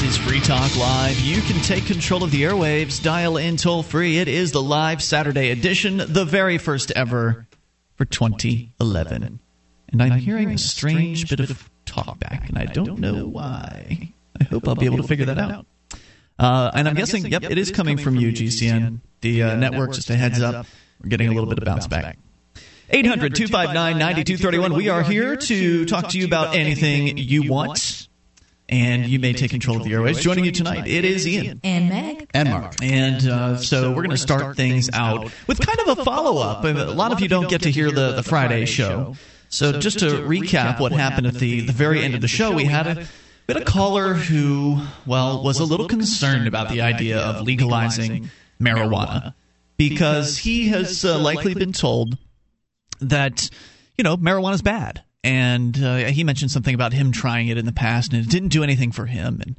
This is Free Talk Live. You can take control of the airwaves, dial in toll free. It is the live Saturday edition, the very first ever for 2011. And I'm hearing a strange bit of talkback, and I don't know why. I hope I'll be able to figure that out. Uh, and I'm guessing, yep, it is coming from you, GCN. The uh, network, just a heads up, we're getting a little bit of bounce back. 800 259 9231. We are here to talk to you about anything you want and you may take control of the airways. Joining you tonight, it is Ian. And Meg. And Mark. And uh, so we're going to start things out with kind of a follow up. A lot of you don't get to hear the, the Friday show. So just to recap what happened at the, the very end of the show, we had a we had a caller who, well, was a little concerned about the idea of legalizing marijuana. because he has uh, likely been told that you know marijuana is bad and uh, he mentioned something about him trying it in the past and it didn't do anything for him. And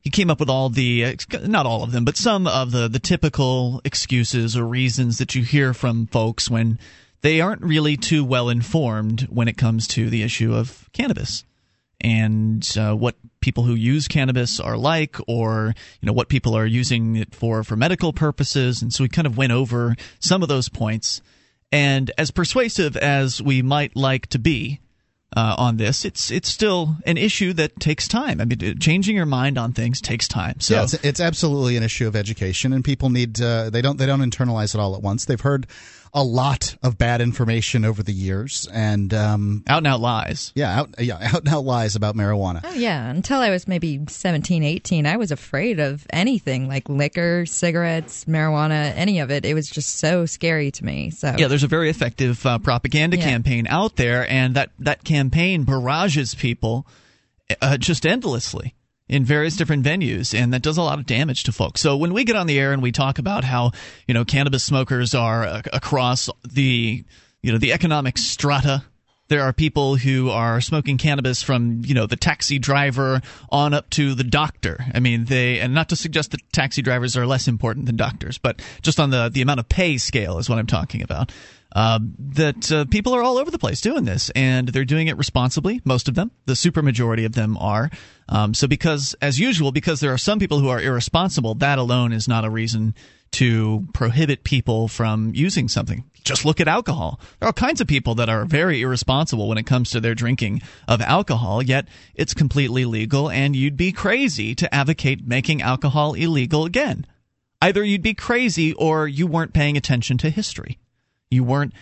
he came up with all the not all of them but some of the the typical excuses or reasons that you hear from folks when they aren't really too well informed when it comes to the issue of cannabis and uh, what people who use cannabis are like or you know what people are using it for for medical purposes. And so we kind of went over some of those points. And as persuasive as we might like to be uh, on this, it's it's still an issue that takes time. I mean, changing your mind on things takes time. So yeah, it's, it's absolutely an issue of education, and people need uh, they don't they don't internalize it all at once. They've heard a lot of bad information over the years, and um, out and out lies. Yeah, out yeah, out and out lies about marijuana. Oh yeah, until I was maybe 17, 18, I was afraid of anything like liquor, cigarettes, marijuana, any of it. It was just so scary to me. So yeah, there's a very effective uh, propaganda yeah. campaign out there, and that that campaign barrages people uh, just endlessly in various different venues and that does a lot of damage to folks. So when we get on the air and we talk about how, you know, cannabis smokers are uh, across the, you know, the economic strata there are people who are smoking cannabis from you know the taxi driver on up to the doctor i mean they and not to suggest that taxi drivers are less important than doctors but just on the the amount of pay scale is what i'm talking about uh, that uh, people are all over the place doing this, and they're doing it responsibly. Most of them, the supermajority of them are. Um, so, because as usual, because there are some people who are irresponsible, that alone is not a reason to prohibit people from using something. Just look at alcohol. There are all kinds of people that are very irresponsible when it comes to their drinking of alcohol, yet it's completely legal, and you'd be crazy to advocate making alcohol illegal again. Either you'd be crazy or you weren't paying attention to history. You weren't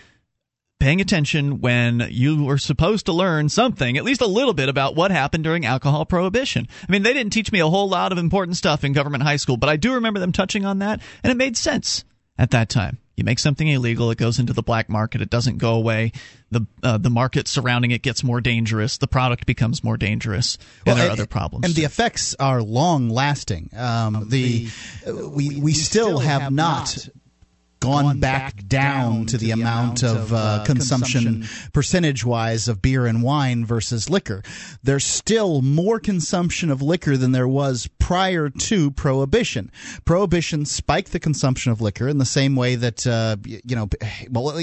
paying attention when you were supposed to learn something, at least a little bit, about what happened during alcohol prohibition. I mean, they didn't teach me a whole lot of important stuff in government high school, but I do remember them touching on that, and it made sense at that time. You make something illegal, it goes into the black market, it doesn't go away. The uh, the market surrounding it gets more dangerous, the product becomes more dangerous, and well, there are other problems. And the effects are long lasting. Um, the, the we, we still have not gone back down to the amount of uh, uh consumption percentage wise of beer and wine versus liquor. There's still more consumption of liquor than there was prior to prohibition. Prohibition spiked the consumption of liquor in the same way that uh, you know, well,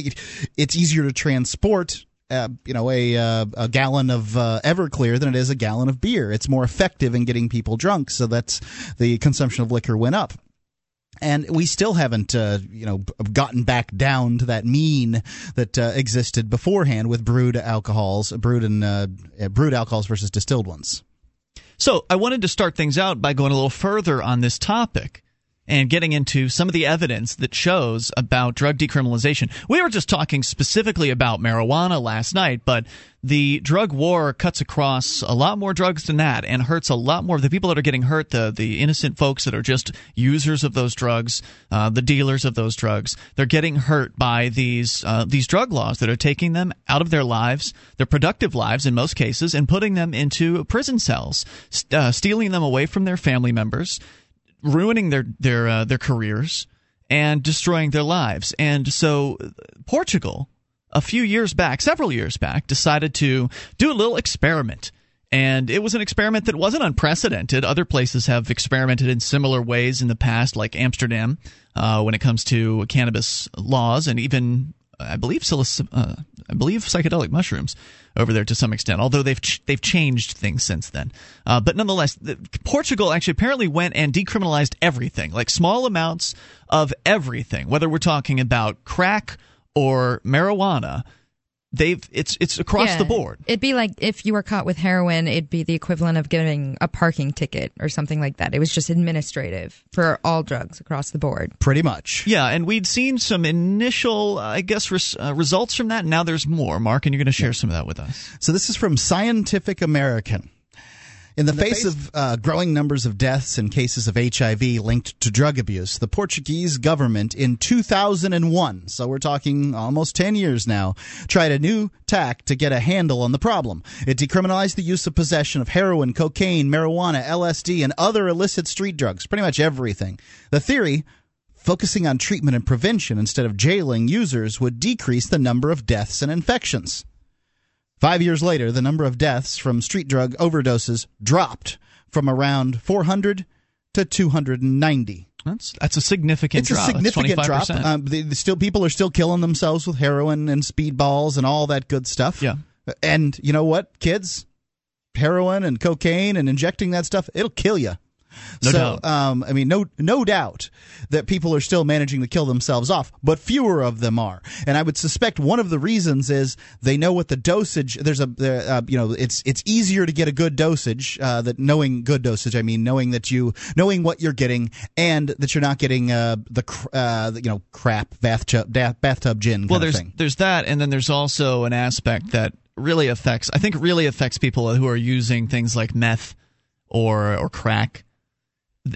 it's easier to transport uh, you know a uh, a gallon of uh, Everclear than it is a gallon of beer. It's more effective in getting people drunk, so that's the consumption of liquor went up and we still haven't uh, you know gotten back down to that mean that uh, existed beforehand with brewed alcohols brewed and uh, brewed alcohols versus distilled ones. So i wanted to start things out by going a little further on this topic and getting into some of the evidence that shows about drug decriminalization. We were just talking specifically about marijuana last night, but the drug war cuts across a lot more drugs than that and hurts a lot more of the people that are getting hurt, the, the innocent folks that are just users of those drugs, uh, the dealers of those drugs. They're getting hurt by these, uh, these drug laws that are taking them out of their lives, their productive lives in most cases, and putting them into prison cells, st- uh, stealing them away from their family members ruining their their uh, their careers and destroying their lives. And so Portugal, a few years back, several years back, decided to do a little experiment. And it was an experiment that wasn't unprecedented. Other places have experimented in similar ways in the past, like Amsterdam, uh, when it comes to cannabis laws, and even I believe, uh, I believe psychedelic mushrooms over there to some extent. Although they've ch- they've changed things since then. Uh, but nonetheless, the, Portugal actually apparently went and decriminalized everything, like small amounts of everything, whether we're talking about crack or marijuana they've it's it's across yeah, the board. It'd be like if you were caught with heroin, it'd be the equivalent of getting a parking ticket or something like that. It was just administrative for all drugs across the board. Pretty much. Yeah, and we'd seen some initial, I guess, res, uh, results from that. And now there's more. Mark, and you're going to share yeah. some of that with us. So this is from Scientific American. In the, in the face, face, of uh, growing numbers of deaths and cases of HIV linked to drug abuse, the Portuguese government in 2001, so we're talking almost 10 years now, tried a new tack to get a handle on the problem. It decriminalized the use of possession of heroin, cocaine, marijuana, LSD, and other illicit street drugs, pretty much everything. The theory focusing on treatment and prevention instead of jailing users would decrease the number of deaths and infections. Five years later, the number of deaths from street drug overdoses dropped from around 400 to 290. That's that's a significant it's drop. a significant drop. Um, the, the still, people are still killing themselves with heroin and speedballs and all that good stuff. Yeah. And you know what, kids? Heroin and cocaine and injecting that stuff, it'll kill you. No so. Um, I mean, no, no doubt that people are still managing to kill themselves off, but fewer of them are. And I would suspect one of the reasons is they know what the dosage. There's a, uh, you know, it's it's easier to get a good dosage. Uh, that knowing good dosage, I mean, knowing that you knowing what you're getting and that you're not getting uh, the uh, you know crap bathtub bathtub gin. well, there's there's that, and then there's also an aspect that really affects. I think really affects people who are using things like meth or or crack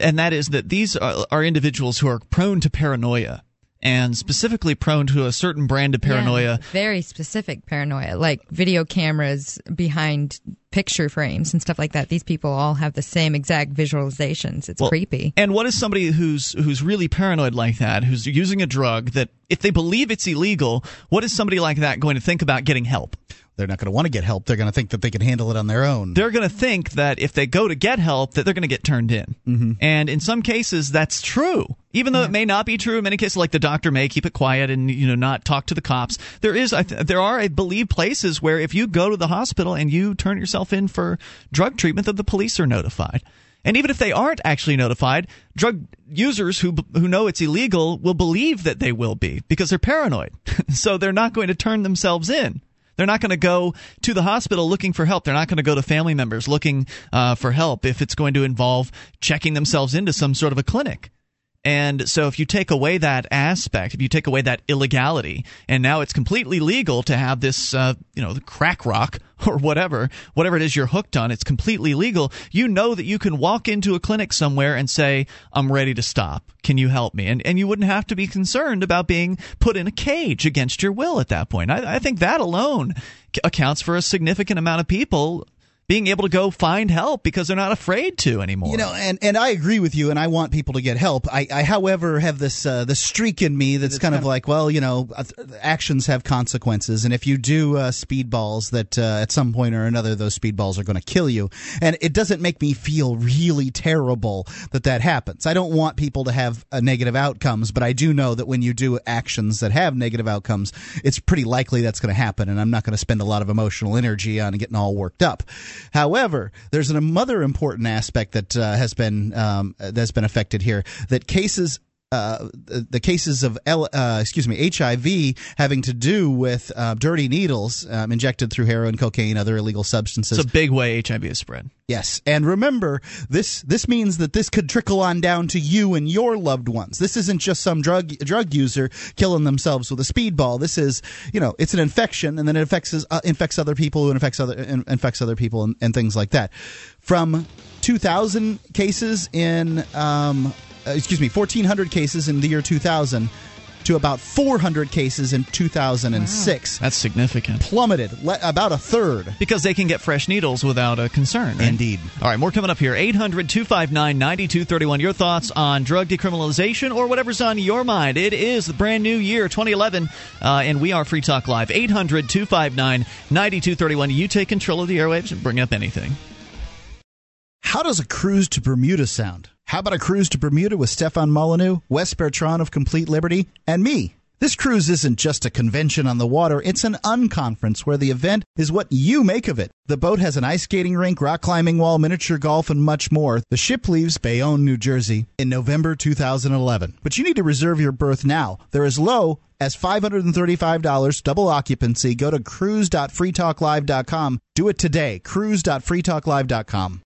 and that is that these are, are individuals who are prone to paranoia and specifically prone to a certain brand of paranoia. Yeah, very specific paranoia, like video cameras behind picture frames and stuff like that. These people all have the same exact visualizations. It's well, creepy. And what is somebody who's who's really paranoid like that, who's using a drug that if they believe it's illegal, what is somebody like that going to think about getting help? They're not going to want to get help. They're going to think that they can handle it on their own. They're going to think that if they go to get help, that they're going to get turned in. Mm-hmm. And in some cases, that's true. Even though yeah. it may not be true in many cases, like the doctor may keep it quiet and you know not talk to the cops. There is, there are, I believe, places where if you go to the hospital and you turn yourself in for drug treatment, that the police are notified. And even if they aren't actually notified, drug users who who know it's illegal will believe that they will be because they're paranoid. so they're not going to turn themselves in. They're not going to go to the hospital looking for help. They're not going to go to family members looking uh, for help if it's going to involve checking themselves into some sort of a clinic. And so, if you take away that aspect, if you take away that illegality, and now it's completely legal to have this, uh, you know, the crack rock or whatever, whatever it is you're hooked on, it's completely legal. You know that you can walk into a clinic somewhere and say, "I'm ready to stop. Can you help me?" And and you wouldn't have to be concerned about being put in a cage against your will at that point. I, I think that alone accounts for a significant amount of people being able to go find help because they're not afraid to anymore. You know, and, and I agree with you, and I want people to get help. I, I however, have this uh, this streak in me that's kind, kind of like, well, you know, uh, actions have consequences, and if you do uh, speedballs, that uh, at some point or another, those speedballs are going to kill you. And it doesn't make me feel really terrible that that happens. I don't want people to have uh, negative outcomes, but I do know that when you do actions that have negative outcomes, it's pretty likely that's going to happen, and I'm not going to spend a lot of emotional energy on getting all worked up. However, there's another important aspect that uh, has been um, that's been affected here that cases uh, the cases of L, uh, excuse me HIV having to do with uh, dirty needles um, injected through heroin, cocaine, other illegal substances. It's a big way HIV is spread. Yes, and remember this. This means that this could trickle on down to you and your loved ones. This isn't just some drug drug user killing themselves with a speedball. This is, you know, it's an infection, and then it affects uh, infects other people, who infects other infects other people, and, and things like that. From 2,000 cases in um, uh, excuse me, 1,400 cases in the year 2000 to about 400 cases in 2006. Wow. That's significant. Plummeted le- about a third. Because they can get fresh needles without a concern. Right? Indeed. All right, more coming up here. 800 259 9231. Your thoughts on drug decriminalization or whatever's on your mind. It is the brand new year, 2011, uh, and we are Free Talk Live. 800 259 9231. You take control of the airwaves and bring up anything. How does a cruise to Bermuda sound? How about a cruise to Bermuda with Stefan Molyneux, Wes Bertrand of Complete Liberty, and me? This cruise isn't just a convention on the water, it's an unconference where the event is what you make of it. The boat has an ice skating rink, rock climbing wall, miniature golf, and much more. The ship leaves Bayonne, New Jersey in November 2011. But you need to reserve your berth now. They're as low as $535 double occupancy. Go to cruise.freetalklive.com. Do it today. cruise.freetalklive.com.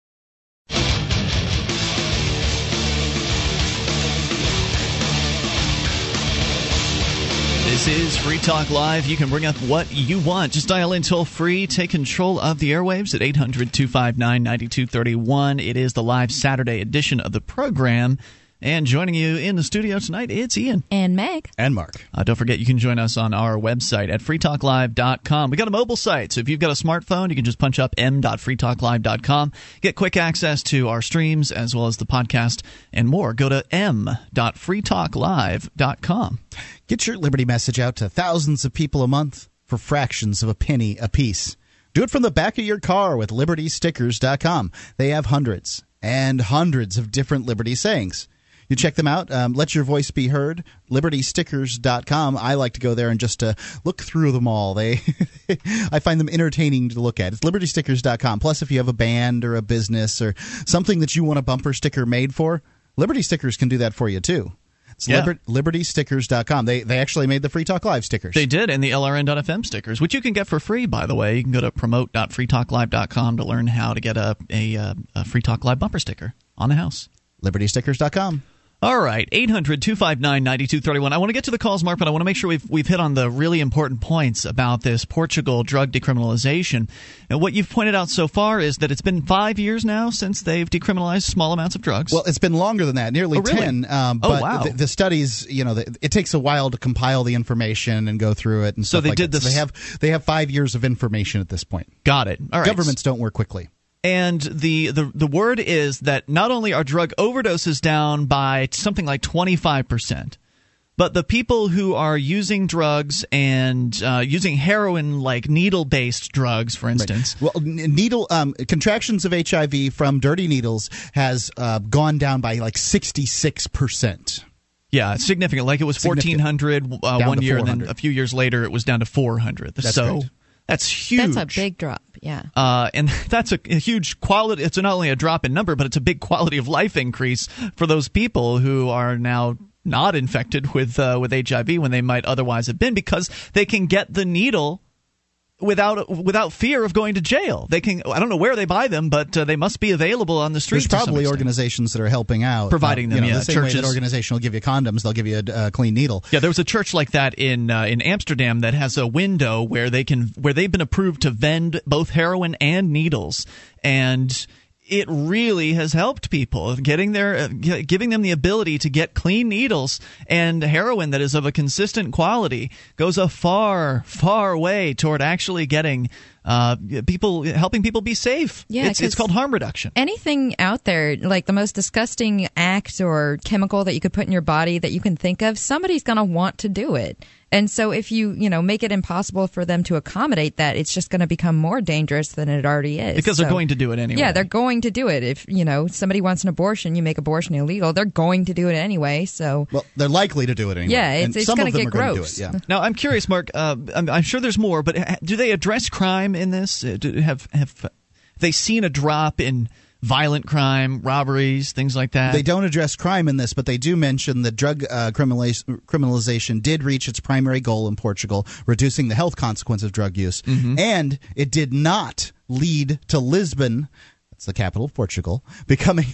This is Free Talk Live. You can bring up what you want. Just dial in toll free. Take control of the airwaves at 800 259 9231. It is the live Saturday edition of the program. And joining you in the studio tonight, it's Ian. And Meg. And Mark. Uh, don't forget, you can join us on our website at freetalklive.com. We got a mobile site, so if you've got a smartphone, you can just punch up m.freetalklive.com. Get quick access to our streams as well as the podcast and more. Go to m.freetalklive.com. Get your Liberty message out to thousands of people a month for fractions of a penny apiece. Do it from the back of your car with libertystickers.com. They have hundreds and hundreds of different Liberty sayings. You check them out. Um, let your voice be heard. LibertyStickers.com. I like to go there and just uh, look through them all. They, I find them entertaining to look at. It's LibertyStickers.com. Plus, if you have a band or a business or something that you want a bumper sticker made for, Liberty Stickers can do that for you too. It's Yeah. liber- LibertyStickers.com. They they actually made the Free Talk Live stickers. They did, and the LRN.FM stickers, which you can get for free, by the way. You can go to promote.freetalklive.com to learn how to get a, a, uh, a Free Talk Live bumper sticker on the house. LibertyStickers.com. All right, 800 259 9231. I want to get to the calls, Mark, but I want to make sure we've, we've hit on the really important points about this Portugal drug decriminalization. And what you've pointed out so far is that it's been five years now since they've decriminalized small amounts of drugs. Well, it's been longer than that, nearly Oh, really? 10. Um, Oh, but wow. the, the studies, you know, the, it takes a while to compile the information and go through it and So stuff they like did that. So this- they have they have 5 years of information at this point. Got it. All right. Governments don't work quickly. And the, the the word is that not only are drug overdoses down by something like 25%, but the people who are using drugs and uh, using heroin like needle based drugs, for instance, Well, n- needle um, contractions of HIV from dirty needles has uh, gone down by like 66%. Yeah, significant. Like it was Significant. 1,400 uh, one year, and then a few years later it was down to 400. That's so. That's huge. That's a big drop. Yeah. Uh, and that's a, a huge quality. It's not only a drop in number, but it's a big quality of life increase for those people who are now not infected with uh, with HIV when they might otherwise have been because they can get the needle without without fear of going to jail. They can. I don't know where they buy them, but uh, they must be available on the street. There's probably organizations that are helping out. Providing uh, you them, know, yeah, the same way that organization will give you condoms, they'll give you a uh, clean needle. Yeah, there was a church like that in uh, in Amsterdam that has a window where they can where they've been approved to vend both heroin and needles, and it really has helped people getting their uh, giving them the ability to get clean needles and heroin that is of a consistent quality goes a far far way toward actually getting uh, people helping people be safe. Yeah, it's, it's called harm reduction. anything out there, like the most disgusting act or chemical that you could put in your body that you can think of, somebody's going to want to do it. And so if you, you know, make it impossible for them to accommodate that, it's just going to become more dangerous than it already is. Because they're So- going to do it anyway. Yeah, they're going to do it. If, you know, somebody wants an abortion, you make abortion illegal, they're going to do it anyway. So Well, they're likely to do it anyway. Yeah, it's- and it's some gonna of them get are gonna gross. Do it, yeah. Now, I'm curious, Mark. Uh, I'm, I'm sure there's more, but do they address crime in this? Uh, do, have have they seen a drop in violent crime, robberies, things like that? They don't address crime in this, but they do mention that drug uh, criminalization did reach its primary goal in Portugal, reducing the health consequence of drug use, Mm-hmm. and it did not lead to Lisbon. That's the capital of Portugal, becoming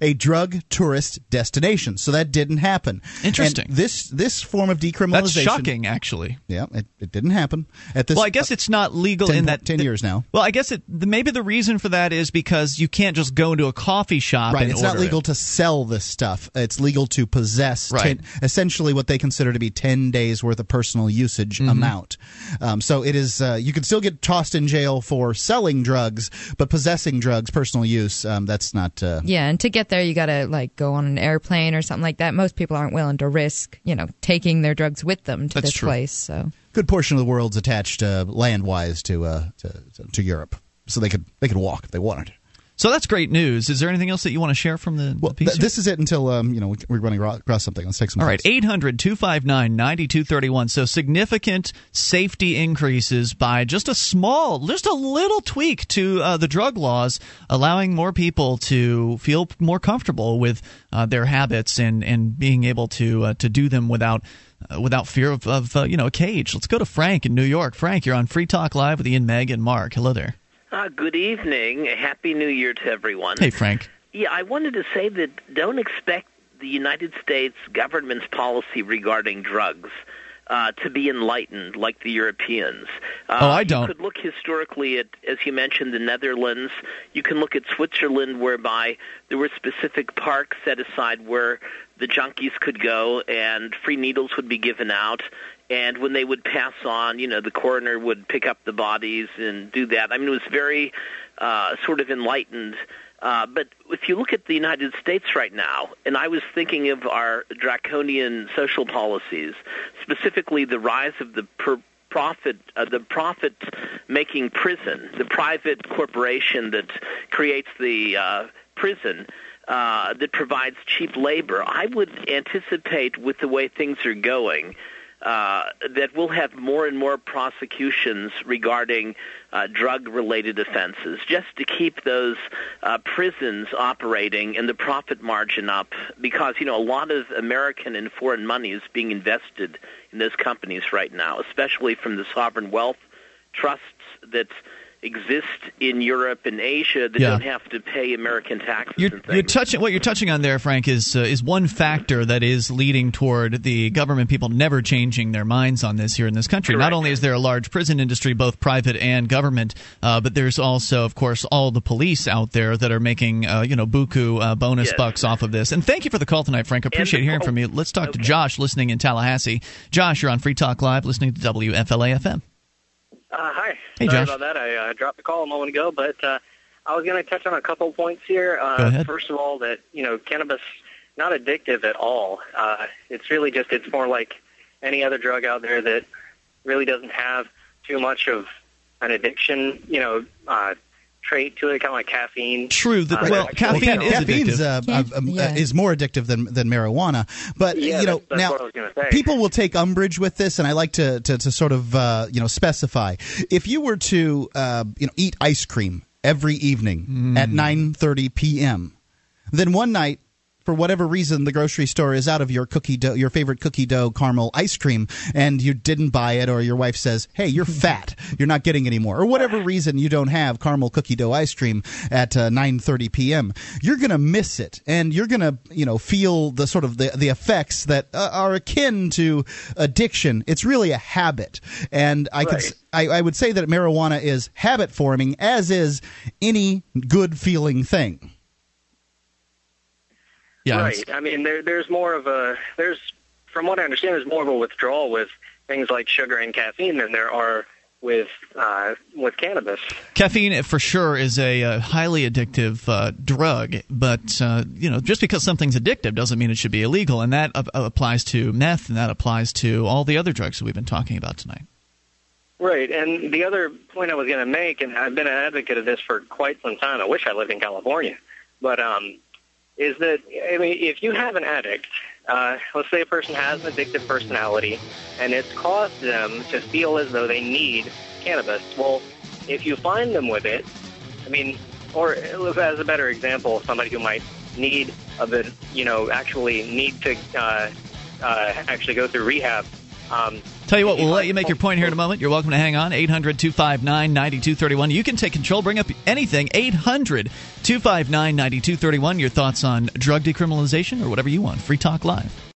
a drug tourist destination. So that didn't happen. Interesting. And this this form of decriminalization. That's shocking, actually. Yeah, it, it didn't happen at this. Well, I guess it's not legal 10 in that 10 years now. Well, I guess it the, maybe the reason for that is because you can't just go into a coffee shop Right, and it's not legal it. to sell this stuff. It's legal to possess Right. 10, essentially what they consider to be 10 days worth of personal usage Mm-hmm. amount. Um, so it is uh, you can still get tossed in jail for selling drugs, but possessing drugs, personal use, um, that's not uh, Yeah, and to get there, you got to like go on an airplane or something like that. Most people aren't willing to risk, you know, taking their drugs with them to this true. place. So good portion of the world's attached uh, land-wise to, uh, to to Europe. So they could they could walk if they wanted. So that's great news. Is there anything else that you want to share from the, well, the piece? Th- this is it until um, you know we're running across something. Let's take some. All right, 800 259 9231. So significant safety increases by just a small, just a little tweak to uh, the drug laws, allowing more people to feel more comfortable with uh, their habits and, and being able to uh, to do them without uh, without fear of, of uh, you know a cage. Let's go to Frank in New York. Frank, you're on Free Talk Live with Ian, Meg, and Mark. Hello there. Uh, good evening. Happy New Year to everyone. Hey, Frank. Yeah, I wanted to say that don't expect the United States government's policy regarding drugs uh, to be enlightened like the Europeans. Uh, oh, I don't. You could look historically at, as you mentioned, the Netherlands. You can look at Switzerland, whereby there were specific parks set aside where the junkies could go and free needles would be given out and when they would pass on, you know, the coroner would pick up the bodies and do that. I mean, it was very uh, sort of enlightened. Uh, but if you look at the United States right now, and I was thinking of our draconian social policies, specifically the rise of the per- profit, uh, the profit-making prison, the private corporation that creates the uh, prison. Uh, that provides cheap labor. I would anticipate, with the way things are going, uh, that we'll have more and more prosecutions regarding uh, drug-related offenses, just to keep those uh, prisons operating and the profit margin up, because you know a lot of American and foreign money is being invested in those companies right now, especially from the sovereign wealth trusts that exist in Europe and Asia that yeah. don't have to pay American taxes. You're, you're, touching what you're touching on there, Frank, is uh, is one factor that is leading toward the government people never changing their minds on this here in this country. Correct. Not only is there a large prison industry, both private and government, uh, but there's also, of course, all the police out there that are making uh, you know buku uh, bonus yes. bucks off of this. And thank you for the call tonight, Frank. I appreciate the, hearing from you. Let's talk okay. to Josh, listening in Tallahassee. Josh, you're on Free Talk Live, listening to WFLA FM. Uh, hi. Hey, Sorry Josh. about that. I uh, dropped the call a moment ago, but uh, I was going to touch on a couple points here. Uh, Go ahead. First of all, that you know, cannabis not addictive at all. Uh, it's really just it's more like any other drug out there that really doesn't have too much of an addiction. You know, uh, trait to it, kind of like caffeine. True. The, Uh, well, actually- caffeine is caffeine's uh, uh, um, yeah. uh, is more addictive than than marijuana. But Yeah, you know that's- that's now what I was gonna say. people will take umbrage with this, and I like to to, to sort of uh, you know specify if you were to uh, you know eat ice cream every evening Mm. at nine thirty p.m. Then one night. For whatever reason, the grocery store is out of your cookie dough, your favorite cookie dough caramel ice cream, and you didn't buy it, or your wife says, "Hey, you're fat, you're not getting any more," or whatever reason you don't have caramel cookie dough ice cream at uh, 9:30 p.m. You're gonna miss it, and you're gonna you know feel the sort of the the effects that uh, are akin to addiction. It's really a habit, and I could. I, s- I, I would say that marijuana is habit forming, as is any good feeling thing. Yeah. right. I mean, there, there's more of a there's from what I understand, there's more of a withdrawal with things like sugar and caffeine than there are with uh, with cannabis. Caffeine, for sure, is a uh, highly addictive uh, drug, but uh, you know, just because something's addictive doesn't mean it should be illegal, and that uh, applies to meth, and that applies to all the other drugs that we've been talking about tonight. Right, and the other point I was going to make, and I've been an advocate of this for quite some time. I wish I lived in California, but um, is that I mean, if you have an addict, uh, let's say a person has an addictive personality, and it's caused them to feel as though they need cannabis. Well, if you find them with it, I mean, or as a better example, somebody who might need a bit, you know, actually need to uh, uh, actually go through rehab. Um, Tell you what, we'll let you make your point here in a moment. You're welcome to hang on. 800 259 9231. You can take control, bring up anything. 800 259 9231. Your thoughts on drug decriminalization or whatever you want. Free Talk Live.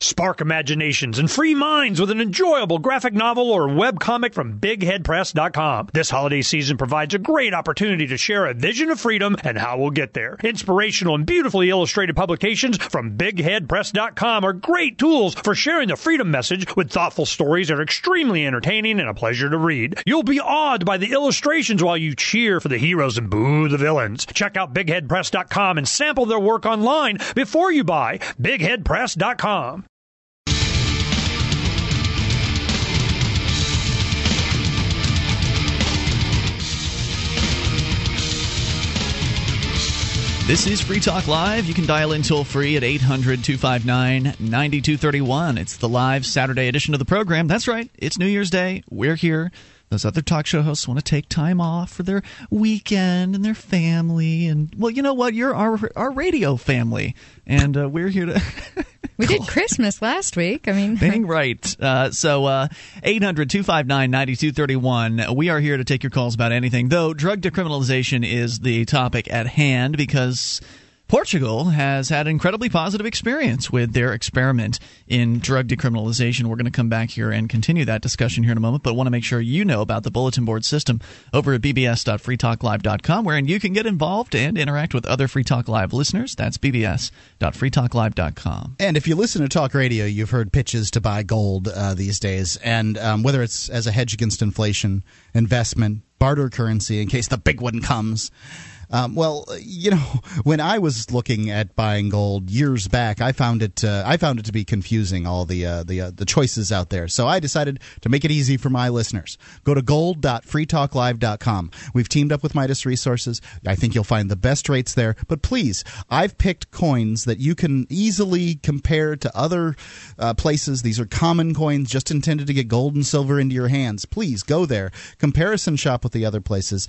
Spark imaginations and free minds with an enjoyable graphic novel or webcomic from BigHeadPress.com. This holiday season provides a great opportunity to share a vision of freedom and how we'll get there. Inspirational and beautifully illustrated publications from BigHeadPress.com are great tools for sharing the freedom message with thoughtful stories that are extremely entertaining and a pleasure to read. You'll be awed by the illustrations while you cheer for the heroes and boo the villains. Check out BigHeadPress.com and sample their work online before you buy. BigHeadPress.com. This is Free Talk Live. You can dial in toll free at 800 259 9231. It's the live Saturday edition of the program. That's right, it's New Year's Day. We're here. Those other talk show hosts want to take time off for their weekend and their family. And, well, you know what? You're our, our radio family. And uh, we're here to. We did Christmas last week. I mean, Dang right. Uh, so, uh, 800 259 9231. We are here to take your calls about anything, though drug decriminalization is the topic at hand because Portugal has had an incredibly positive experience with their experiment in drug decriminalization. We're going to come back here and continue that discussion here in a moment, but want to make sure you know about the bulletin board system over at bbs.freetalklive.com, wherein you can get involved and interact with other Free Talk Live listeners. That's bbs.freetalklive.com. And if you listen to talk radio, you've heard pitches to buy gold uh, these days, and um, whether it's as a hedge against inflation, investment, barter currency in case the big one comes. Um, well, you know, when I was looking at buying gold years back, I found it uh, I found it to be confusing all the uh, the uh, the choices out there. So I decided to make it easy for my listeners. Go to gold.freetalklive.com. We've teamed up with Midas Resources. I think you'll find the best rates there. But please, I've picked coins that you can easily compare to other uh, places. These are common coins just intended to get gold and silver into your hands. Please go there. Comparison shop with the other places.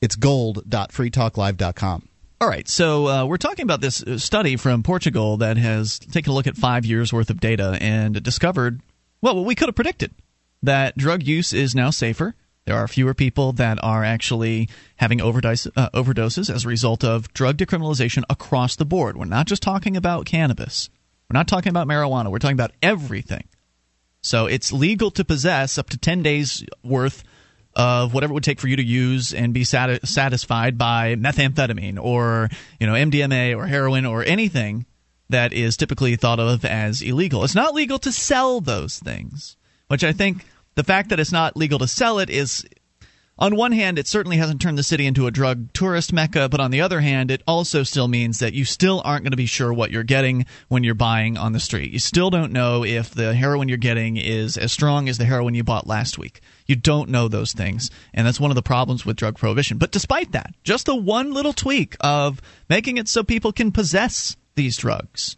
It's gold.freetalklive.com. All right, so uh, we're talking about this study from Portugal that has taken a look at five years worth of data and discovered, well, what we could have predicted that drug use is now safer. There are fewer people that are actually having overdose, uh, overdoses as a result of drug decriminalization across the board. We're not just talking about cannabis. We're not talking about marijuana. We're talking about everything. So it's legal to possess up to 10 days worth of whatever it would take for you to use and be sati- satisfied by methamphetamine or you know MDMA or heroin or anything that is typically thought of as illegal. It's not legal to sell those things, which I think the fact that it's not legal to sell it is on one hand, it certainly hasn't turned the city into a drug tourist mecca, but on the other hand, it also still means that you still aren't going to be sure what you're getting when you're buying on the street. You still don't know if the heroin you're getting is as strong as the heroin you bought last week. You don't know those things, and that's one of the problems with drug prohibition. But despite that, just the one little tweak of making it so people can possess these drugs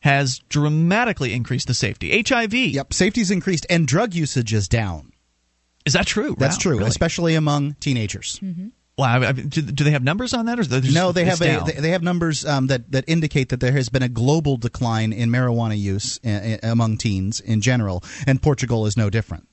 has dramatically increased the safety. HIV. Yep, safety's increased and drug usage is down. Is that true? That's Wow, true, really? especially among teenagers. Wow. I- I- Do, do they have numbers on that, or just, No, they have a, they, they have numbers um, that that indicate that there has been a global decline in marijuana use uh, among teens in general, and Portugal is no different.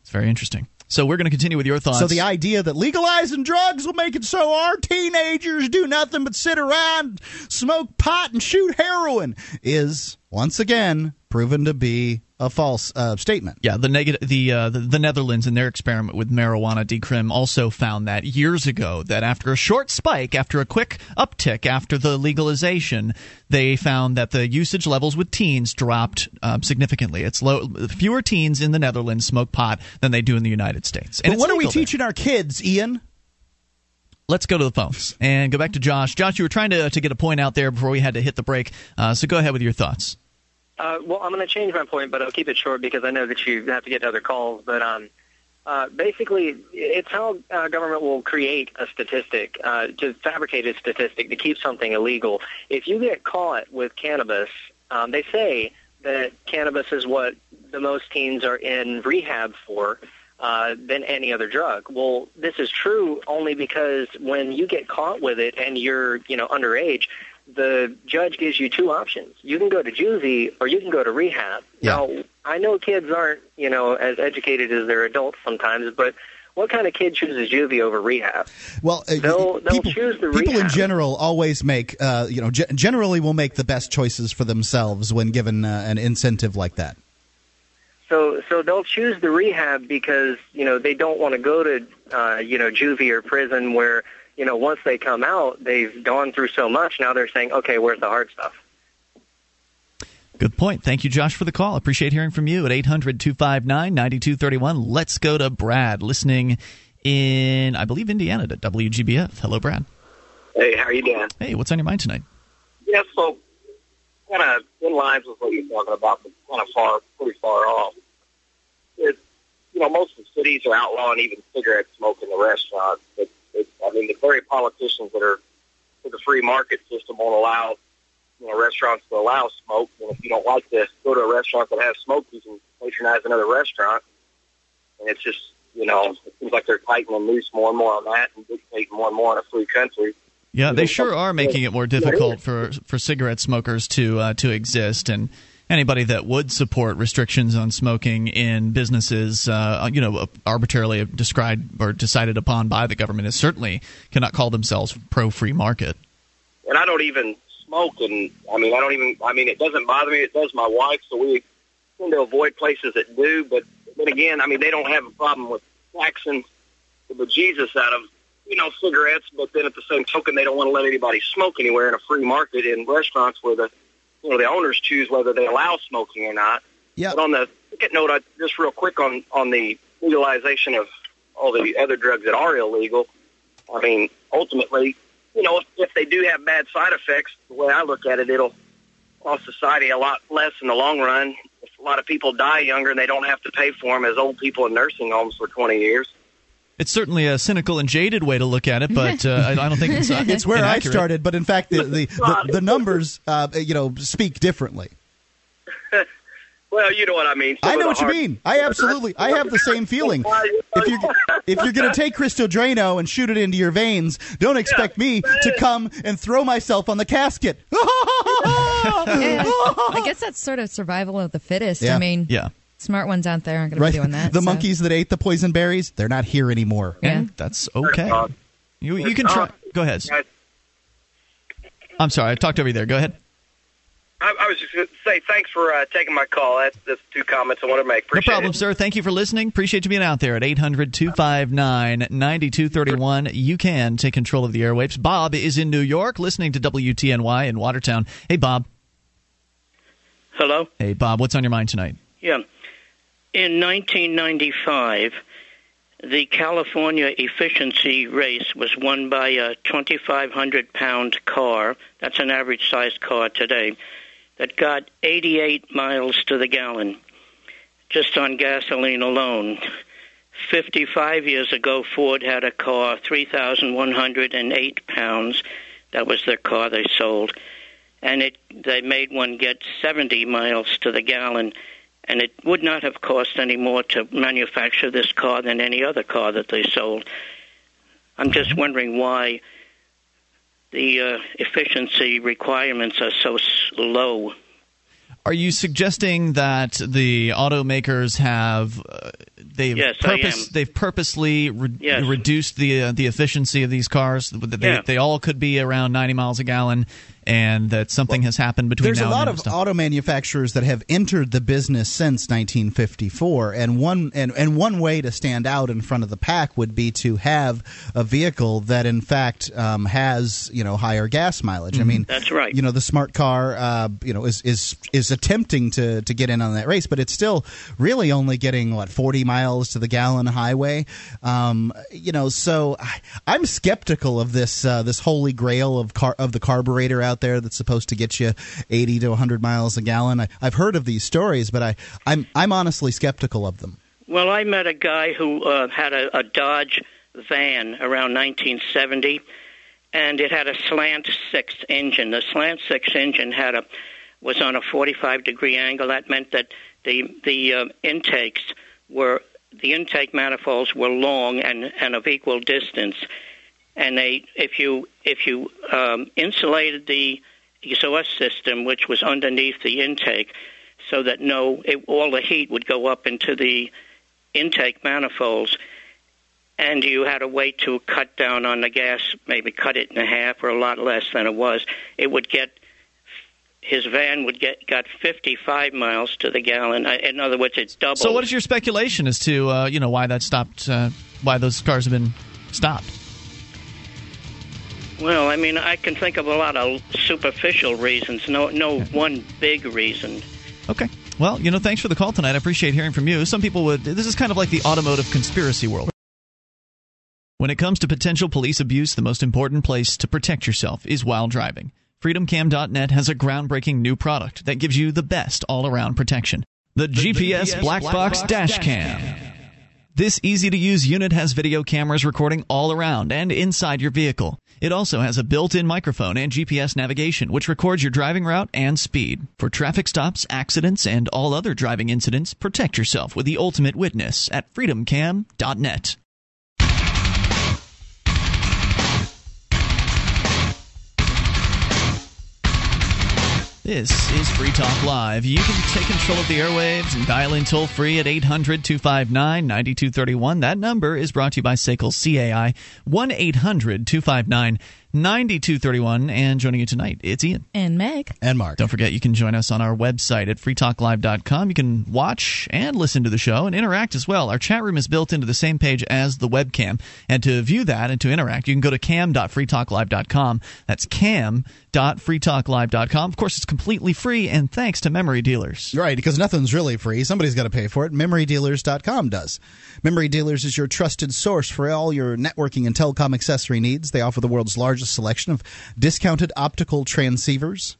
It's very interesting. So we're going to continue with your thoughts. So the idea that legalizing drugs will make it so our teenagers do nothing but sit around, smoke pot, and shoot heroin is once again proven to be a false uh, statement. Yeah, the negative the, uh, the the Netherlands in their experiment with marijuana decrim also found that years ago that after a short spike, after a quick uptick after the legalization, they found that the usage levels with teens dropped um, significantly. It's low. Fewer teens in the Netherlands smoke pot than they do in the United States. And But what are we there. teaching our kids, Ian? Let's go to the phones and go back to Josh. Josh, you were trying to to get a point out there before we had to hit the break. Uh, so go ahead with your thoughts. Uh, well, I'm going to change my point, but I'll keep it short because I know that you have to get to other calls. But um, uh, basically, it's how uh, government will create a statistic, uh, to fabricate a statistic to keep something illegal. If you get caught with cannabis, um, they say that cannabis is what the most teens are in rehab for. Uh, than any other drug. Well, this is true only because when you get caught with it and you're, you know, underage, the judge gives you two options. You can go to juvie or you can go to rehab. Yeah. Now, I know kids aren't, you know, as educated as their adults sometimes, but what kind of kid chooses juvie over rehab? Well, uh, They'll- they'll people, choose the people in general always make, uh, you know, ge- generally will make the best choices for themselves when given uh, an incentive like that. So, so they'll choose the rehab because you know they don't want to go to, uh, you know, juvie or prison where you know once they come out they've gone through so much. Now they're saying, okay, where's the hard stuff? Good point. Thank you, Josh, for the call. Appreciate hearing from you at 800 259 9231. Let's go to Brad, listening in, I believe, Indiana to WGBF. Hello, Brad. Hey, how are you doing? Hey, what's on your mind tonight? Yeah, so kind of in lines with what you're talking about, but kind of far, pretty far off. It, you know, most of the cities are outlawing even cigarette smoke in the restaurants. But it, I mean, the very politicians that are for the free market system won't allow you know restaurants to allow smoke. And if you don't like this, go to a restaurant that has smoke, you can patronize another restaurant. And it's just you know it seems like they're tightening the noose more and more on that and dictating more and more in a free country. Yeah, they sure are making it more difficult for for cigarette smokers to uh, to exist and anybody that would support restrictions on smoking in businesses, uh, you know, arbitrarily described or decided upon by the government, is certainly cannot call themselves pro free market. And I don't even smoke, and I mean, I don't even. I mean, it doesn't bother me. It does my wife, so we tend to avoid places that do. But then again, I mean, they don't have a problem with taxing the bejesus out of you know cigarettes, but then at the same token, they don't want to let anybody smoke anywhere in a free market in restaurants where the you know the owners choose whether they allow smoking or not. Yeah. But on the ticket note, I, just real quick on on the legalization of all the other drugs that are illegal. I mean, ultimately, you know, if, if they do have bad side effects, the way I look at it, it'll cost society a lot less in the long run. If a lot of people die younger and they don't have to pay for them as old people in nursing homes for 20 years. It's certainly a cynical and jaded way to look at it, but uh, I, I don't think it's uh, It's where I started, but in fact, the the, the, the numbers, uh, you know, speak differently. Well, you know what I mean. Some I know the what you mean. I absolutely, I have the same feeling. If you if you're going to take Crystal Drano and shoot it into your veins, don't expect me to come and throw myself on the casket. I guess that's sort of survival of the fittest. Yeah. I mean, Yeah. Smart ones out there aren't going right? to be doing that. the so- monkeys that ate the poison berries, they're not here anymore. Yeah. And that's okay. You you can try. Go ahead. I'm sorry, I talked over you there. Go ahead. I, I was just going to say thanks for uh, taking my call. That's, that's two comments I want to make. No Appreciate problem, it. sir. Thank you for listening. Appreciate you being out there at 800 259 9231. You can take control of the airwaves. Bob is in New York listening to WTNY in Watertown. Hey, Bob. Hello? Hey, Bob, what's on your mind tonight? Yeah. In 1995, the California efficiency race was won by a 2,500 pound car. That's an average sized car today. That got 88 miles to the gallon just on gasoline alone. 55 years ago, Ford had a car, 3,108 pounds. That was their car they sold. And it they made one get 70 miles to the gallon and it would not have cost any more to manufacture this car than any other car that they sold. I'm just wondering why the uh, efficiency requirements are so low. Are you suggesting that the automakers have uh, they've Yes, purpose they've purposely re- Yes. reduced the uh, the efficiency of these cars? They, Yeah. they all could be around 90 miles a gallon, and that something has happened between There's now a lot and of auto manufacturers that have entered the business since 1954, and one and, and one way to stand out in front of the pack would be to have a vehicle that, in fact, um, has you know higher gas mileage. I mean, That's right. You know, the smart car, uh, you know, is is is attempting to to get in on that race, but it's still really only getting what 40 miles to the gallon highway. Um, you know, so I, I'm skeptical of this uh, this holy grail of car of the carburetor out there that's supposed to get you 80 to 100 miles a gallon. I, I've heard of these stories, but I I'm I'm honestly skeptical of them. Well, I met a guy who uh, had a, a Dodge van around 1970, and it had a slant six engine. The slant six engine had a was on a 45 degree angle. That meant that the the uh, intakes were the intake manifolds were long and and of equal distance. And they, if you if you um, insulated the exhaust system, which was underneath the intake, so that no it, all the heat would go up into the intake manifolds, and you had a way to cut down on the gas, maybe cut it in half or a lot less than it was. It would get his van would get got 55 miles to the gallon. In other words, it's double. So, what is your speculation as to uh, you know why that stopped? Uh, why those cars have been stopped? Well, I mean, I can think of a lot of superficial reasons. No, no one big reason. Okay. Well, you know, thanks for the call tonight. I appreciate hearing from you. Some people would. This is kind of like the automotive conspiracy world. When it comes to potential police abuse, the most important place to protect yourself is while driving. FreedomCam.net has a groundbreaking new product that gives you the best all around protection the, GPS, Black, Box, Dash Cam. This easy to use unit has video cameras recording all around and inside your vehicle. It also has a built-in microphone and GPS navigation, which records your driving route and speed. For traffic stops, accidents, and all other driving incidents, protect yourself with the ultimate witness at freedomcam.net. This is Free Talk Live. You can take control of the airwaves and dial in toll free at 800 259 9231. That number is brought to you by SACL CAI 1 800 259 9231. And joining you tonight, it's Ian. And Meg. And Mark. Don't forget, you can join us on our website at freetalklive.com. You can watch and listen to the show and interact as well. Our chat room is built into the same page as the webcam. And to view that and to interact, you can go to cam.freetalklive.com. That's cam.freetalklive.com. Of course, it's completely free, and thanks to memory dealers. Right, because nothing's really free. Somebody's got to pay for it. MemoryDealers.com does. Memory Dealers is your trusted source for all your networking and telecom accessory needs. They offer the world's largest selection of discounted optical transceivers,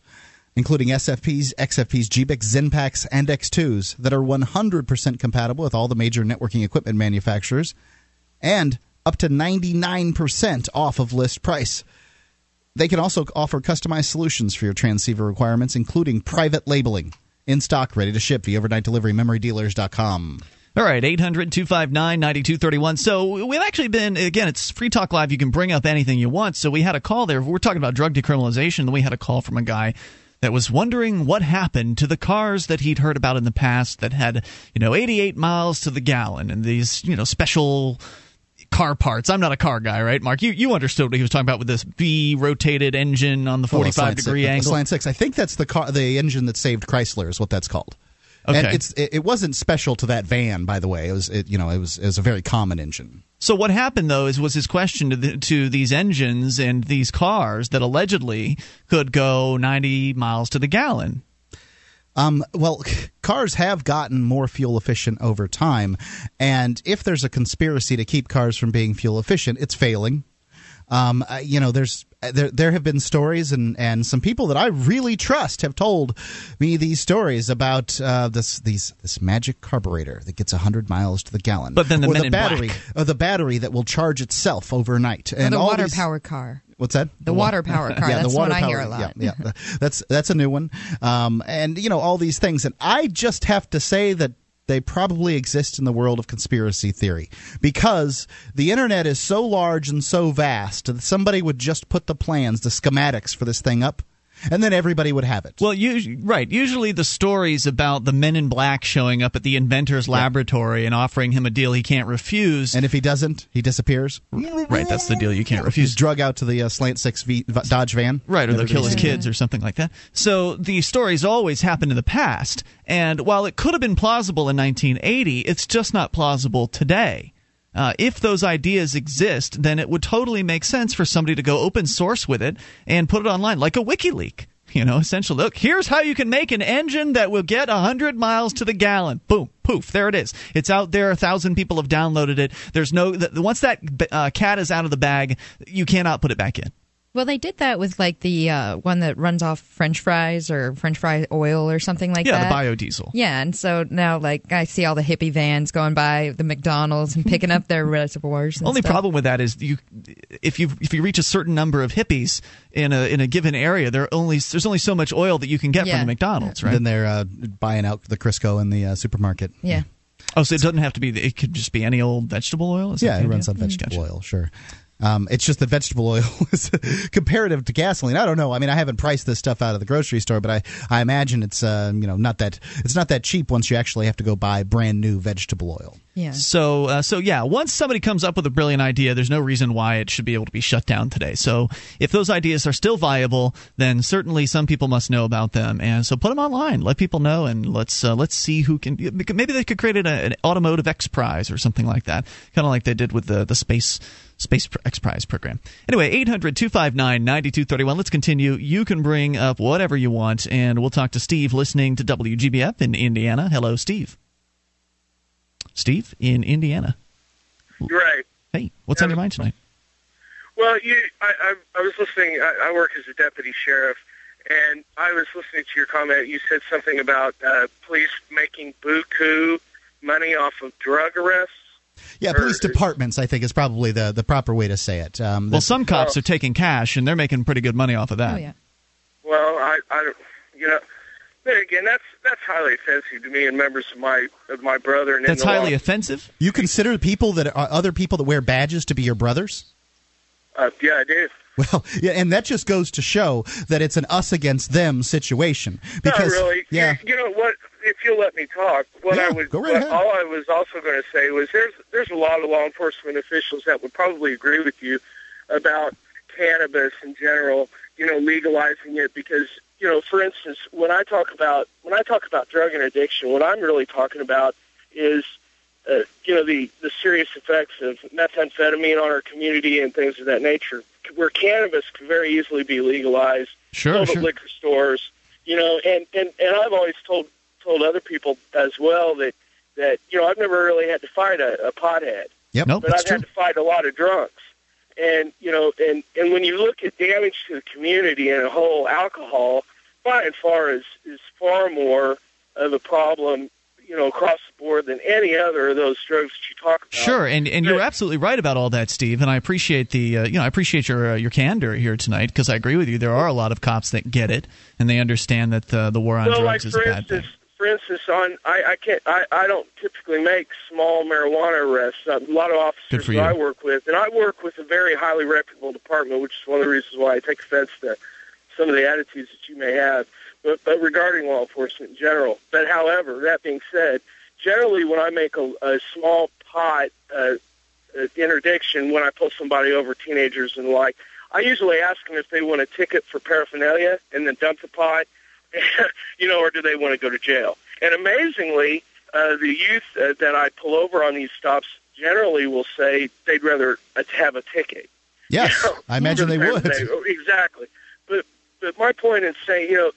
including SFPs, XFPs, GBICs, XENPAKs, and X2s that are 100% compatible with all the major networking equipment manufacturers and up to 99% off of list price. They can also offer customized solutions for your transceiver requirements, including private labeling. In stock, ready to ship via overnight delivery, memorydealers.com. All right, 800 259 9231. So we've actually been, again, it's Free Talk Live. You can bring up anything you want. So we had a call there. We're talking about drug decriminalization. And we had a call from a guy that was wondering what happened to the cars that he'd heard about in the past that had, you know, 88 miles to the gallon and these, you know, special car parts. I'm not a car guy, right, Mark? You you understood what he was talking about with this B rotated engine on the 45 degree six, angle. Slant six. I think that's the car, the engine that saved Chrysler is what that's called. Okay. And it's it, it wasn't special to that van, by the way. It was it, you know it was it was a very common engine. So what happened though is was his question to the, to these engines and these cars that allegedly could go 90 miles to the gallon. Um, well, cars have gotten more fuel efficient over time, and if there's a conspiracy to keep cars from being fuel efficient, it's failing. Um, uh, you know, there's there there have been stories and and some people that I really trust have told me these stories about uh, this these this magic carburetor that gets 100 miles to the gallon. But then the or Men the in battery, Black. or the battery that will charge itself overnight, Or and the all water these- powered car. What's that? The water power car. yeah, That's the water one I hear power- a lot. Yeah, yeah, that's that's a new one. Um, and you know all these things, and I just have to say that they probably exist in the world of conspiracy theory. Because the internet is so large and so vast that somebody would just put the plans, the schematics for this thing up, and then everybody would have it. Well, usually, right. Usually, the stories about the Men in Black showing up at the inventor's laboratory and offering him a deal he can't refuse. and if he doesn't, he disappears. right, that's the deal you can't He's refuse. drug out to the uh, Slant Six v, Dodge van. Right, or they'll kill his kids or something like that. So the stories always happen in the past. And while it could have been plausible in 1980, it's just not plausible today. Uh, if those ideas exist, then it would totally make sense for somebody to go open source with it and put it online, like a WikiLeak. You know, essentially, look, here's how you can make an engine that will get 100 miles to the gallon. Boom, poof, there it is. It's out there. A thousand people have downloaded it. There's no, once that uh, cat is out of the bag, you cannot put it back in. Well, they did that with like the uh, one that runs off French fries or French fry oil or something like Yeah, that. Yeah, the biodiesel. Yeah, and so now like I see all the hippie vans going by the McDonald's and picking up their reservoirs. And Only stuff. problem with that is you, if you if you reach a certain number of hippies in a in a given area, there only there's only so much oil that you can get Yeah. from the McDonald's, right? Then they're uh, buying out the Crisco in the uh, supermarket. Yeah. oh, so it doesn't have to be. It could just be any old vegetable oil. Is Yeah, it runs idea? on vegetable Gotcha. oil, sure. Um, it's just that vegetable oil is comparative to gasoline. I don't know. I mean, I haven't priced this stuff out of the grocery store, but I, I imagine it's uh, you know not that it's not that cheap once you actually have to go buy brand new vegetable oil. Yeah. So, uh, so yeah, once somebody comes up with a brilliant idea, there's no reason why it should be able to be shut down today. So, if those ideas are still viable, then certainly some people must know about them, and so put them online, let people know, and let's uh, let's see who can. Maybe they could create an, an automotive X Prize or something like that, kind of like they did with the the space. Space X Prize program. Anyway, 800 259 9231. Let's continue. You can bring up whatever you want, and we'll talk to Steve listening to WGBF in Indiana. Hello, Steve. Steve in Indiana. You're right. Hey, what's on your mind tonight? Well, you, I, I, I was listening. I, I work as a deputy sheriff, and I was listening to your comment. You said something about uh, police making buku money off of drug arrests. Yeah, police or, departments, I think, is probably the, the proper way to say it. Um, well, some cops are taking cash, and they're making pretty good money off of that. Oh, yeah. Well, I, I you know, there again, that's that's highly offensive to me and members of my of my brother. And that's highly law. offensive. You consider people that are other people that wear badges to be your brothers? Uh, yeah, I do. Well, yeah, and that just goes to show that it's an us against them situation. Because, Not really. Yeah. You, you know what? If you'll let me talk, what yeah, I was, go right what, all I was also going to say was there's there's a lot of law enforcement officials that would probably agree with you about cannabis in general. You know, legalizing it because you know, for instance, when I talk about when I talk about drug and addiction, what I'm really talking about is uh, you know the the serious effects of methamphetamine on our community and things of that nature. Where cannabis could very easily be legalized, sure, sold sure. at liquor stores, you know, and and and I've always told told other people as well that that you know I've never really had to fight a, a pothead, Yep, nope, but I've true. had to fight a lot of drunks. And you know, and and when you look at damage to the community and a whole, alcohol by and far is is far more of a problem, you know, across the board than any other of those drugs that you talk about. Sure, and and you're absolutely right about all that, Steve. And I appreciate the uh, you know I appreciate your uh, your candor here tonight because I agree with you. There are a lot of cops that get it and they understand that uh, the war on well, drugs like is for a bad instance, thing. For instance, on I, I can't I, I don't typically make small marijuana arrests. Uh, A lot of officers that. I work with, and I work with a very highly reputable department, which is one of the reasons why I take offense to some of the attitudes that you may have. But, but regarding law enforcement in general, but however, that being said, generally when I make a, a small pot uh, uh, interdiction, when I pull somebody over, teenagers and the like, I usually ask them if they want a ticket for paraphernalia and then dump the pot, you know, or do they want to go to jail? And amazingly, uh, the youth uh, that I pull over on these stops generally will say they'd rather have a ticket. Yes, You know, I imagine they would. paraphernalia. Exactly. But but my point is saying, you know,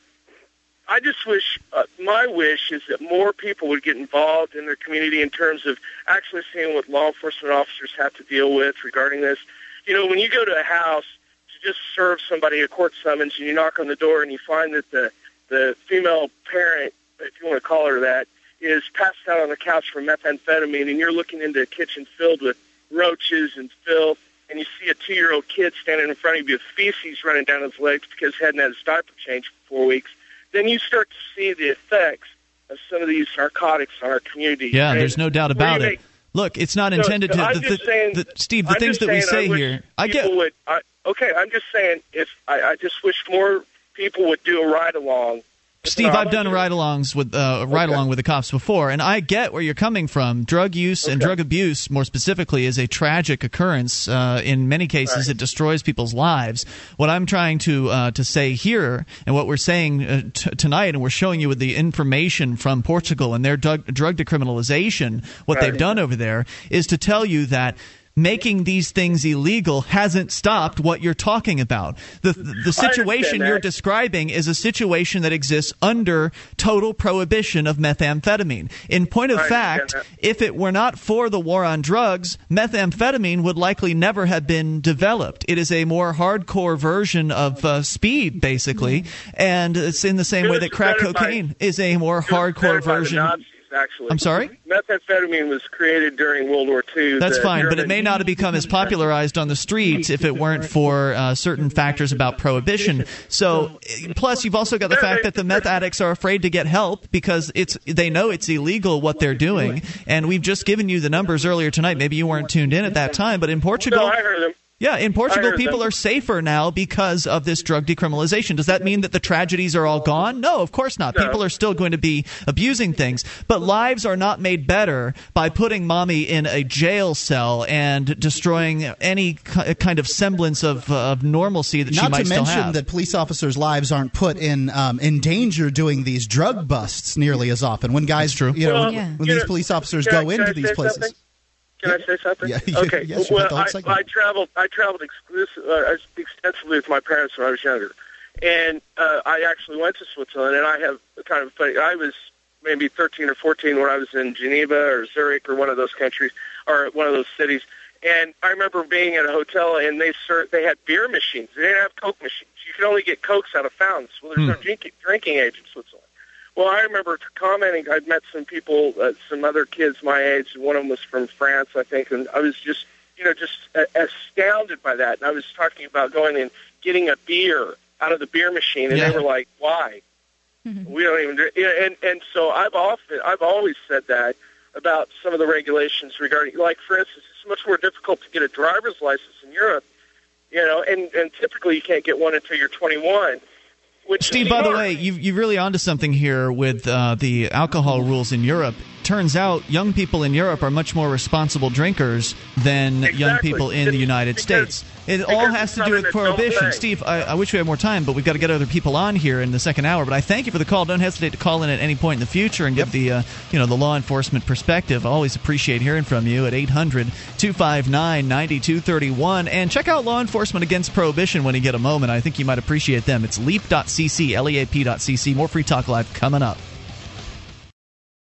I just wish uh, my wish is that more people would get involved in their community in terms of actually seeing what law enforcement officers have to deal with regarding this. You know, when you go to a house to just serve somebody a court summons and you knock on the door and you find that the the female parent, if you want to call her that, is passed out on the couch from methamphetamine and you're looking into a kitchen filled with roaches and filth and you see a two-year-old kid standing in front of you with feces running down his legs because he hadn't had his diaper changed for four weeks, then you start to see the effects of some of these narcotics on our community. Yeah, And there's no doubt about it. make- Look, it's not So, intended to. I'm The, just the- saying- the- Steve, the I'm things that we say here, I get. Would, I, okay, I'm just saying if I, I just wish more people would do a ride along. Steve, I've done ride-alongs with uh, ride-along with the cops before, and I get where you're coming from. Drug use and drug abuse, more specifically, is a tragic occurrence. Uh, in many cases, Right. it destroys people's lives. What I'm trying to uh, to say here, and what we're saying uh, t- tonight, and we're showing you with the information from Portugal and their drug, drug decriminalization, what Right. they've done over there, is to tell you that. Making these things illegal hasn't stopped what you're talking about. The the situation you're describing is a situation that exists under total prohibition of methamphetamine. In point of fact, that. if it were not for the war on drugs, methamphetamine would likely never have been developed. It is a more hardcore version of uh, speed, basically, and it's in the same way that crack cocaine is a more hardcore version. Actually. I'm sorry? Methamphetamine was created during World War II. That's fine, but it may not have become as popularized on the streets if it weren't for uh, certain factors about prohibition. So, plus you've also got the fact that the meth addicts are afraid to get help because it's they know it's illegal what they're doing. And we've just given you the numbers earlier tonight. Maybe you weren't tuned in at that time, but in Portugal, No, I heard them. Yeah, in Portugal, people are safer now because of this drug decriminalization. Does that mean that the tragedies are all gone? No, of course not. No. People are still going to be abusing things, but lives are not made better by putting mommy in a jail cell and destroying any kind of semblance of, uh, of normalcy that she might have. Not to mention that police officers' lives aren't put in um, in danger doing these drug busts nearly as often. When guys, true. you know, Well, when, Yeah. when you these police officers can go can into these places. something? Can I say something? Yeah, yeah, okay. yes, well, had the whole I. I traveled. I traveled uh, extensively with my parents when I was younger, and uh, I actually went to Switzerland. And I have kind of funny. I was maybe 13 or 14 when I was in Geneva or Zurich or one of those countries or one of those cities. And I remember being at a hotel and they served, they had beer machines. They didn't have Coke machines. You could only get Cokes out of fountains. Well, there's no drinking, drinking age in Switzerland. Well, I remember commenting. I'd met some people, uh, some other kids my age. And one of them was from France, I think, and I was just, you know, just uh, astounded by that. And I was talking about going and getting a beer out of the beer machine, and Yeah. they were like, "Why? We don't even." Do, yeah, and and so I've often, I've always said that about some of the regulations regarding, like for instance, it's much more difficult to get a driver's license in Europe, you know, and and typically you can't get one until you're 21. Which Steve, by the way, you've, you've really onto something here with uh, the alcohol rules in Europe. Turns out young people in Europe are much more responsible drinkers than young people in the United because- States. It all has to do with prohibition. Steve, I, I wish we had more time, but we've got to get other people on here in the second hour. But I thank you for the call. Don't hesitate to call in at any point in the future and give the uh, you know the law enforcement perspective. I always appreciate hearing from you at 800-259-9231. And check out Law Enforcement Against Prohibition when you get a moment. I think you might appreciate them. It's leap.cc, L-E-A-P.cc. More Free Talk Live coming up.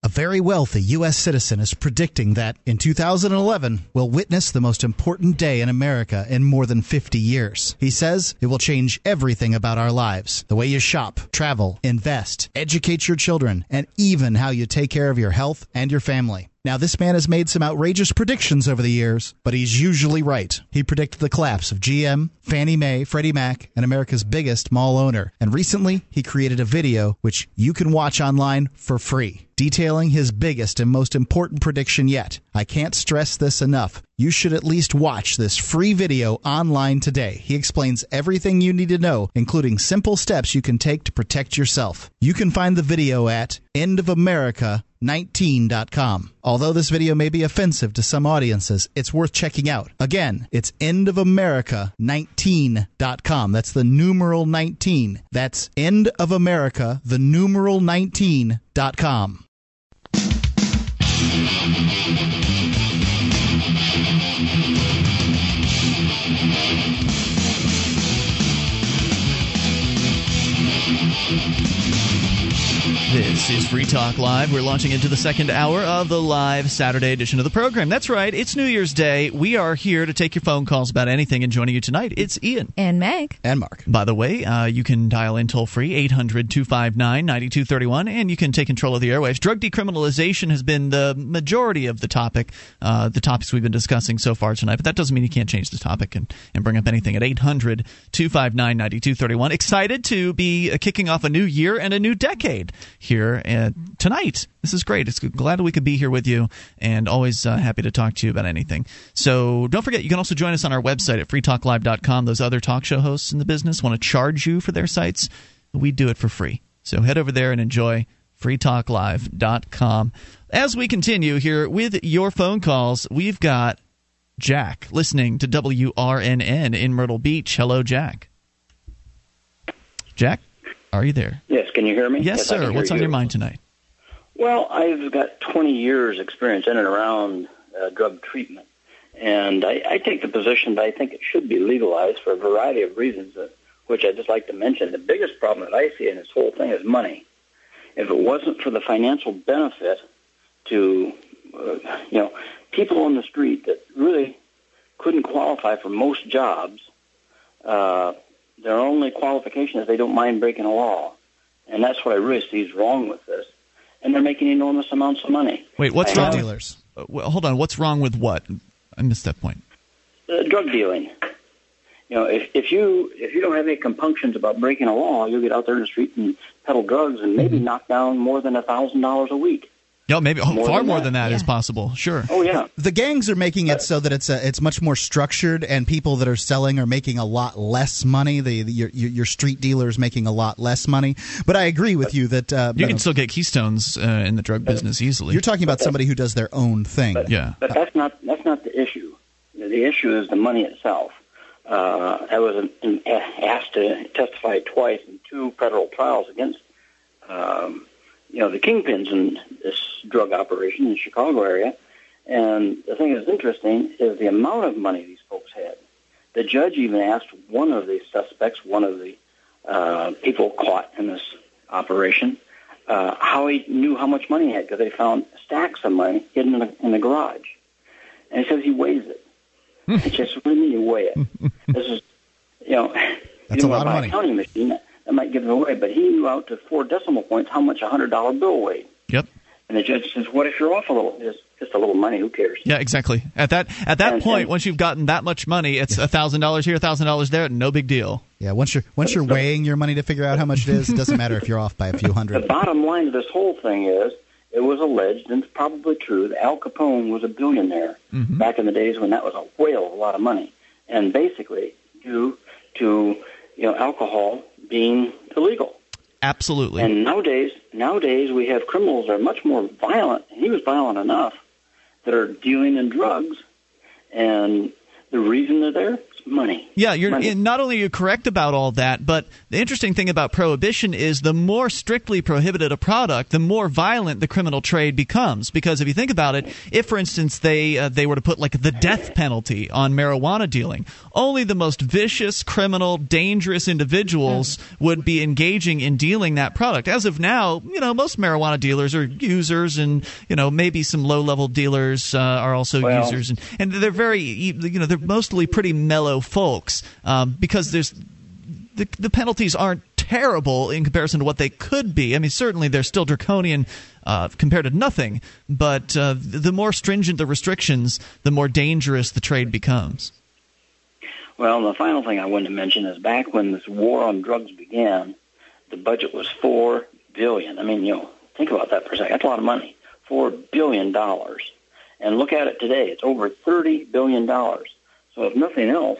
A very wealthy U.S. citizen is predicting that in 2011 we'll witness the most important day in America in more than 50 years. He says it will change everything about our lives the way you shop, travel, invest, educate your children, and even how you take care of your health and your family. Now, this man has made some outrageous predictions over the years, but he's usually right. He predicted the collapse of GM, Fannie Mae, Freddie Mac, and America's biggest mall owner. And recently, he created a video which you can watch online for free, detailing his biggest and most important prediction yet. I can't stress this enough. You should at least watch this free video online today. He explains everything you need to know, including simple steps you can take to protect yourself. You can find the video at endofamerica19.com. Although this video may be offensive to some audiences, it's worth checking out. Again, it's endofamerica19.com. That's the numeral 19. That's endofamerica, the numeral 19.com. This is Free Talk Live. We're launching into the second hour of the live Saturday edition of the program. That's right, it's New Year's Day. We are here to take your phone calls about anything, and joining you tonight, it's Ian. And Meg. And Mark. By the way, uh, you can dial in toll free, 800 259 9231, and you can take control of the airwaves. Drug decriminalization has been the majority of the topic, uh, the topics we've been discussing so far tonight, but that doesn't mean you can't change the topic and, and bring up anything at 800 259 9231. Excited to be uh, kicking off a new year and a new decade here uh, tonight. This is great. It's glad we could be here with you, and always uh, happy to talk to you about anything. So don't forget, you can also join us on our website at freetalklive.com. Those other talk show hosts in the business want to charge you for their sites. We do it for free. So head over there and enjoy freetalklive.com. As we continue here with your phone calls, we've got Jack listening to WRNN in Myrtle Beach. Hello, Jack. Jack, are you there? Yes, can you hear me? Yes, I sir. What's on you. your mind tonight? Well, I've got 20 years experience in and around uh, drug treatment, and I, I take the position that I think it should be legalized for a variety of reasons, uh, which I'd just like to mention. The biggest problem that I see in this whole thing is money. If it wasn't for the financial benefit to, uh, you know, people on the street that really couldn't qualify for most jobs, uh, their only qualification is they don't mind breaking a law. And that's what I really see is wrong with this. And they're making enormous amounts of money. Wait, what's I wrong? have- Dealers. Uh, well, hold on. What's wrong with what? I missed that point. Uh, drug dealing. You know, if, if you if you don't have any compunctions about breaking a law, you'll get out there in the street and peddle drugs and Mm-hmm. maybe knock down more than a thousand dollars a week. Yeah, maybe oh, More far than more that. than that is Yeah. possible. Sure. Oh yeah. The gangs are making it so that it's a, it's much more structured, and people that are selling are making a lot less money. The, the your, your your street dealers making a lot less money. But I agree with you that uh, You can still get keystones uh, in the drug business easily. you're talking about somebody who does their own thing. yeah. But that's not that's not the issue. The issue is the money itself. Uh, I was in, asked to testify twice in two federal trials against, um, you know, the kingpins in this drug operation in the Chicago area. And the thing that's interesting is the amount of money these folks had. The judge even asked one of the suspects, one of the uh, people caught in this operation, uh, how he knew how much money he had because they found stacks of money hidden in the, in the garage. And he says he weighs it. It's just what do you weigh it? this is, you know, That's you a lot of money. Counting machine. That might give it away. But he knew out to four decimal points how much a hundred dollar bill weighed. Yep. And the judge says, "What if you're off a little? Just, just a little money. Who cares?" Yeah, exactly. At that at that And- point, and- once you've gotten that much money, it's a thousand dollars here, a thousand dollars there, no big deal. Yeah, once you're once you're weighing your money to figure out how much it is, it doesn't matter if you're off by a few hundred. The bottom line of this whole thing is, it was alleged, and it's probably true, that Al Capone was a billionaire Mm-hmm. back in the days when that was a whale of a lot of money, and basically due to you know alcohol being illegal. Absolutely. And nowadays, nowadays we have criminals that are much more violent. He was violent enough that are dealing in drugs, and the reason they're there money. Yeah, you're Money. not only are you correct about all that, but the interesting thing about prohibition is the more strictly prohibited a product, the more violent the criminal trade becomes. Because if you think about it, if for instance they uh, they were to put like the death penalty on marijuana dealing, only the most vicious, criminal, dangerous individuals would be engaging in dealing that product. As of now, you know, most marijuana dealers are users, and you know maybe some low level dealers uh, are also Well- users, and, and they're very you know they're mostly pretty mellow folks um, because there's the, the penalties aren't terrible in comparison to what they could be. I mean, certainly they're still draconian uh, compared to nothing, but uh, the more stringent the restrictions, the more dangerous the trade becomes. Well, the final thing I wanted to mention is back when this war on drugs began, the budget was four billion. I mean, you know, think about that for a second. That's a lot of money. Four billion dollars. And look at it today. It's over thirty billion dollars. So if nothing else,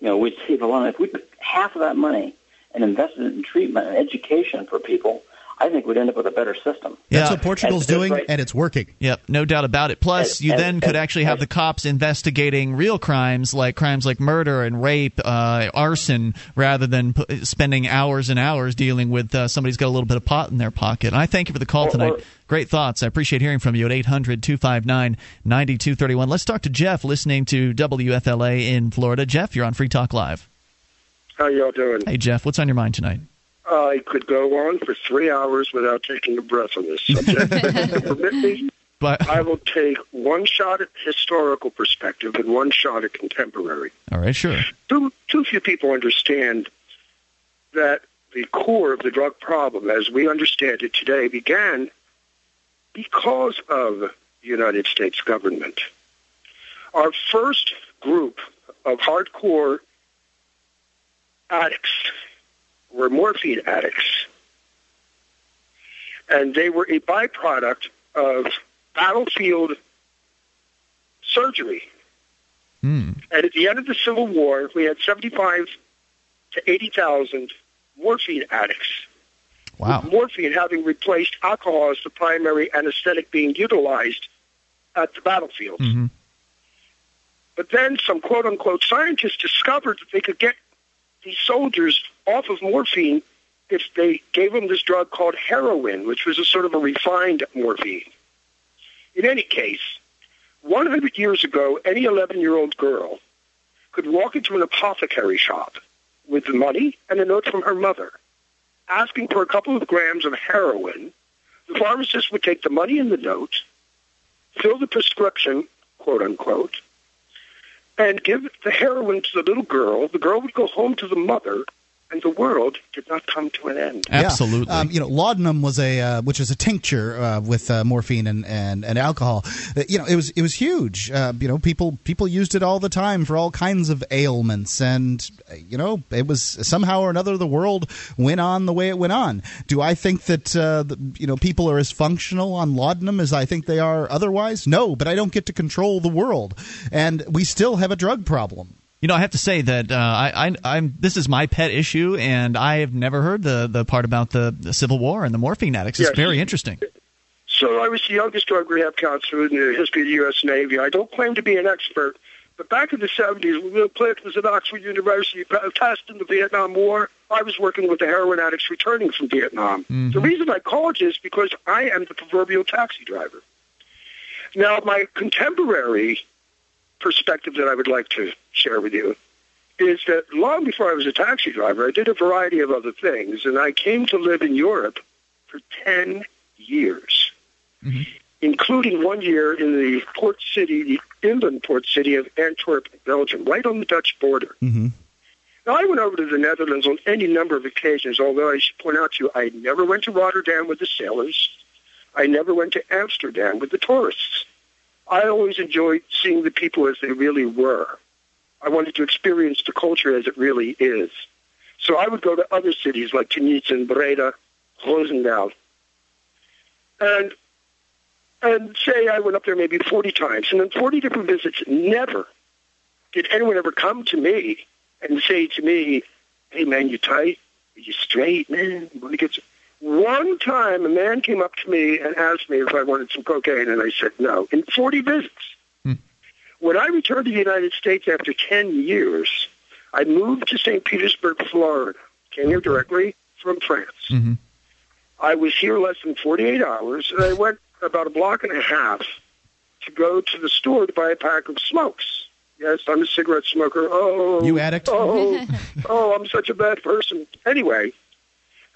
you know, we'd save a lot. If we took half of that money and invested it in treatment and education for people, I think we'd end up with a better system. That's what Portugal's That's- that's doing, right. and it's working. Yep, no doubt about it. Plus, you as- then could as- actually have as- the cops investigating real crimes like crimes like murder and rape, uh, arson, rather than p- spending hours and hours dealing with uh, somebody's got a little bit of pot in their pocket. And I thank you for the call Or- tonight. or- Great thoughts. I appreciate hearing from you at 800 259 9231. Let's talk to Jeff, listening to WFLA in Florida. Jeff, you're on Free Talk Live. How y'all doing? Hey, Jeff, what's on your mind tonight? I could go on for three hours without taking a breath on this subject. But permit me, But, I will take one shot at historical perspective and one shot at contemporary. all right, sure. Too, too few people understand that the core of the drug problem, as we understand it today, began because of the United States government. Our first group of hardcore addicts were morphine addicts. And they were a byproduct of battlefield surgery. Hmm. And at the end of the Civil War, we had 75 to 80,000 morphine addicts. Wow. With morphine having replaced alcohol as the primary anesthetic being utilized at the battlefield. hmm But then some quote unquote scientists discovered that they could get these soldiers off of morphine if they gave them this drug called heroin, which was a sort of a refined morphine. In any case, 100 years ago, any 11 year old girl could walk into an apothecary shop with the money and a note from her mother asking for a couple of grams of heroin. The pharmacist would take the money and the note, fill the prescription, quote unquote, and give the heroin to the little girl. The girl would go home to the mother, and the world did not come to an end. Absolutely. Yeah. Um, you know, laudanum was a uh, which is a tincture uh, with uh, morphine and, and, and alcohol. Uh, you know, it was it was huge. Uh, you know, people people used it all the time for all kinds of ailments, and uh, you know, it was somehow or another the world went on the way it went on. Do I think that uh, the, you know people are as functional on laudanum as I think they are otherwise? No, but I don't get to control the world, and we still have a drug problem. You know, I have to say that uh, I, I, I'm. This is my pet issue, and I have never heard the, the part about the, the Civil War and the morphine addicts. It's Yes. very interesting. So I was the youngest drug rehab counselor in the history of the U.S. Navy. I don't claim to be an expert, but back in the 70s, when Bill Clinton was at Oxford University in the Vietnam War, I was working with the heroin addicts returning from Vietnam. The reason I called you is because I am the proverbial taxi driver. Now, my contemporary perspective that I would like to share with you is that long before I was a taxi driver, I did a variety of other things, and I came to live in Europe for 10 years, including one year in the port city, the inland port city of Antwerp, Belgium, right on the Dutch border. Mm-hmm. Now, I went over to the Netherlands on any number of occasions, although I should point out to you, I never went to Rotterdam with the sailors. I never went to Amsterdam with the tourists. I always enjoyed seeing the people as they really were. I wanted to experience the culture as it really is. So I would go to other cities like Tunis and Breda, Roosendaal. And and say I went up there maybe 40 times, and in 40 different visits, never did anyone ever come to me and say to me, hey, man, you tight? Are you straight, man? You want to get some? One time, a man came up to me and asked me if I wanted some cocaine, and I said no. In 40 visits. Hmm. When I returned to the United States after 10 years, I moved to St. Petersburg, Florida. Came here directly from France. Mm-hmm. I was here less than 48 hours, and I went about a block and a half to go to the store to buy a pack of smokes. Yes, I'm a cigarette smoker. Oh, you addict. Oh, oh, I'm such a bad person. Anyway,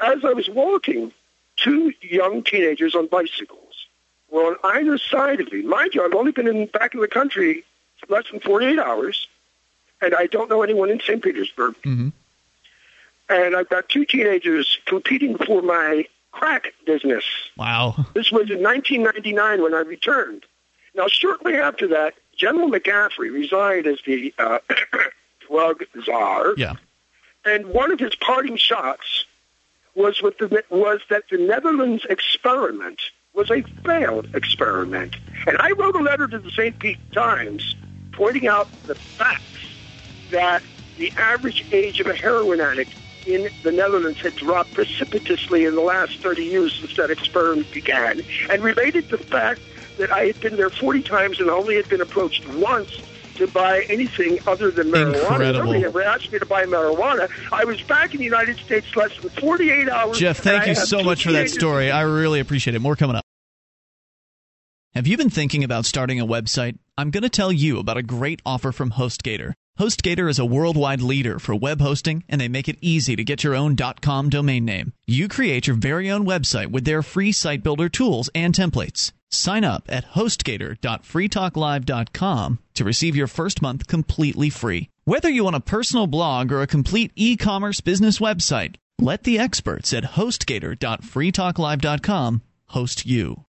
as I was walking, two young teenagers on bicycles were on either side of me. Mind you, I've only been in, back in the country less than 48 hours, and I don't know anyone in St. Petersburg. Mm-hmm. And I've got two teenagers competing for my crack business. Wow. This was in 1999 when I returned. Now, shortly after that, General McCaffrey resigned as the uh, drug czar. Yeah. And one of his parting shots was with the was that the Netherlands experiment was a failed experiment. And I wrote a letter to the St. Pete Times pointing out the facts that the average age of a heroin addict in the Netherlands had dropped precipitously in the last 30 years since that experiment began, and related the fact that I had been there 40 times and only had been approached once to buy anything other than marijuana. Incredible. Nobody ever asked me to buy marijuana. I was back in the United States less than 48 hours. Jeff, thank you so much for that story. I really appreciate it. More coming up. Have you been thinking about starting a website? I'm going to tell you about a great offer from HostGator. HostGator is a worldwide leader for web hosting, and they make it easy to get your own .com domain name. You create your very own website with their free site builder tools and templates. Sign up at hostgator.freetalklive.com to receive your first month completely free. Whether you want a personal blog or a complete e-commerce business website, let the experts at hostgator.freetalklive.com host you.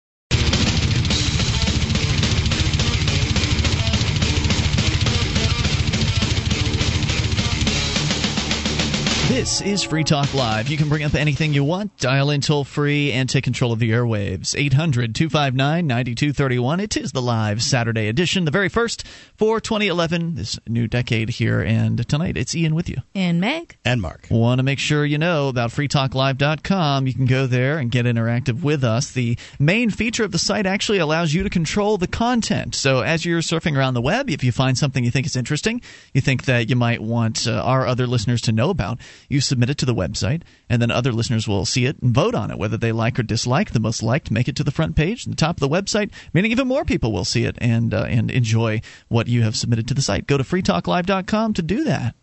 This is Free Talk Live. You can bring up anything you want, dial in toll free, and take control of the airwaves. 800 259 9231. It is the live Saturday edition, the very first for 2011, this new decade here. And tonight, it's Ian with you. And Meg. And Mark. Want to make sure you know about freetalklive.com. You can go there and get interactive with us. The main feature of the site actually allows you to control the content. So as you're surfing around the web, if you find something you think is interesting, you think that you might want uh, our other listeners to know about, you submit it to the website, and then other listeners will see it and vote on it, whether they like or dislike. The most liked make it to the front page, the top of the website, meaning even more people will see it and uh, and enjoy what you have submitted to the site. Go to freetalklive.com to do that.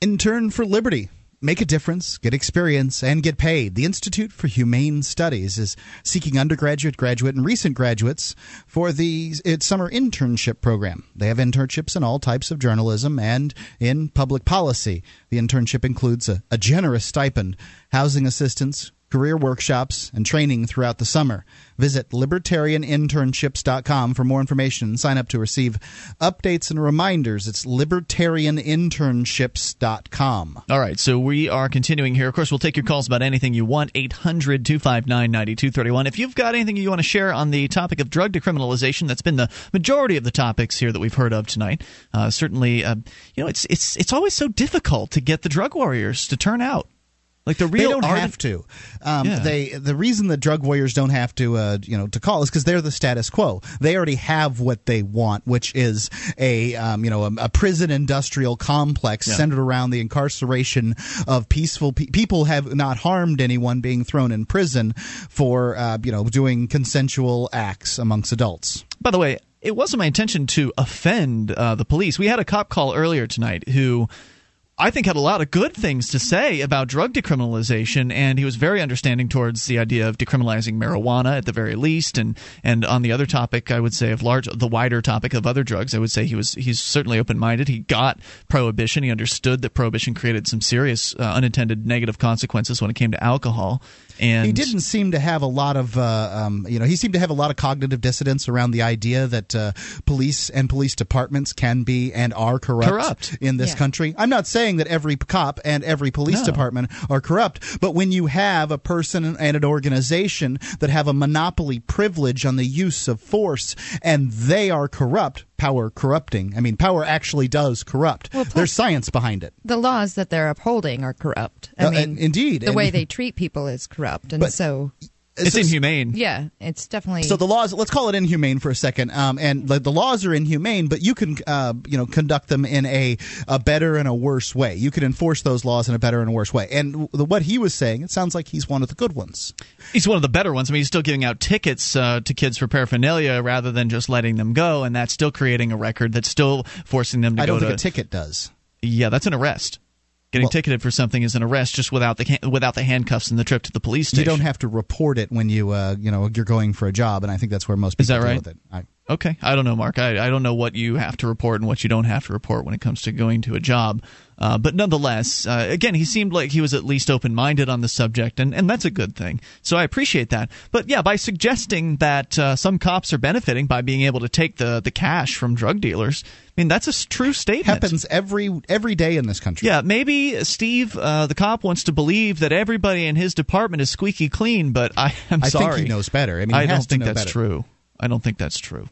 Intern for Liberty. Make a difference, get experience, and get paid. The Institute for Humane Studies is seeking undergraduate, graduate, and recent graduates for the its summer internship program. They have internships in all types of journalism and in public policy. The internship includes a, a generous stipend, housing assistance, career workshops, and training throughout the summer. Visit libertarianinternships.com for more information sign up to receive updates and reminders. It's libertarianinternships.com. All right, so we are continuing here. Of course, we'll take your calls about anything you want. 800 259 9231. If you've got anything you want to share on the topic of drug decriminalization, that's been the majority of the topics here that we've heard of tonight. Uh, certainly, uh, you know, it's, it's, it's always so difficult to get the drug warriors to turn out. Like the real they don't art- have to. Um, Yeah. They the reason the drug warriors don't have to uh, you know to call is because they're the status quo. They already have what they want, which is a um, you know a, a prison industrial complex Yeah. centered around the incarceration of peaceful pe- people have not harmed anyone being thrown in prison for uh, you know doing consensual acts amongst adults. By the way, it wasn't my intention to offend uh, the police. We had a cop call earlier tonight who I think had a lot of good things to say about drug decriminalization, and he was very understanding towards the idea of decriminalizing marijuana at the very least, and and on the other topic, I would say of large, the wider topic of other drugs, I would say he was he's certainly open minded. He got prohibition. He understood that prohibition created some serious uh, unintended negative consequences when it came to alcohol, and he didn't seem to have a lot of, uh, um, you know, he seemed to have a lot of cognitive dissonance around the idea that uh, police and police departments can be and are corrupt, corrupt. in this Yeah. country. I'm not saying that every cop and every police No. department are corrupt, but when you have a person and an organization that have a monopoly privilege on the use of force and they are corrupt, power corrupting. I mean, power actually does corrupt. Well, plus- There's science behind it. The laws that they're upholding are corrupt. I Uh, mean, indeed. the And- way they treat people is corrupt, and But- so it's inhumane. yeah, it's definitely So the laws, let's call it inhumane for a second. Um, and the, the laws are inhumane, but you can, uh, you know, conduct them in a, a better and a worse way. You can enforce those laws in a better and a worse way. And w- what he was saying, it sounds like he's one of the good ones. He's one of the better ones. I mean, he's still giving out tickets uh, to kids for paraphernalia rather than just letting them go, and that's still creating a record that's still forcing them to I don't think to. a ticket does. yeah, that's an arrest. Getting Well- ticketed for something is an arrest just without the without the handcuffs and the trip to the police station. You don't have to report it when you, uh, you know, you're going for a job, and I think that's where most people Is that deal right? with it. I, Okay, I don't know, Mark. I, I don't know what you have to report and what you don't have to report when it comes to going to a job. Uh, but nonetheless, uh, again, he seemed like he was at least open minded on the subject, and, and that's a good thing. So I appreciate that. But yeah, by suggesting that uh, some cops are benefiting by being able to take the, the cash from drug dealers, I mean, that's a true statement. happens every every day in this country. Yeah, maybe Steve, uh, the cop, wants to believe that everybody in his department is squeaky clean, but I am I sorry. think he knows better. I mean, I don't think that's better. true. I don't think that's true.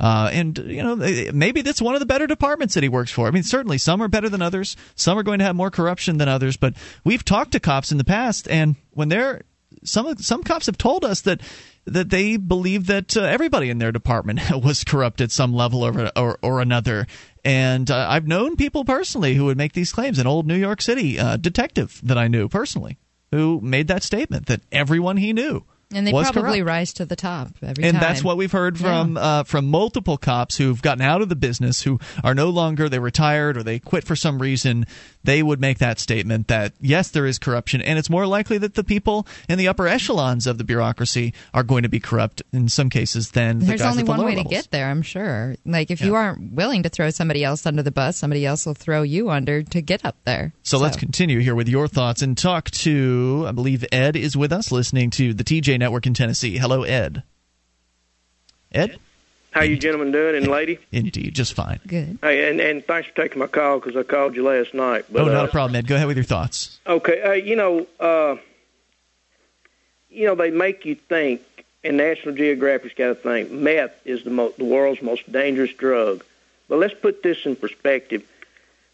Uh, and you know, maybe that's one of the better departments that he works for. I mean, certainly some are better than others. Some are going to have more corruption than others. But we've talked to cops in the past, and when they're some some cops have told us that that they believe that uh, everybody in their department was corrupt at some level or or, or another. And uh, I've known people personally who would make these claims. An old New York City uh, detective that I knew personally who made that statement that everyone he knew and they probably corrupt rise to the top every time. and time. that's what we've heard from uh, from multiple cops who've gotten out of the business, who are no longer they retired or they quit for some reason. They would make that statement that yes, there is corruption, and it's more likely that the people in the upper echelons of the bureaucracy are going to be corrupt in some cases than the There's guys only the one way levels. to get there, I'm sure. Like if you aren't willing to throw somebody else under the bus, somebody else will throw you under to get up there. So, let's continue here with your thoughts and talk to, I believe Ed is with us, listening to the TJ Network in Tennessee. Hello, Ed. Ed? How you gentlemen doing, and lady? Indeed, just fine. Good. Hey, and and thanks for taking my call because I called you last night. But, oh, not uh, a problem, Ed. Go ahead with your thoughts. Okay, uh, you know, uh, you know, they make you think, and National Geographic's got to think meth is the mo- the world's most dangerous drug. But let's put this in perspective.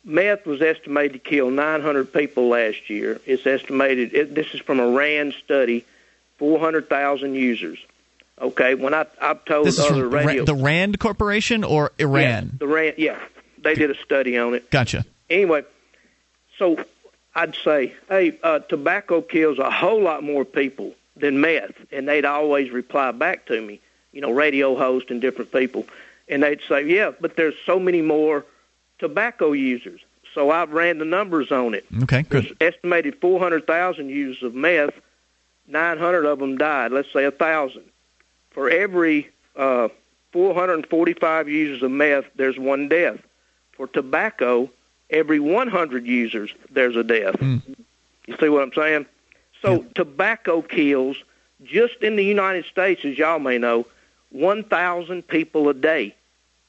Meth was estimated to kill 900 people last year. It's estimated. It, this is from a RAND study, 400,000 users. Okay, when I I've told This is other radio the Rand Corporation or Iran? Yes, the RAND, yeah, they did a study on it. Gotcha. Anyway, so I'd say, hey, uh, tobacco kills a whole lot more people than meth, and they'd always reply back to me, you know, radio hosts and different people, and they'd say, yeah, but there's so many more tobacco users. So I've ran the numbers on it. Okay, good. There's estimated 400,000 users of meth. 900 of them died. Let's say a thousand. For every uh, 445 users of meth, there's one death. For tobacco, every 100 users, there's a death. Mm. You see what I'm saying? So tobacco kills just in the United States, as y'all may know, 1,000 people a day.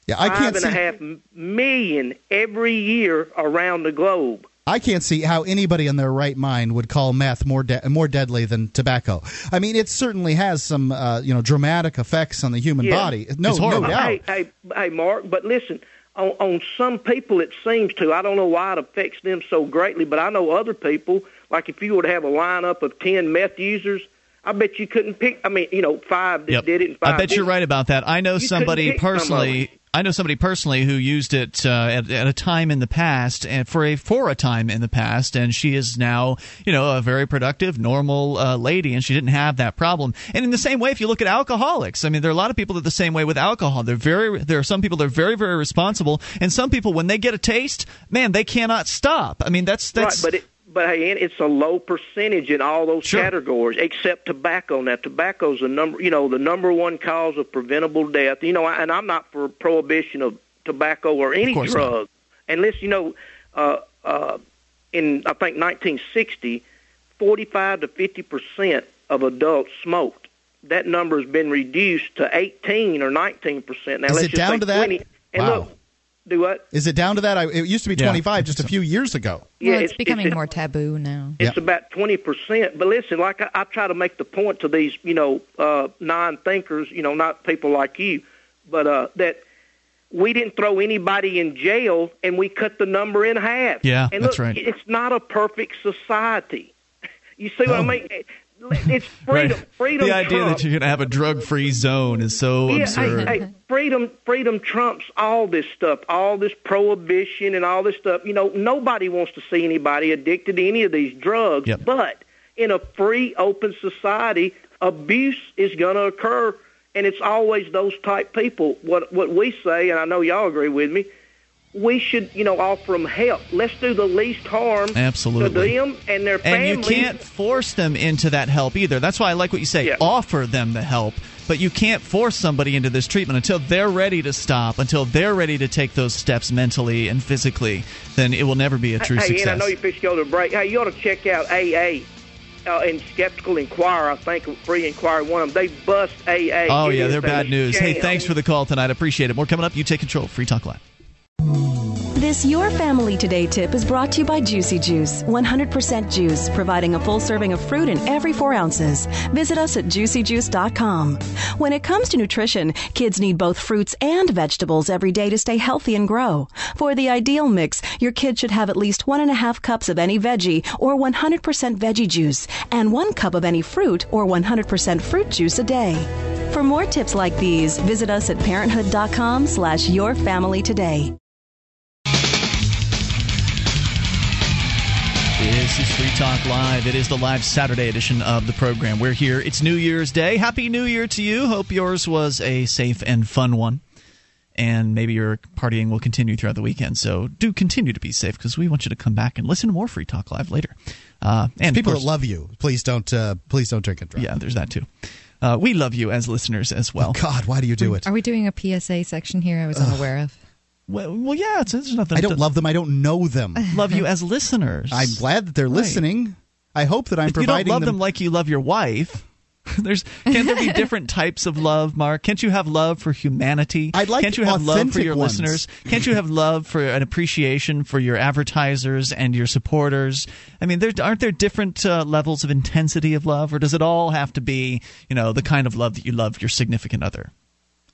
Yeah, I can't and a see. half million every year around the globe. I can't see how anybody in their right mind would call meth more de- more deadly than tobacco. I mean, it certainly has some uh, you know dramatic effects on the human Yeah. body. No, no doubt. Hey, hey, hey, Mark. But listen, on, on some people it seems to. I don't know why it affects them so greatly, but I know other people. Like if you were to have a lineup of ten meth users, I bet you couldn't pick. I mean, you know, five that Yep. did it. And five I bet you're right about that. I know You couldn't somebody pick some of personally. I know somebody personally who used it uh, at, at, a time in the past, and for a for a time in the past, and she is now, you know, a very productive, normal uh, lady, and she didn't have that problem. And in the same way, if you look at alcoholics, I mean, there are a lot of people that are the same way with alcohol. They're very there are some people that are very very responsible, and some people when they get a taste, man, they cannot stop. I mean, that's that's. Right, but hey, it's a low percentage in all those sure. categories except tobacco. Now, tobacco's the number, you know, the number one cause of preventable death. You know, and I'm not for prohibition of tobacco or any drug. Not. Listen, you know, uh, uh, in I think 1960, 45 to 50 percent of adults smoked. That number has been reduced to 18 or 19 percent. Now, Is let's it just down say to that? And wow. look, do what? Is it down to that? I, it used to be Yeah, 25 just a few years ago. Well, Yeah, it's, it's- becoming it's- more taboo now. It's Yeah. about twenty percent. But listen, like I, I try to make the point to these, you know, uh, non-thinkers, you know, not people like you, but uh, that we didn't throw anybody in jail and we cut the number in half. Yeah, and that's look, right. It's not a perfect society. You see what I mean? It's freedom. Right. Freedom. The idea trumps. that you're going to have a drug-free zone is so Yeah, absurd. hey, hey, freedom, freedom trumps all this stuff, all this prohibition and all this stuff. You know, nobody wants to see anybody addicted to any of these drugs. Yep. But in a free, open society, abuse is going to occur, and it's always those type people. What what we say, and I know y'all agree with me. We should, you know, offer them help. Let's do the least harm Absolutely. to them and their and you can't force them into that help either. That's why I like what you say. Yeah. Offer them the help, but you can't force somebody into this treatment until they're ready to stop, until they're ready to take those steps mentally and physically. Then it will never be a true hey, success. and I know you fish go to break. Hey, you ought to check out AA. Uh, and Skeptical Inquirer, I think Free Inquirer, one of them. They bust AA. Oh yeah, they're bad news. Hey, thanks for the call tonight. I appreciate it. More coming up. You take control. Free Talk Live. This Your Family Today tip is brought to you by Juicy Juice, 100% juice, providing a full serving of fruit in every four ounces. Visit us at juicyjuice.com. When it comes to nutrition, kids need both fruits and vegetables every day to stay healthy and grow. For the ideal mix, your kid should have at least one and a half cups of any veggie or 100% veggie juice, and one cup of any fruit or 100% fruit juice a day. For more tips like these, visit us at parenthood.com slash your family today. This is Free Talk Live. It is the live Saturday edition of the program. We're here. It's New Year's Day. Happy New Year to you. Hope yours was a safe and fun one. And maybe your partying will continue throughout the weekend. So do continue to be safe because we want you to come back and listen to more Free Talk Live later. Uh, and People course- that love you, please don't uh, please don't drink and drive. Yeah, there's that too. Uh, we love you as listeners as well. God, why do you do it? Are we doing a PSA section here? I was unaware of. Well, well yeah, it's, there's nothing. I don't love them. I don't know them. love you as listeners. I'm glad that they're Right. listening. I hope that I'm if you don't love them like you love your wife. There's can't there be different types of love, Mark? Can't you have love for humanity? I'd like Can't you have love for your ones. listeners? Can't you have love for an appreciation for your advertisers and your supporters? I mean, there aren't there different uh, levels of intensity of love, or does it all have to be, you know, the kind of love that you love your significant other?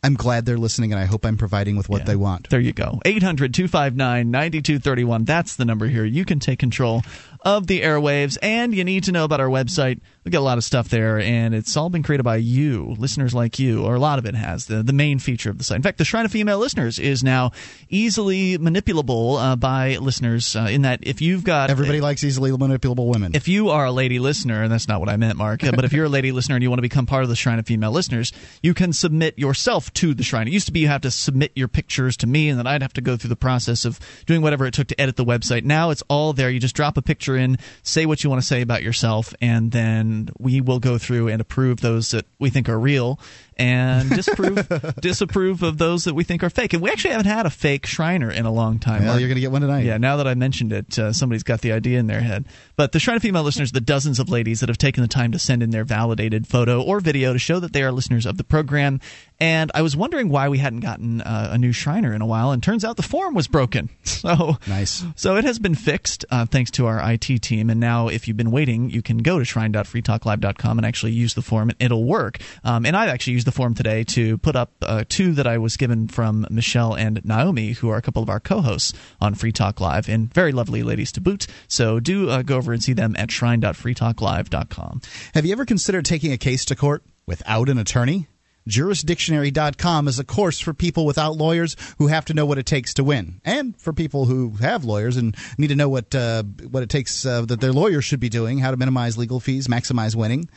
I'm glad they're listening, and I hope I'm providing with what Yeah. they want. There you go. 800 259 9231. That's the number here. You can take control of the airwaves, and you need to know about our website. We got a lot of stuff there, and it's all been created by you, listeners like you, or a lot of it has. The, the main feature of the site. In fact, the Shrine of Female Listeners is now easily manipulable uh, by listeners, uh, in that if you've got. Everybody likes easily manipulable women. If you are a lady listener, and that's not what I meant, Mark, but if you're a lady listener and you want to become part of the Shrine of Female Listeners, you can submit yourself to the Shrine. It used to be you have to submit your pictures to me, and then I'd have to go through the process of doing whatever it took to edit the website. Now it's all there. You just drop a picture in, say what you want to say about yourself, and then we will go through and approve those that we think are real and disapprove disapprove of those that we think are fake. And we actually haven't had a fake Shriner in a long time. well, you're going to get one tonight. Yeah, now that I mentioned it, uh, somebody's got the idea in their head. But the Shrine of Female listeners, the dozens of ladies that have taken the time to send in their validated photo or video to show that they are listeners of the program. And I was wondering why we hadn't gotten uh, a new Shriner in a while, and turns out the form was broken. So nice. So it has been fixed uh, thanks to our IT team. And now, if you've been waiting, you can go to shrine.freetalklive.com and actually use the form, and it'll work. Um, and I've actually used the form today to put up uh, two that I was given from Michelle and Naomi, who are a couple of our co-hosts on Free Talk Live, and very lovely ladies to boot. So do uh, go over and see them at shrine.freetalklive.com. Have you ever considered taking a case to court without an attorney? Jurisdictionary.com is a course for people without lawyers who have to know what it takes to win, and for people who have lawyers and need to know what uh, what it takes uh, that their lawyers should be doing, how to minimize legal fees, maximize winning.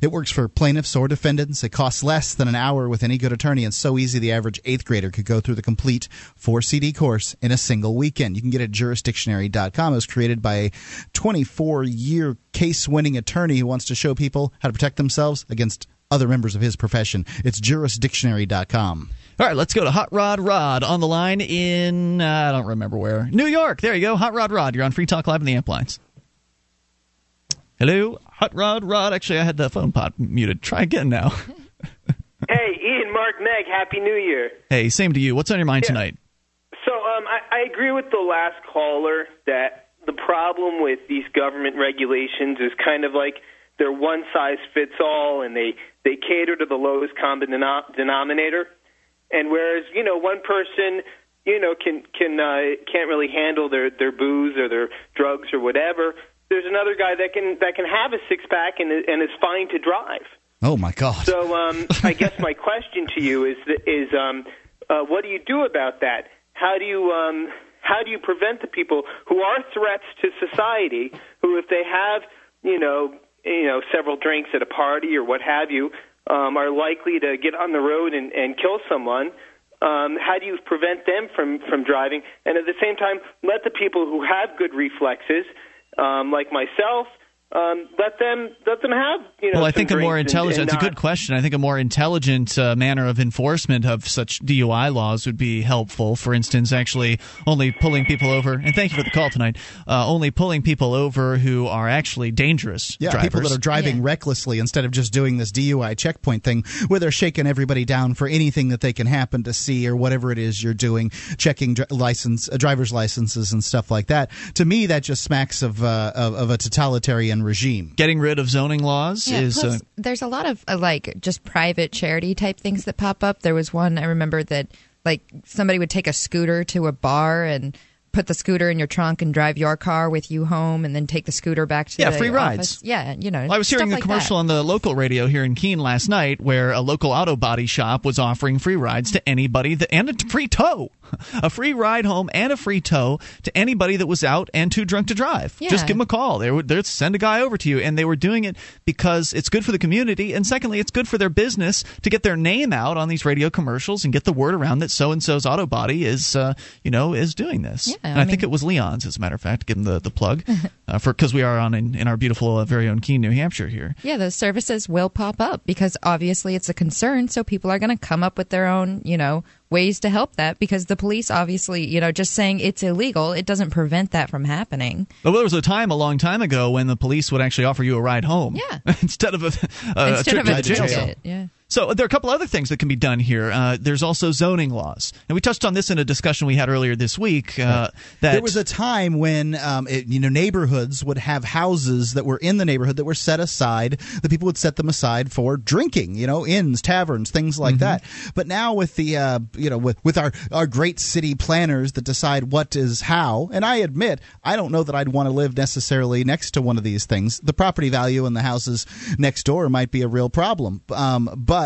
It works for plaintiffs or defendants. It costs less than an hour with any good attorney and so easy the average eighth grader could go through the complete four CD course in a single weekend. You can get it at jurisdictionary.com. It was created by a 24 year case winning attorney who wants to show people how to protect themselves against other members of his profession. It's jurisdictionary.com. All right, let's go to Hot Rod Rod on the line in, uh, I don't remember where. New York. There you go. Hot Rod Rod. You're on Free Talk Live in the Amp Lines. Hello, Hot Rod Rod. Actually, I had the phone pot muted. Try again now. hey, Ian, Mark, Meg, Happy New Year. Hey, same to you. What's on your mind Yeah. tonight? So um, I, I agree with the last caller that the problem with these government regulations is kind of like they're one size fits all, and they they cater to the lowest common denom- denominator. And whereas you know one person you know can can uh, can't really handle their their booze or their drugs or whatever, there's another guy that can that can have a six pack and and is fine to drive. Oh, my God. So um, I guess my question to you is is um, uh, what do you do about that? How do you um, how do you prevent the people who are threats to society, who if they have you know you know several drinks at a party or what have you, um, are likely to get on the road and, and kill someone? Um, how do you prevent them from from driving? And at the same time, let the people who have good reflexes, um, like myself, um, let them let them have you know. well, I think a more drinks and- intelligent. and It's a good question. I think a more intelligent uh, manner of enforcement of such DUI laws would be helpful. For instance, actually only pulling people over. And thank you for the call tonight. Uh, only pulling people over who are actually dangerous. Yeah, drivers. people that are driving recklessly instead of just doing this DUI checkpoint thing where they're shaking everybody down for anything that they can happen to see or whatever it is you're doing, checking dr- license, uh, driver's licenses and stuff like that. To me, that just smacks of uh, of, of a totalitarian regime. Getting rid of zoning laws Yeah, is. plus, uh, there's a lot of uh, like just private charity type things that pop up. There was one I remember that like somebody would take a scooter to a bar and put the scooter in your trunk and drive your car with you home, and then take the scooter back to Yeah, the free office. rides. Yeah, you know. Well, I was hearing a like commercial that. on the local radio here in Keene last night where a local auto body shop was offering free rides to anybody that, and a free tow. A free ride home and a free tow to anybody that was out and too drunk to drive. Yeah. Just give them a call. They would they'd send a guy over to you. And they were doing it because it's good for the community. And secondly, it's good for their business to get their name out on these radio commercials and get the word around that so and so's auto body is, uh, you know, is doing this. Yeah, and I I, think it was Leon's, as a matter of fact, give them the, the plug. uh, for Because we are on in, in our beautiful, uh, very own Keene, New Hampshire here. Yeah, those services will pop up because obviously it's a concern. So people are going to come up with their own, you know, ways to help that because the police obviously, you know, just saying it's illegal, it doesn't prevent that from happening. Well, there was a time a long time ago when the police would actually offer you a ride home. Yeah. instead of a, a, Instead trip of to a jail ticket, yeah. So there are a couple other things that can be done here. Uh, there's also zoning laws, and we touched on this in a discussion we had earlier this week. Uh, that there was a time when um, it, you know neighborhoods would have houses that were in the neighborhood that were set aside. The people would set them aside for drinking. You know, inns, taverns, things like that. But now with the uh, you know with with our our great city planners that decide what is how, and I admit I don't know that I'd want to live necessarily next to one of these things. The property value in the houses next door might be a real problem. Um, but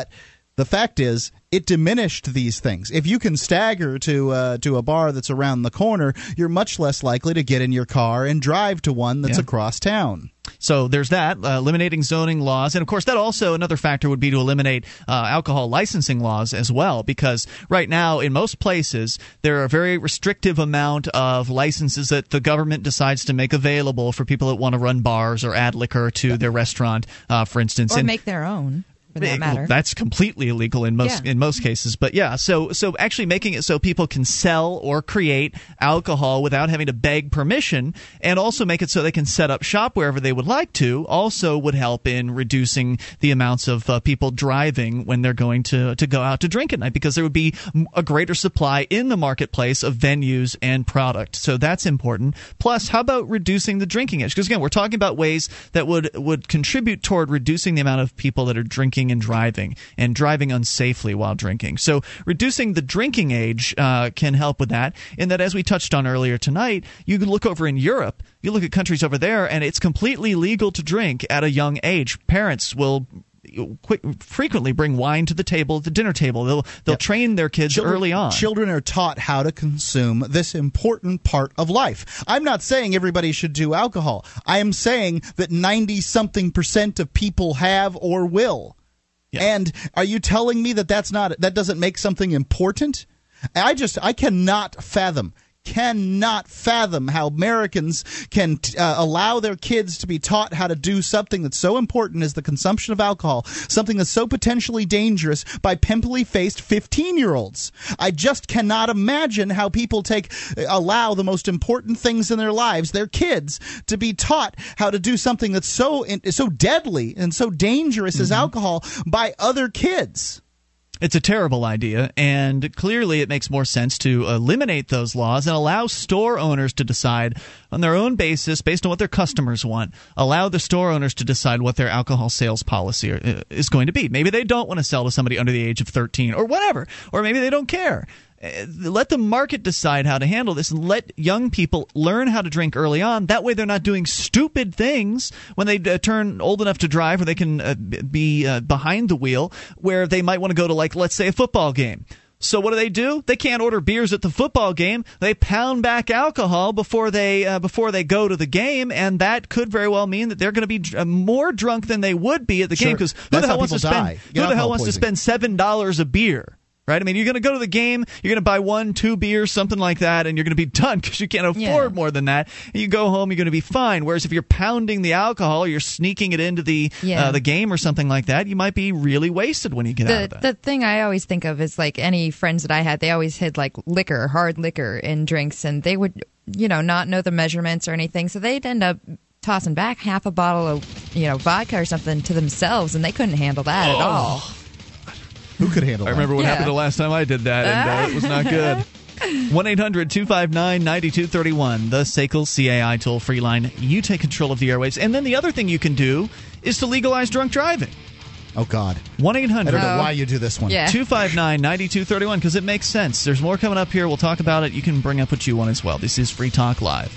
the fact is, it diminished these things. If you can stagger to uh, to a bar that's around the corner, you're much less likely to get in your car and drive to one that's Yeah. across town. So there's that, uh, eliminating zoning laws. And of course, that also, another factor would be to eliminate uh, alcohol licensing laws as well, because right now, in most places, there are a very restrictive amount of licenses that the government decides to make available for people that want to run bars or add liquor to their restaurant, uh, for instance. Or And- make their own, for that matter. That's completely illegal in most Yeah. in most cases. But yeah, so so actually making it so people can sell or create alcohol without having to beg permission, and also make it so they can set up shop wherever they would like to, also would help in reducing the amounts of uh, people driving when they're going to to go out to drink at night, because there would be a greater supply in the marketplace of venues and product. So that's important. Plus, how about reducing the drinking age? Because again, we're talking about ways that would would contribute toward reducing the amount of people that are drinking and driving and driving unsafely while drinking. So reducing the drinking age uh, can help with that. In that, as we touched on earlier tonight, you can look over in Europe. You look at countries over there, and it's completely legal to drink at a young age. Parents will quick, frequently bring wine to the table at the dinner table. They'll they'll yep. train their kids children, early on. Children are taught how to consume this important part of life. I'm not saying everybody should do alcohol. I am saying that 90 something percent of people have or will. Yeah. And are you telling me that that's not that doesn't make something important? I just I cannot fathom cannot fathom how Americans can uh, allow their kids to be taught how to do something that's so important as the consumption of alcohol, something that's so potentially dangerous by pimply faced 15 year olds. I just cannot imagine how people take allow the most important things in their lives, their kids, to be taught how to do something that's so so deadly and so dangerous mm-hmm. as alcohol by other kids. It's a terrible idea, and clearly it makes more sense to eliminate those laws and allow store owners to decide on their own basis, based on what their customers want. Allow the store owners to decide what their alcohol sales policy is going to be. Maybe they don't want to sell to somebody under the age of 13 or whatever, or maybe they don't care. Uh, let the market decide how to handle this and let young people learn how to drink early on. That way, they're not doing stupid things when they uh, turn old enough to drive or they can uh, be uh, behind the wheel where they might want to go to, like, let's say, a football game. So what do they do? They can't order beers at the football game. They pound back alcohol before they uh, before they go to the game, and that could very well mean that they're going to be uh, more drunk than they would be at the sure. game. Because who the hell wants to spend who the hell wants to spend seven dollars a beer? Right? I mean, you're going to go to the game, you're going to buy one, two beers, something like that, and you're going to be done because you can't afford yeah. more than that. You go home, you're going to be fine. Whereas if you're pounding the alcohol, you're sneaking it into the yeah. uh, the game or something like that, you might be really wasted when you get the, out of that. The thing I always think of is like any friends that I had, they always hid like liquor, hard liquor in drinks, and they would, you know, not know the measurements or anything, so they'd end up tossing back half a bottle of, you know, vodka or something to themselves, and they couldn't handle that oh. at all. Who could handle I remember what yeah. happened the last time I did that, and uh, it was not good. 1 800 259 9231, the SACL CAI toll free line. You take control of the airwaves. And then the other thing you can do is to legalize drunk driving. Oh, God. 1 800. I don't know why you do this one. Yeah. 259 9231 because it makes sense. There's more coming up here. We'll talk about it. You can bring up what you want as well. This is Free Talk Live.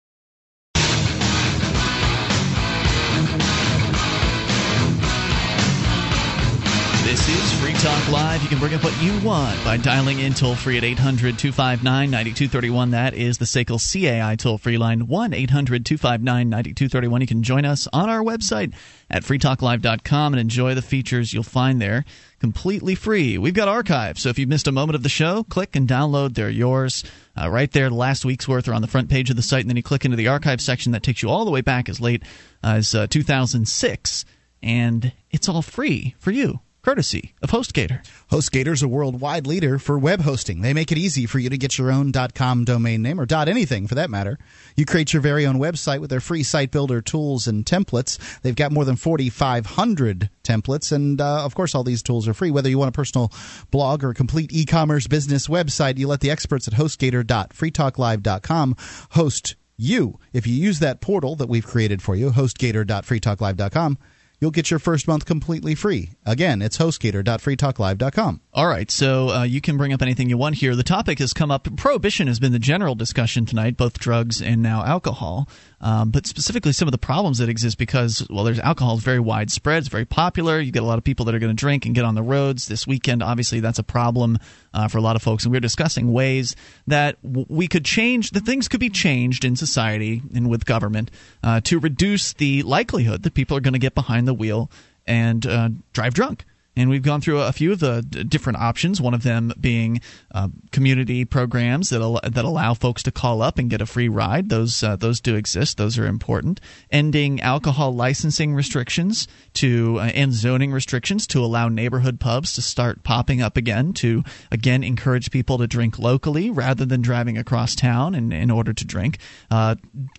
This is Free Talk Live. You can bring up what you want by dialing in toll free at 800 259 9231. That is the SACL CAI toll free line 1 800 259 9231. You can join us on our website at freetalklive.com and enjoy the features you'll find there completely free. We've got archives, so if you've missed a moment of the show, click and download. They're yours. Uh, right there, last week's worth are on the front page of the site, and then you click into the archive section that takes you all the way back as late as uh, 2006, and it's all free for you courtesy of HostGator. HostGator is a worldwide leader for web hosting. They make it easy for you to get your own .com domain name or .anything for that matter. You create your very own website with their free site builder tools and templates. They've got more than 4,500 templates, and uh, of course, all these tools are free. Whether you want a personal blog or a complete e-commerce business website, you let the experts at HostGator.freetalklive.com host you. If you use that portal that we've created for you, HostGator.freetalklive.com you'll get your first month completely free. Again, it's hostgator.freetalklive.com. All right, so uh, you can bring up anything you want here. The topic has come up. Prohibition has been the general discussion tonight, both drugs and now alcohol. Um, but specifically, some of the problems that exist because, well, there's alcohol is very widespread, it's very popular. You get a lot of people that are going to drink and get on the roads this weekend. Obviously, that's a problem uh, for a lot of folks. And we're discussing ways that w- we could change, that things could be changed in society and with government uh, to reduce the likelihood that people are going to get behind the wheel and uh, drive drunk And we've gone through a few of the different options. One of them being uh, community programs that al- that allow folks to call up and get a free ride. Those uh, those do exist. Those are important. Ending alcohol licensing restrictions to uh, and zoning restrictions to allow neighborhood pubs to start popping up again. To again encourage people to drink locally rather than driving across town in, in order to drink. Uh,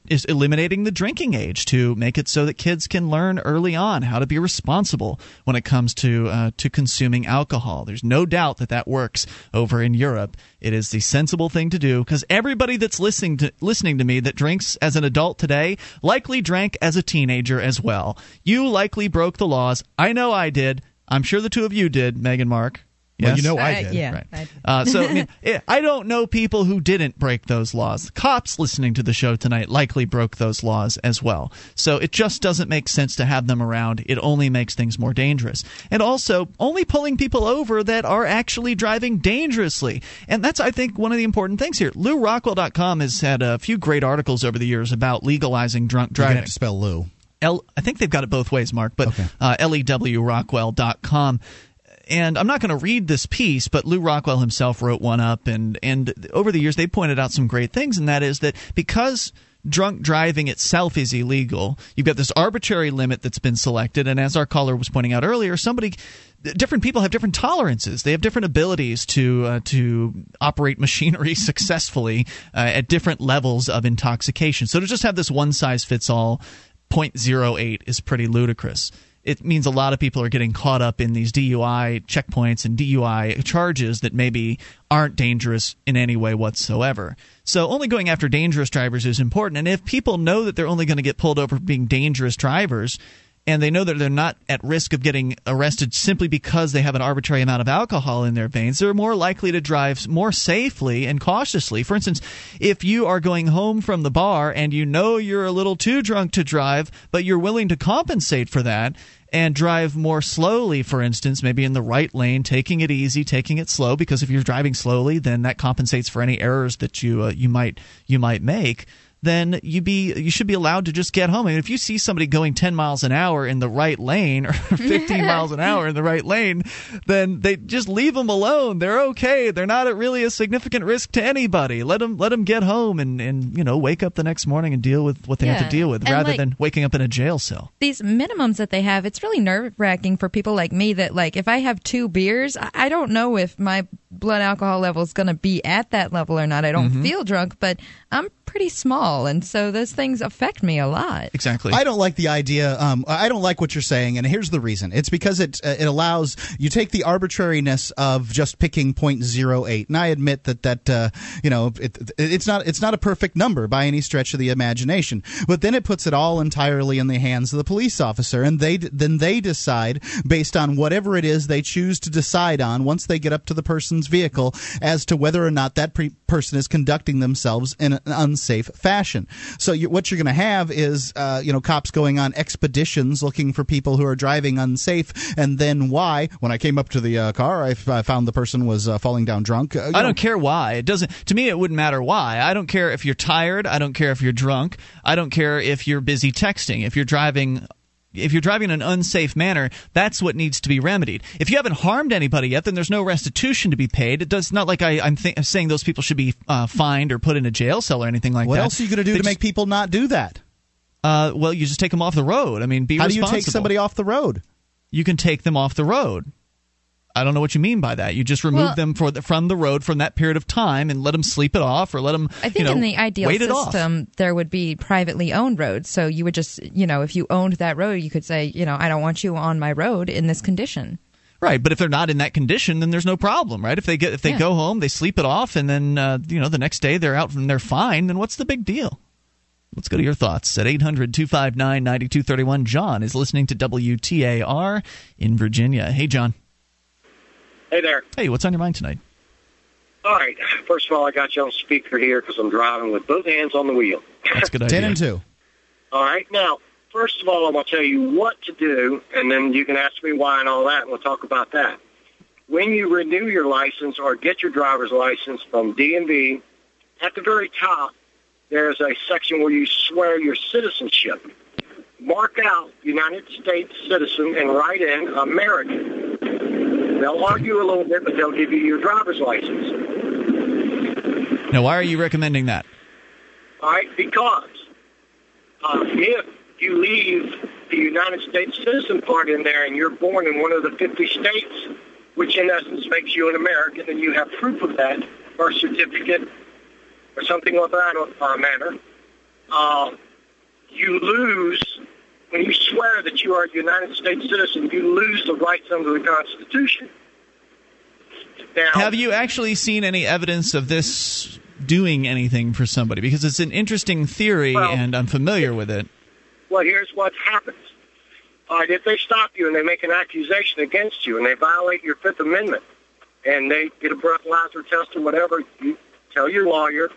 is eliminating the drinking age to make it so that kids can learn early on how to be responsible when it comes to uh, to consuming alcohol. There's no doubt that that works over in Europe. It is the sensible thing to do because everybody that's listening to listening to me that drinks as an adult today likely drank as a teenager as well. You likely broke the laws. I know I did. I'm sure the two of you did, Meg and Mark. Well, you know I Uh, did. yeah. Right. I- Uh, so I, mean, eh, I don't know people who didn't break those laws. Cops listening to the show tonight likely broke those laws as well. So it just doesn't make sense to have them around. It only makes things more dangerous. And also, only pulling people over that are actually driving dangerously. And that's, I think, one of the important things here. LewRockwell.com has had a few great articles over the years about legalizing drunk You're gonna driving. have to spell Lew. L, I think they've got it both ways, Mark, but uh, lewrockwell.com. And I'm not going to read this piece, but Lew Rockwell himself wrote one up, and and over the years they pointed out some great things, and that is that because drunk driving itself is illegal, you've got this arbitrary limit that's been selected, and as our caller was pointing out earlier, somebody different people have different tolerances. They have different abilities to uh, to operate machinery successfully uh, at different levels of intoxication. So to just have this one size fits all 0.08 is pretty ludicrous. It means a lot of people are getting caught up in these DUI checkpoints and DUI charges that maybe aren't dangerous in any way whatsoever. So only going after dangerous drivers is important. And if people know that they're only going to get pulled over for being dangerous drivers, and they know that they're not at risk of getting arrested simply because they have an arbitrary amount of alcohol in their veins, they're more likely to drive more safely and cautiously. For instance, if you are going home from the bar and you know you're a little too drunk to drive, but you're willing to compensate for that and drive more slowly, for instance, maybe in the right lane, taking it easy, taking it slow, because if you're driving slowly, then that compensates for any errors that you uh, you might you might make then you be you should be allowed to just get home. I mean, if you see somebody going 10 miles an hour in the right lane or 15 miles an hour in the right lane, then they just leave them alone. They're okay. They're not at really a significant risk to anybody. Let them let them get home and and you know wake up the next morning and deal with what they have to deal with, And, rather like- than waking up in a jail cell. these minimums that they have, it's really nerve wracking for people like me that like if I have two beers, I don't know if my blood alcohol level is going to be at that level or not. I don't Mhm. feel drunk, but I'm pretty small, and so those things affect me a lot. Exactly. I don't like the idea. Um, I don't like what you're saying, and here's the reason. It's because it uh, it allows you take the arbitrariness of just picking 0.08, and I admit that that uh, you know it, it's not it's not a perfect number by any stretch of the imagination. But then it puts it all entirely in the hands of the police officer, and they then they decide based on whatever it is they choose to decide on once they get up to the person's vehicle as to whether or not that pre- person is conducting themselves in an unsafe fashion. So you, what you're going to have is uh, you know cops going on expeditions looking for people who are driving unsafe, and then why? When I came up to the uh, car, I, f- I found the person was uh, falling down drunk. Uh, I know, don't care why. It doesn't. To me, it wouldn't matter why. I don't care if you're tired. I don't care if you're drunk. I don't care if you're busy texting. If you're driving. If you're driving in an unsafe manner, that's what needs to be remedied. If you haven't harmed anybody yet, then there's no restitution to be paid. It does not like I, I'm th- saying those people should be uh, fined or put in a jail cell or anything like what that. What else are you going to do They to just- make people not do that? Uh, well, you just take them off the road. I mean, be How do you take somebody off the road? You can take them off the road. I don't know what you mean by that. You just remove Well- them for the, from the road from that period of time and let them sleep it off or let them. I think you know, in the ideal system, there would be privately owned roads. So you would just, you know, if you owned that road, you could say, you know, I don't want you on my road in this condition. Right, but if they're not in that condition, then there's no problem, right? If they get if they Yeah. go home, they sleep it off, and then uh, you know the next day they're out and they're fine, then what's the big deal? Let's go to your thoughts at 800 259 9231. John is listening to WTAR in Virginia. Hey, John. Hey there. Hey, what's on your mind tonight? All right. First of all, I got you on speaker here because I'm driving with both hands on the wheel. That's a good Ten and two. All right. Now, first of all, I'm going to tell you what to do, and then you can ask me why and all that, and we'll talk about that. When you renew your license or get your driver's license from DMV, at the very top, there's a section where you swear your citizenship. Mark out United States citizen and write in American. They'll argue a little bit, but they'll give you your driver's license. Now, why are you recommending that? All right, because uh, if you leave the United States citizen part in there and you're born in one of the 50 states, which in essence makes you an American, and you have proof of that, birth certificate or something of that uh, manner, uh, you lose, when you swear that you are a United States citizen, you lose the rights under the Constitution. Now, have you actually seen any evidence of this doing anything for somebody? Because it's an interesting theory, well, and I'm familiar with it. Well, here's what happens. All right, if they stop you and they make an accusation against you and they violate your Fifth Amendment and they get a breathalyzer test or whatever, you tell your lawyer,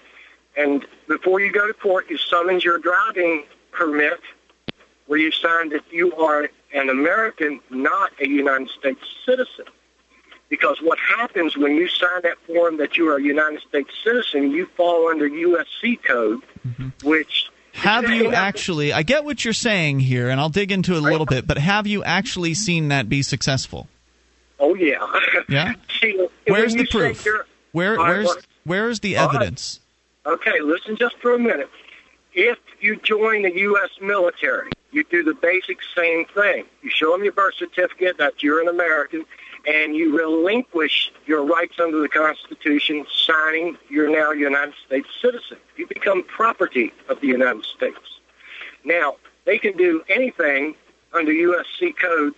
and before you go to court, you summons your driving permit where you sign that you are an American, not a United States citizen. Because what happens when you sign that form that you are a United States citizen, you fall under USC code, mm-hmm. which have you actually i get what you're saying here and i'll dig into it a little bit but have you actually seen that be successful? Oh yeah. Yeah? See, where's the proof? where where's where's the evidence? Okay listen just for a minute if you join the u.s military you do the basic same thing you show them your birth certificate that you're an american and you relinquish your rights under the Constitution, signing you're now a United States citizen. You become property of the United States. Now, they can do anything under USC code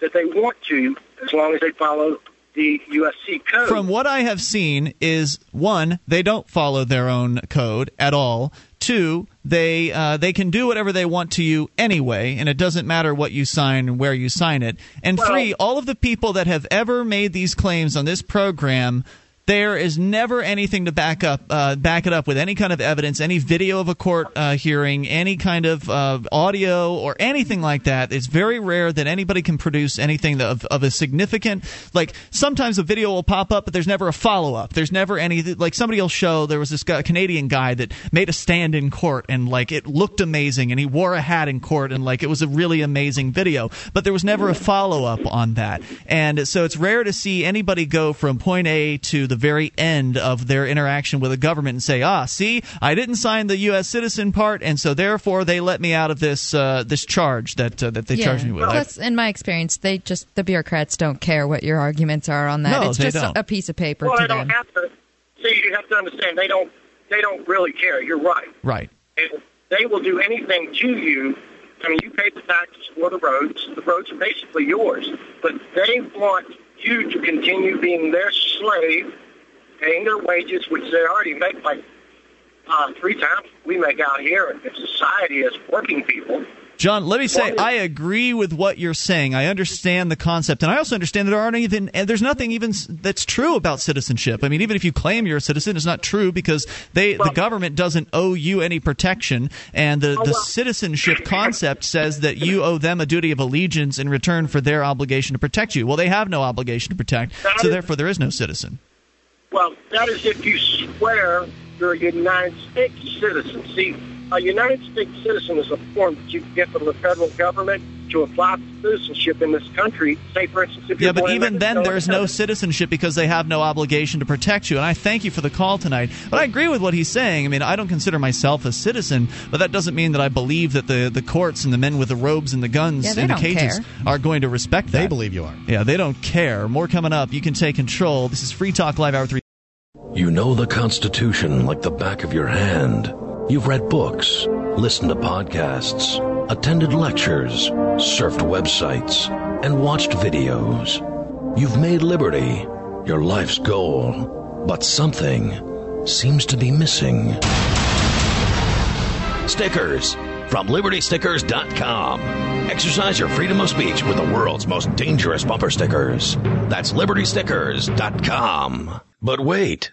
that they want to as long as they follow the USC code. From what I have seen is one, they don't follow their own code at all. Two, they uh, they can do whatever they want to you anyway, and it doesn't matter what you sign and where you sign it. And well, three, all of the people that have ever made these claims on this program there is never anything to back up uh, back it up with any kind of evidence, any video of a court uh, hearing, any kind of uh, audio or anything like that. It's very rare that anybody can produce anything of, of a significant. Like sometimes a video will pop up, but there's never a follow up. There's never any like somebody will show there was this guy, Canadian guy that made a stand in court and like it looked amazing and he wore a hat in court and like it was a really amazing video, but there was never a follow up on that. And so it's rare to see anybody go from point A to the very end of their interaction with the government and say, "Ah, see, I didn't sign the U.S. citizen part, and so therefore they let me out of this uh, this charge that uh, that they yeah. charged me with." Well, that's in my experience. They just the bureaucrats don't care what your arguments are on that. No, it's they just don't. a piece of paper well, to they them. don't have to. See, you have to understand they don't they don't really care. You're right. Right. And they will do anything to you I mean, you pay the taxes for the roads. The roads are basically yours. But they want you to continue being their slave paying their wages, which they already make like uh, three times we make out here in society as working people. John, let me say I agree with what you're saying. I understand the concept, and I also understand that there aren't even and there's nothing even that's true about citizenship. I mean, even if you claim you're a citizen, it's not true because they the government doesn't owe you any protection, and the oh, the citizenship concept says that you owe them a duty of allegiance in return for their obligation to protect you. Well, they have no obligation to protect, so therefore there is no citizen. Well, that is if you swear you're a United States citizen. See, a United States citizen is a form that you get from the federal government to apply for citizenship in this country. Say, for instance, if yeah, but even then, there's no citizenship because they have no obligation to protect you. And I thank you for the call tonight. But I agree with what he's saying. I mean, I don't consider myself a citizen, but that doesn't mean that I believe that the, the courts and the men with the robes and the guns yeah, and the cages care. are going to respect that. They believe you are. Yeah, they don't care. More coming up. You can take control. This is Free Talk Live Hour 3. You know the Constitution like the back of your hand. You've read books, listened to podcasts, attended lectures, surfed websites, and watched videos. You've made liberty your life's goal, but something seems to be missing. Stickers from libertystickers.com. Exercise your freedom of speech with the world's most dangerous bumper stickers. That's libertystickers.com. But wait.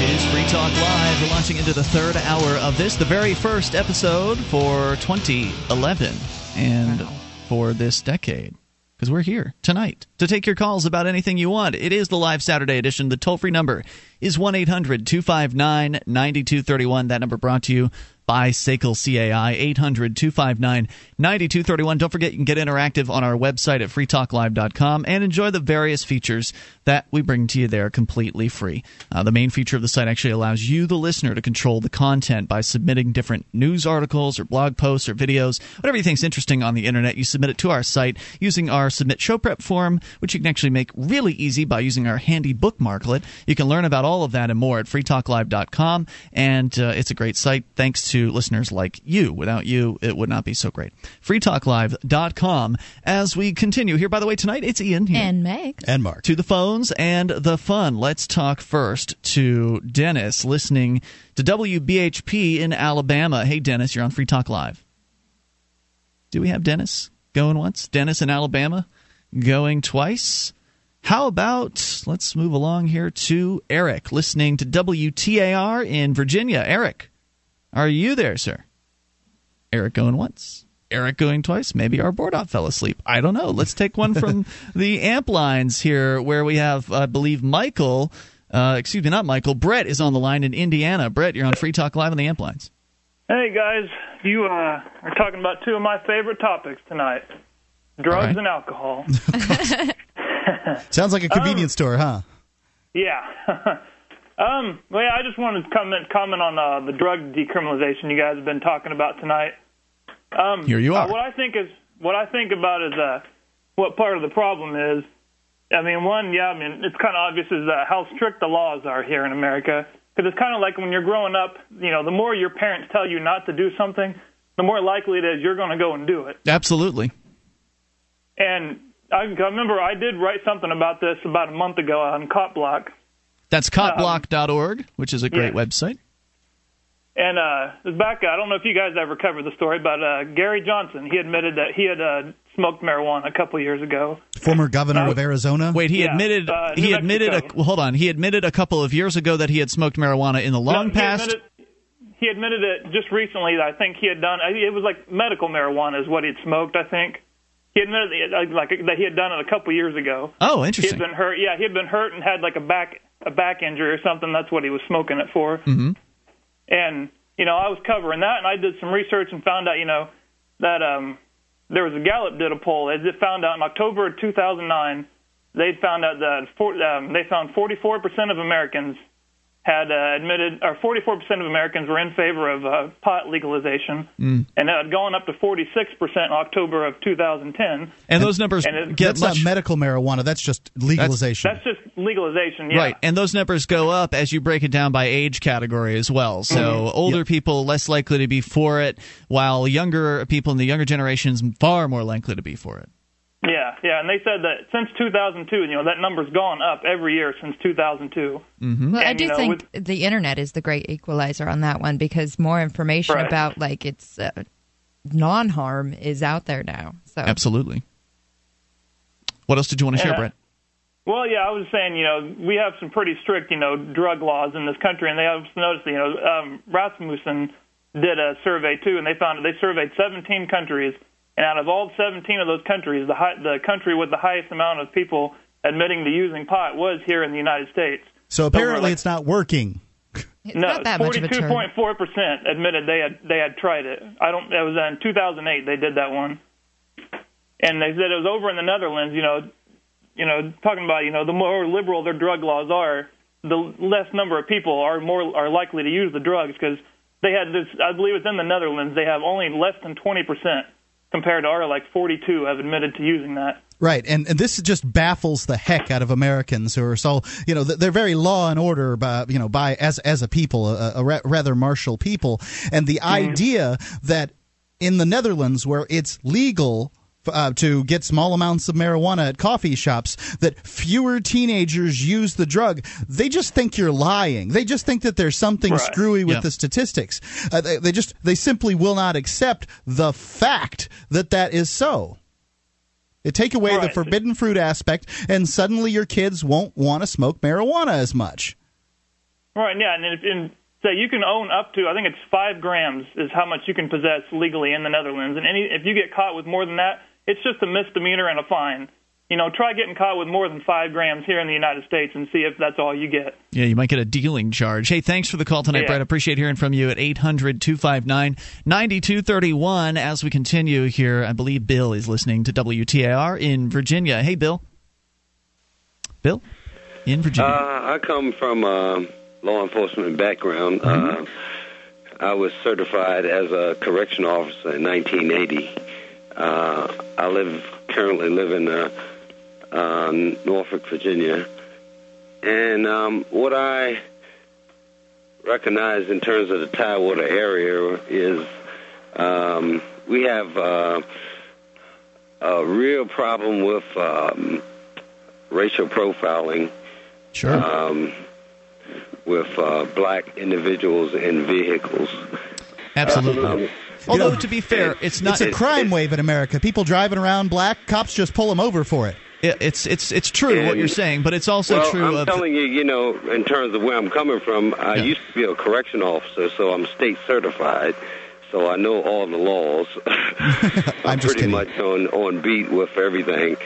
This is Free Talk Live. We're launching into the third hour of this, the very first episode for 2011 and for this decade. Because we're here tonight to take your calls about anything you want. It is the live Saturday edition. The toll free number is 1 800 259 9231. That number brought to you by SACL CAI, 800 259 9231. Don't forget you can get interactive on our website at freetalklive.com and enjoy the various features that we bring to you there completely free. Uh, the main feature of the site actually allows you, the listener, to control the content by submitting different news articles or blog posts or videos, whatever you think is interesting on the internet. You submit it to our site using our Submit Show Prep form, which you can actually make really easy by using our handy bookmarklet. You can learn about all of that and more at freetalklive.com, and uh, it's a great site thanks to listeners like you. Without you, it would not be so great. freetalklive.com. As we continue here, by the way, tonight it's Ian here. And Meg. And Mark. To the phones and the fun. Let's talk first to Dennis, listening to WBHP in Alabama. Hey, Dennis, you're on Free Talk Live. Do we have Dennis going once? Dennis in Alabama going twice? How about let's move along here to Eric, listening to WTAR in Virginia. Eric, are you there, sir? Eric going once. Eric going twice. Maybe our board op fell asleep. I don't know. Let's take one from the amp lines here, where we have, I believe, Michael. Uh, excuse me, not Michael. Brett is on the line in Indiana. Brett, you're on Free Talk Live on the amp lines. Hey guys, you uh, are talking about two of my favorite topics tonight: drugs right. and alcohol. Sounds like a convenience store, huh? Yeah. Um, well, yeah, I just wanted to comment comment on uh, the drug decriminalization you guys have been talking about tonight. Um, Here you are. Uh, what I think is what I think about is uh, what part of the problem is. I mean, one, yeah, I mean, it's kind of obvious is uh, how strict the laws are here in America. Because it's kind of like when you're growing up, you know, the more your parents tell you not to do something, the more likely it is you're going to go and do it. Absolutely. And I, I remember I did write something about this about a month ago on CopBlock. That's copblock.org, which is a great yeah. website. And uh, back, I don't know if you guys ever covered the story, but uh, Gary Johnson, he admitted that he had uh, smoked marijuana a couple years ago. Former governor Uh, of Arizona. Wait, he Yeah, admitted uh, he New admitted a, well, hold on. He admitted a couple of years ago that he had smoked marijuana in the long No, he past. Admitted, he admitted it just recently. that I think he had done. It was like medical marijuana is what he'd smoked. I think he admitted that, like that he had done it a couple years ago. Oh, interesting. He interesting. had been hurt. Yeah, he had been hurt and had like a back a back injury or something. That's what he was smoking it for. hmm And you know, I was covering that, and I did some research and found out, you know, that um, there was a Gallup did a poll. They just found out in October of 2009, they found out that for, um, they found 44% of Americans had uh, admitted, or 44% of Americans were in favor of uh, pot legalization, Mm. and it had gone up to 46% in October of 2010. And those numbers And it- get That's much not medical marijuana. That's just legalization. That's just legalization, yeah. Right, and those numbers go up as you break it down by age category as well. So Mm-hmm. older people less likely to be for it, while younger people in the younger generations far more likely to be for it. Yeah, yeah, and they said that since 2002, you know, that number's gone up every year since 2002. Mm-hmm. Well, I do you know, think the internet is the great equalizer on that one because more information Right. about like its uh, non harm is out there now. So Absolutely. What else did you want to share, Yeah. Brett? Well, yeah, I was saying, you know, we have some pretty strict, you know, drug laws in this country, and they have noticed, you know, um, Rasmussen did a survey too, and they found they surveyed 17 countries, and out of all 17 of those countries, the high, the country with the highest amount of people admitting to using pot was here in the United States. so apparently, like- it's not working. it's no, not that much of a turn. 42.4 percent admitted they had they had tried it. I don't. That was in 2008. They did that one, and they said it was over in the Netherlands. You know, you know, talking about you know the more liberal their drug laws are, the less number of people are more are likely to use the drugs because they had this. I believe it's in the Netherlands. They have only less than 20 percent compared to our like 42 have admitted to using that. Right, and and this just baffles the heck out of Americans who are so you know they're very law and order by you know by as as a people a, a rather martial people, and the mm. idea that in the Netherlands where it's legal uh, to get small amounts of marijuana at coffee shops that fewer teenagers use the drug. They just think you're lying. They just think that there's something right. screwy with the statistics. Uh, they, they just they simply will not accept the fact that that is so. Take away right. the forbidden fruit aspect and suddenly your kids won't want to smoke marijuana as much. Right yeah and, and so you can own up to I think it's five grams is how much you can possess legally in the Netherlands, and any if you get caught with more than that, it's just a misdemeanor and a fine. You know, try getting caught with more than five grams here in the United States and see if that's all you get. Yeah, you might get a dealing charge. Hey, thanks for the call tonight, yeah. Brett. Appreciate hearing from you at 800 259 9231. As we continue here, I believe Bill is listening to WTAR in Virginia. Hey, Bill. Bill? In Virginia. Uh, I come from a law enforcement background. Mm-hmm. Uh, I was certified as a correction officer in 1980. Uh, I live currently live in uh, uh, Norfolk, Virginia, and um, what I recognize in terms of the Tidewater area is um, we have uh, a real problem with um, racial profiling. Sure. Um, with uh, black individuals in vehicles. Absolutely. Um, Although to be fair, it's not. It's a crime wave in America. People driving around black, cops just pull them over for it. It's it's it's true and, what you're saying, but it's also well, true. I'm of, telling you, you know, in terms of where I'm coming from, I yeah. used to be a correction officer, so I'm state certified, so I know all the laws. I'm, I'm pretty kidding. much on on beat with everything,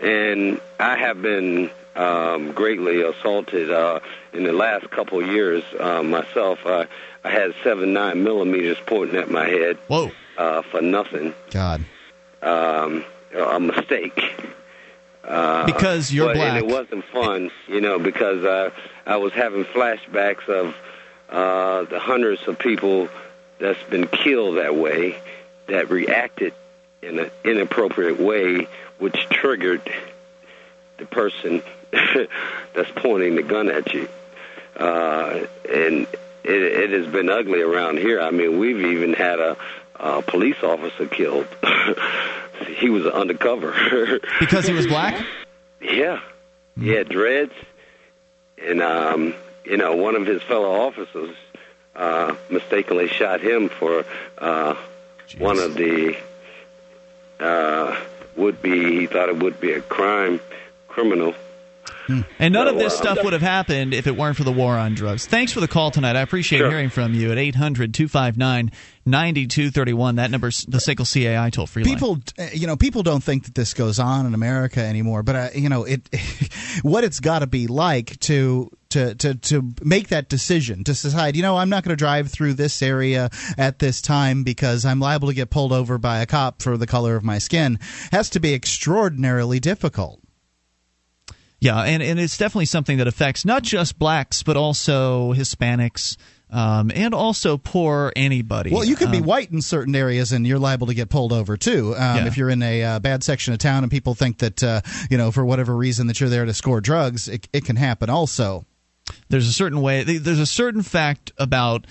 and I have been um, greatly assaulted uh, in the last couple of years uh, myself. Uh, I had seven nine millimeters pointing at my head. Whoa! Uh, for nothing. God. Um, a mistake. Uh, because you're but, black. And it wasn't fun, you know, because uh, I was having flashbacks of uh, the hundreds of people that's been killed that way, that reacted in an inappropriate way, which triggered the person that's pointing the gun at you. Uh, and it, it has been ugly around here. I mean, we've even had a, a police officer killed. he was undercover because he was black. Yeah, he had dreads, and um, you know, one of his fellow officers uh, mistakenly shot him for uh, one of the uh, would be. He thought it would be a crime criminal and none of this stuff would have happened if it weren't for the war on drugs. Thanks for the call tonight. I appreciate sure. hearing from you at 800 259 9231. That number's the SACL CAI toll free. People, uh, you know, people don't think that this goes on in America anymore, but, uh, you know, it what it's got to be like to to, to, to make that decision to decide, you know, I'm not going to drive through this area at this time because I'm liable to get pulled over by a cop for the color of my skin has to be extraordinarily difficult. Yeah, and, and it's definitely something that affects not just blacks, but also Hispanics. Um, and also poor anybody. Well, you could be um, white in certain areas, and you're liable to get pulled over too. Um, yeah. If you're in a uh, bad section of town, and people think that uh, you know for whatever reason that you're there to score drugs, it, it can happen. Also, there's a certain way. There's a certain fact about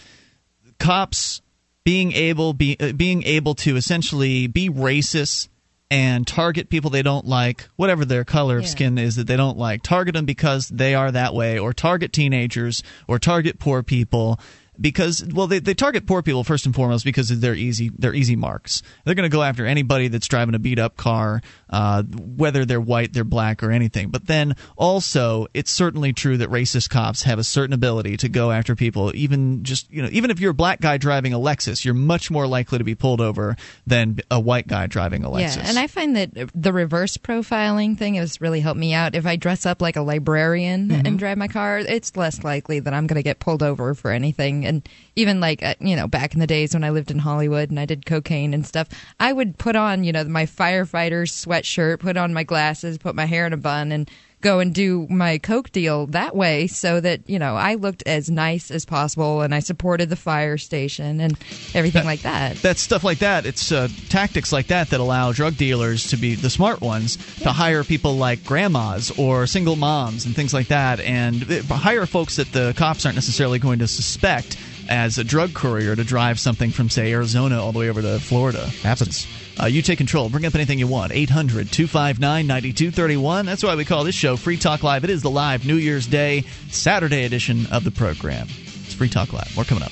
cops being able be, uh, being able to essentially be racist and target people they don't like, whatever their color of yeah. skin is that they don't like. Target them because they are that way, or target teenagers, or target poor people because well they, they target poor people first and foremost because they're easy they're easy marks. They're going to go after anybody that's driving a beat up car uh, whether they're white they're black or anything. But then also it's certainly true that racist cops have a certain ability to go after people even just you know even if you're a black guy driving a Lexus you're much more likely to be pulled over than a white guy driving a Lexus. yeah and I find that the reverse profiling thing has really helped me out. If I dress up like a librarian mm-hmm. and drive my car it's less likely that I'm going to get pulled over for anything and even like uh, you know back in the days when I lived in Hollywood and I did cocaine and stuff, I would put on you know my firefighter sweatshirt, put on my glasses, put my hair in a bun, and go and do my coke deal that way so that you know I looked as nice as possible and I supported the fire station and everything like that. That's stuff like that. It's uh, tactics like that that allow drug dealers to be the smart ones to hire people like grandmas or single moms and things like that, and uh, hire folks that the cops aren't necessarily going to suspect as a drug courier to drive something from, say, Arizona all the way over to Florida. Happens. Uh, you take control. Bring up anything you want. 800 259 9231. That's why we call this show Free Talk Live. It is the live New Year's Day, Saturday edition of the program. It's Free Talk Live. More coming up.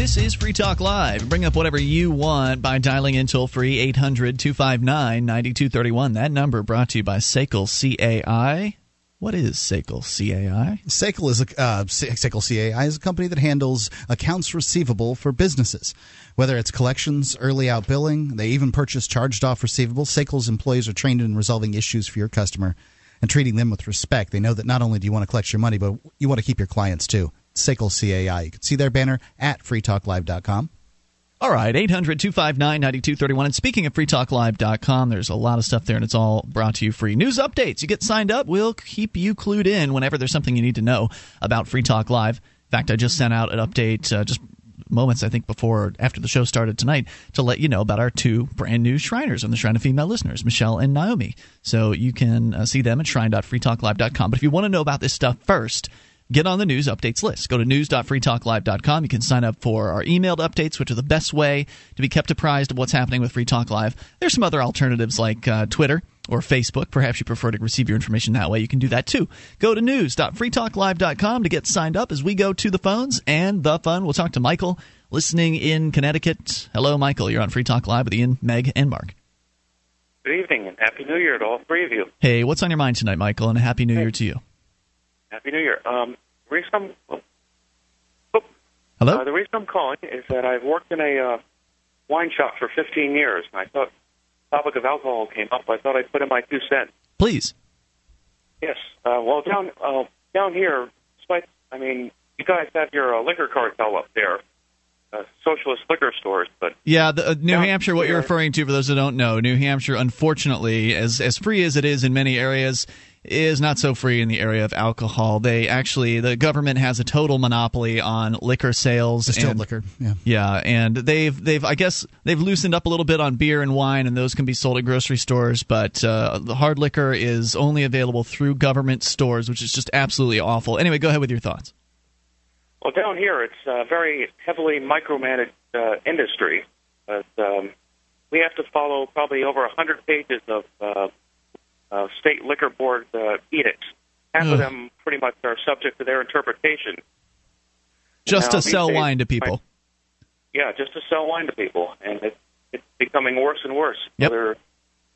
This is Free Talk Live. Bring up whatever you want by dialing in toll free 800 259 9231. That number brought to you by SACL CAI. What is SACL CAI? SACL is a uh, SACL CAI is a company that handles accounts receivable for businesses. Whether it's collections, early out billing, they even purchase charged off receivables. SACL's employees are trained in resolving issues for your customer and treating them with respect. They know that not only do you want to collect your money, but you want to keep your clients too. SACL CAI. You can see their banner at freetalklive.com. All right, 800 259 9231. And speaking of freetalklive.com, there's a lot of stuff there, and it's all brought to you free. News updates. You get signed up, we'll keep you clued in whenever there's something you need to know about Free Talk Live. In fact, I just sent out an update uh, just moments, I think, before after the show started tonight to let you know about our two brand new Shriners on the Shrine of Female listeners, Michelle and Naomi. So you can uh, see them at shrine.freetalklive.com. But if you want to know about this stuff first, get on the news updates list. Go to news.freetalklive.com. You can sign up for our emailed updates, which are the best way to be kept apprised of what's happening with Free Talk Live. There's some other alternatives like uh, Twitter or Facebook. Perhaps you prefer to receive your information that way. You can do that too. Go to news.freetalklive.com to get signed up as we go to the phones and the fun. We'll talk to Michael listening in Connecticut. Hello, Michael. You're on Free Talk Live with Ian, Meg, and Mark. Good evening and Happy New Year to all three of you. Hey, what's on your mind tonight, Michael? And a Happy New Year to you. Happy New Year. Um, the reason I'm, oh, Hello? Uh, the reason I'm calling is that I've worked in a uh, wine shop for 15 years, and I thought the topic of alcohol came up. I thought I'd put in my two cents. Please. Yes. Uh, well, down uh, down here, despite I mean, you guys have your uh, liquor cartel up there, uh, socialist liquor stores, but Yeah, the, uh, New Hampshire. What you're referring to, for those who don't know, New Hampshire, unfortunately, as as free as it is in many areas, is not so free in the area of alcohol. They actually, the government has a total monopoly on liquor sales, Distilled and- liquor. Yeah. Yeah, and they've they've I guess they've loosened up a little bit on beer and wine, and those can be sold at grocery stores. But uh, the hard liquor is only available through government stores, which is just absolutely awful. Anyway, go ahead with your thoughts. well, down here it's a very heavily micromanaged uh, industry. But um, we have to follow probably over a 100 pages of uh, uh, state liquor board uh, edicts. Half of them pretty much are subject to their interpretation. Just Now, to sell days, wine to people. Yeah, just to sell wine to people, and it, it's becoming worse and worse. Yep. They're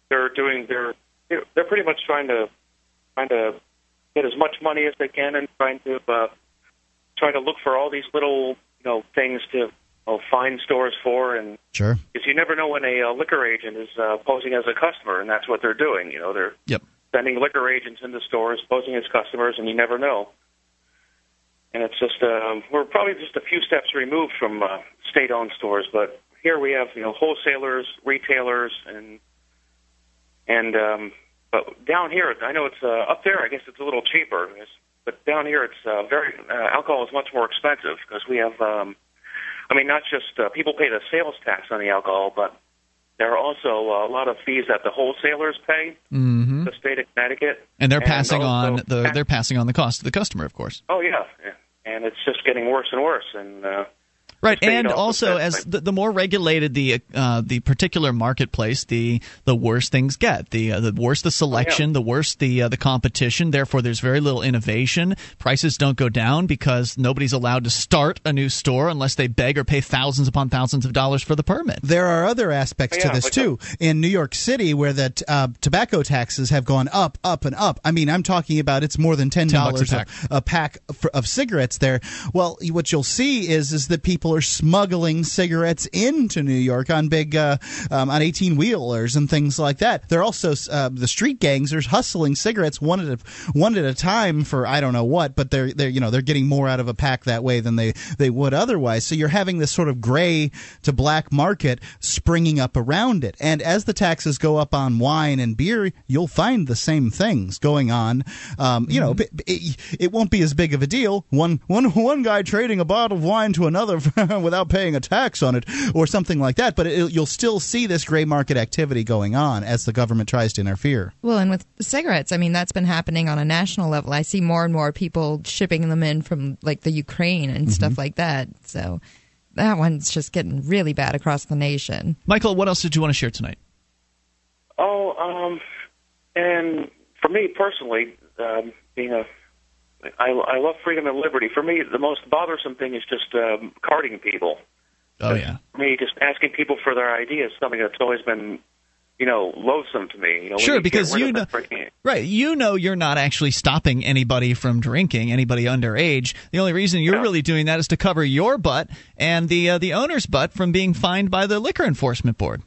they're doing they're they're pretty much trying to trying to get as much money as they can and trying to uh, try to look for all these little you know things to know, find stores for and Sure. because you never know when a uh, liquor agent is uh, posing as a customer, and that's what they're doing. You know, they're Yep. sending liquor agents into stores posing as customers, and you never know. And it's just um, we're probably just a few steps removed from uh, state-owned stores, but here we have you know wholesalers, retailers, and and um, but down here I know it's uh, up there. I guess it's a little cheaper, but down here it's uh, very uh, alcohol is much more expensive because we have. Um, I mean, not just uh, people pay the sales tax on the alcohol, but there are also uh, a lot of fees that the wholesalers pay. hmm The state of Connecticut, And they're passing also- on the they're passing on the cost to the customer, of course. Oh yeah, yeah. and it's just getting worse and worse. And uh, Right, State and also also as the, the more regulated the uh, the particular marketplace, the the worse things get. The uh, the worse the selection, the worse the uh, the competition. Therefore, there's very little innovation. Prices don't go down because nobody's allowed to start a new store unless they beg or pay thousands upon thousands of dollars for the permit. There are other aspects to this but too. In New York City, where that uh, tobacco taxes have gone up, up, and up. I mean, I'm talking about it's more than ten dollars a a, a pack for, of cigarettes there. Well, what you'll see is is that people are smuggling cigarettes into New York on big uh, um, on 18 wheelers and things like that. They're also uh, the street gangs are hustling cigarettes one at a one at a time for I don't know what, but they're they're you know they're getting more out of a pack that way than they they would otherwise. So you're having this sort of gray to black market springing up around it. And as the taxes go up on wine and beer, you'll find the same things going on. Um, you know, it, it won't be as big of a deal. One one one guy trading a bottle of wine to another without paying a tax on it or something like that. But it, you'll still see this gray market activity going on as the government tries to interfere. Well, and with cigarettes, I mean, that's been happening on a national level. I see more and more people shipping them in from like the Ukraine and stuff like that. So that one's just getting really bad across the nation. Michael, what else did you want to share tonight? Oh, um, and for me personally, um, being a, I, I love freedom and liberty. For me, the most bothersome thing is just um, carding people. Oh yeah. For me, just asking people for their ideas, something that's always been, you know, loathsome to me. You know, Sure, because you know- Right. You know you're not actually stopping anybody from drinking, anybody underage. The only reason you're really doing that is to cover your butt and the uh, the owner's butt from being fined by the liquor enforcement board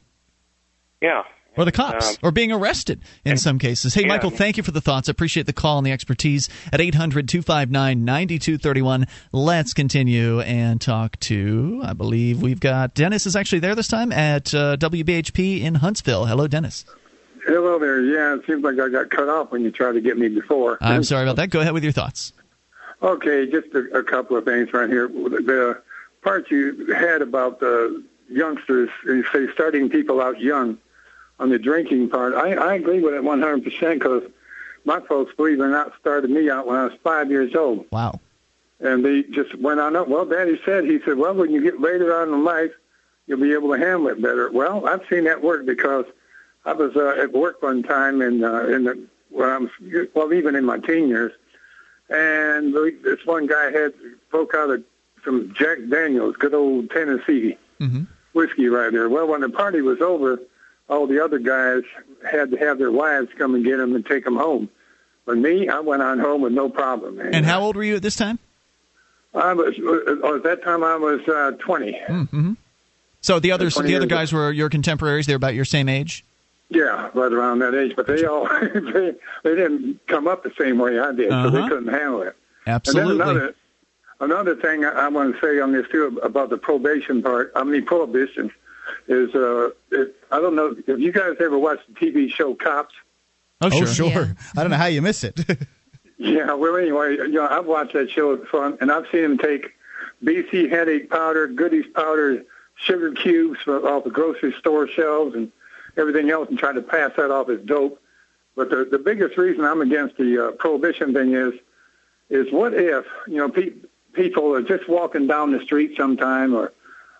Yeah. Or the cops Um, or being arrested in some cases. Hey yeah. Michael, thank you for the thoughts. I appreciate the call and the expertise at 800-259-9231. Let's continue and talk to I believe we've got Dennis is actually there this time at uh, WBHP in Huntsville. Hello Dennis. Hello there. Yeah, it seems like I got cut off when you tried to get me before. I'm sorry about that. Go ahead with your thoughts. Okay, just a, a couple of things right here. The part you had about the youngsters, you say starting people out young on the drinking part, I, I agree with it 100% because my folks, believe it or not, started me out when I was five years old. Wow. And they just went on up. Well, Daddy said, he said, well, when you get later on in life, you'll be able to handle it better. Well, I've seen that work because I was uh, at work one time in uh, in the when I was well even in my teen years, and this one guy had broke out of some Jack Daniels, good old Tennessee Mm-hmm. whiskey right there. Well, when the party was over, all the other guys had to have their wives come and get them and take them home. But me, I went on home with no problem. Man. And how old were you at this time? I was uh, at that time I was uh, 20. Mm-hmm. So the others, the other guys were your contemporaries. They're about your same age. Yeah, right around that age. But they all they, they didn't come up the same way I did, so they Uh-huh. couldn't handle it. Absolutely. And then another another thing I, I want to say on this too about the probation part. I mean prohibition is uh, it, I don't know if you guys ever watched the TV show Cops. Oh, sure. sure I don't know how you miss it. Yeah, well, anyway, you know, I've watched that show it's fun, and I've seen him take BC headache powder, Goody's powder, sugar cubes from off the grocery store shelves, and everything else, and try to pass that off as dope. But the the biggest reason I'm against the uh, prohibition thing is, is what if you know pe- people are just walking down the street sometime or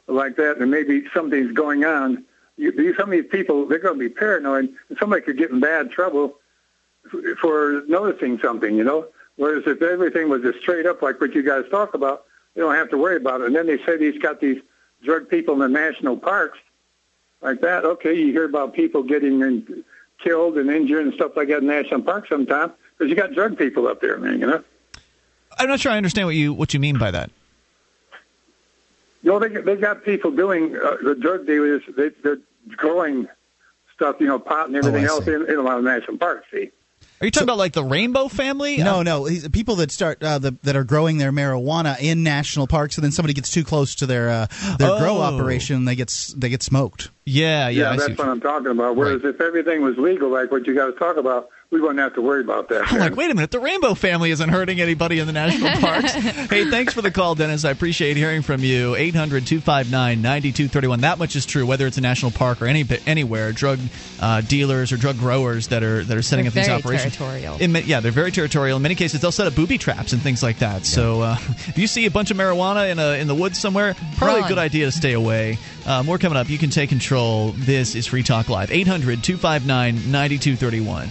like that, and maybe something's going on. You, some of these people, they're going to be paranoid, and somebody could get in bad trouble for noticing something, you know. Whereas if everything was just straight up like what you guys talk about, you don't have to worry about it. And then they say he's got these drug people in the national parks like that. Okay, you hear about people getting in, killed and injured and stuff like that in national parks sometimes because you got drug people up there, man. You know. I'm not sure I understand what you what you mean by that. You know, they they got people doing uh, the drug dealers. They, they're growing stuff, you know, pot and everything Oh, else in, in a lot of national parks. See. Are you talking about like the Rainbow Family? No, no. he's- People that start uh, the, that are growing their marijuana in national parks, and then somebody gets too close to their uh, their grow Oh. operation, they get s- they get smoked. Yeah, Yeah, that's what I'm talking about. Whereas if everything was legal, like what you guys talk about, we wouldn't have to worry about that. I'm like, wait a minute, the Rainbow family isn't hurting anybody in the national parks. hey, thanks for the call, Dennis. I appreciate hearing from you. 800 259 9231. That much is true, whether it's a national park or any anywhere. Drug uh, dealers or drug growers that are that are setting they're up these operations. Territorial. In, yeah, they're very territorial. In many cases, they'll set up booby traps and things like that. Yeah. So, uh, if you see a bunch of marijuana in a in the woods somewhere, probably Run. a good idea to stay away. Uh, more coming up. You can take control. This is Free Talk Live. 800 259 9231.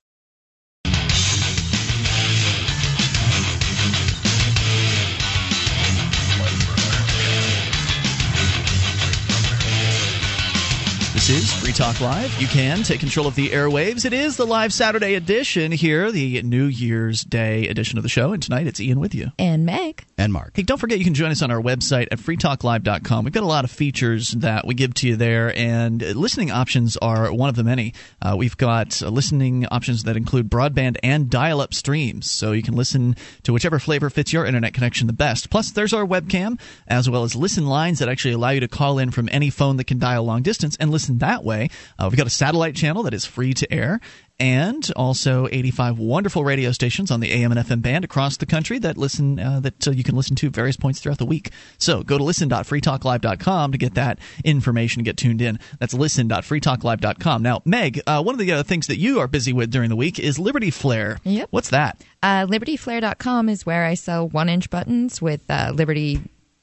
is Free Talk Live. You can take control of the airwaves. It is the live Saturday edition here, the New Year's Day edition of the show. And tonight it's Ian with you. And Meg. And Mark. Hey, don't forget you can join us on our website at freetalklive.com. We've got a lot of features that we give to you there, and listening options are one of the many. Uh, we've got uh, listening options that include broadband and dial up streams, so you can listen to whichever flavor fits your internet connection the best. Plus, there's our webcam, as well as listen lines that actually allow you to call in from any phone that can dial long distance and listen that way. Uh, we've got a satellite channel that is free to air and also 85 wonderful radio stations on the AM and FM band across the country that listen uh, that uh, you can listen to at various points throughout the week. So go to listen.freetalklive.com to get that information to get tuned in. That's listen.freetalklive.com. Now, Meg, uh, one of the other things that you are busy with during the week is Liberty Flare. Yep. What's that? Uh, LibertyFlare.com is where I sell one-inch buttons with uh, Liberty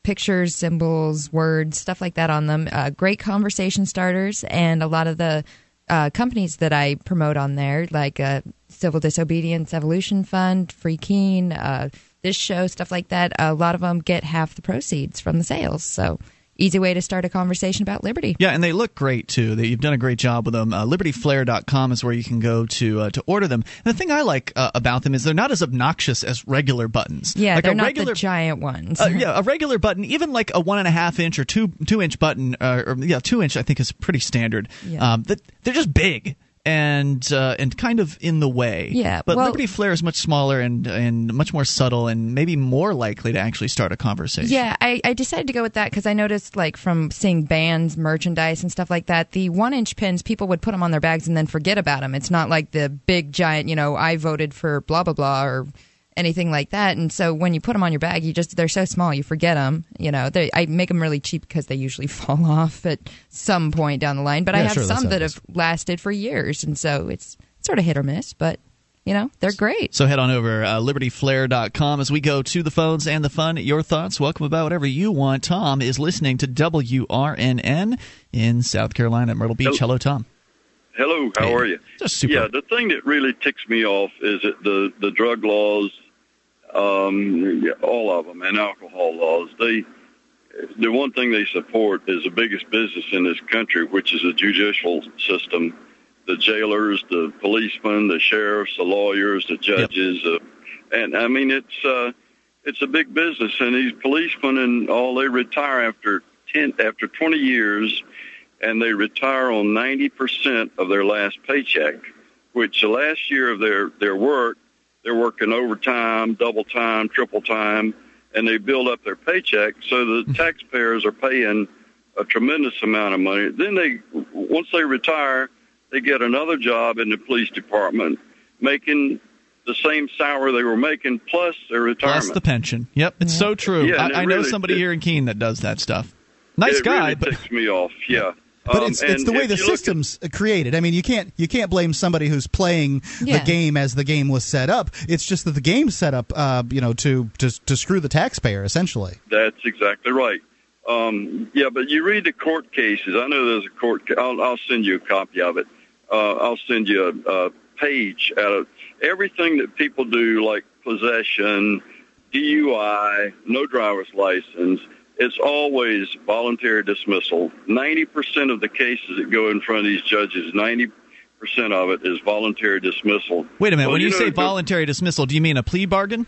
pictures, symbols, words, stuff like that on them. Uh, great conversation starters, and a lot of the uh, companies that I promote on there, like uh, Civil Disobedience Evolution Fund, Free Keene, uh, this show, stuff like that. A lot of them get half the proceeds from the sales. So easy way to start a conversation about liberty. Yeah, and they look great too. They, you've done a great job with them. Uh, LibertyFlare.com is where you can go to uh, to order them. And the thing I like uh, about them is they're not as obnoxious as regular buttons. Yeah, like they're a not regular, the giant ones. uh, yeah, a regular button, even like a one and a half inch or two two inch button, uh, or yeah, two inch I think is pretty standard. Yeah. Um, that they're just big. And uh, and kind of in the way, Yeah, But well- Liberty Flare is much smaller and and much more subtle and maybe more likely to actually start a conversation. Yeah, I, I decided to go with that because I noticed, like, from seeing bands, merchandise, and stuff like that, the one inch pins, people would put them on their bags and then forget about them. It's not like the big, giant, you know, I voted for blah, blah, blah, or anything like that. And so when you put them on your bag, you just, they're so small, you forget them. You know, they, I make them really cheap because they usually fall off at some point down the line. But I have sure, some that obvious. have lasted for years. And so it's sort of hit or miss, but, you know, they're great. So head on over uh, libertyflare.com as we go to the phones and the fun. Your thoughts, welcome about whatever you want. Tom is listening to WRNN in South Carolina, at Myrtle Beach. Hello, Tom. Hello, how are you? Just super. Yeah, the thing that really ticks me off is that the the drug laws, um, all of them, and alcohol laws. They the one thing they support is the biggest business in this country, which is the judicial system, the jailers, the policemen, the sheriffs, the lawyers, the judges, uh, and I mean it's uh, it's a big business, and these policemen and all they retire after ten after twenty years and they retire on 90% of their last paycheck, which the last year of their, their work, they're working overtime, double time, triple time, and they build up their paycheck. So the mm-hmm. taxpayers are paying a tremendous amount of money. Then they, once they retire, they get another job in the police department, making the same salary they were making plus their retirement. Plus the pension. Yep, it's so true. Yeah, I, I know really- somebody it- here in Keene that does that stuff. Nice guy, really but ticks me off. Yeah. But Um, it's it's the way the you look at- system's created. I mean, you can't you can't blame somebody who's playing Yeah. the game as the game was set up. It's just that the game's set up, uh, you know, to to to screw the taxpayer essentially. That's exactly right. Um, yeah, but you read the court cases. I know there's a court. Ca- I'll, I'll send you a copy of it. Uh, I'll send you a, a page out of everything that people do, like possession, DUI, no driver's license. It's always voluntary dismissal. Ninety percent of the cases that go in front of these judges, ninety percent of it is voluntary dismissal. wait a minute. When you, know, say voluntary dismissal, do you mean a plea bargain?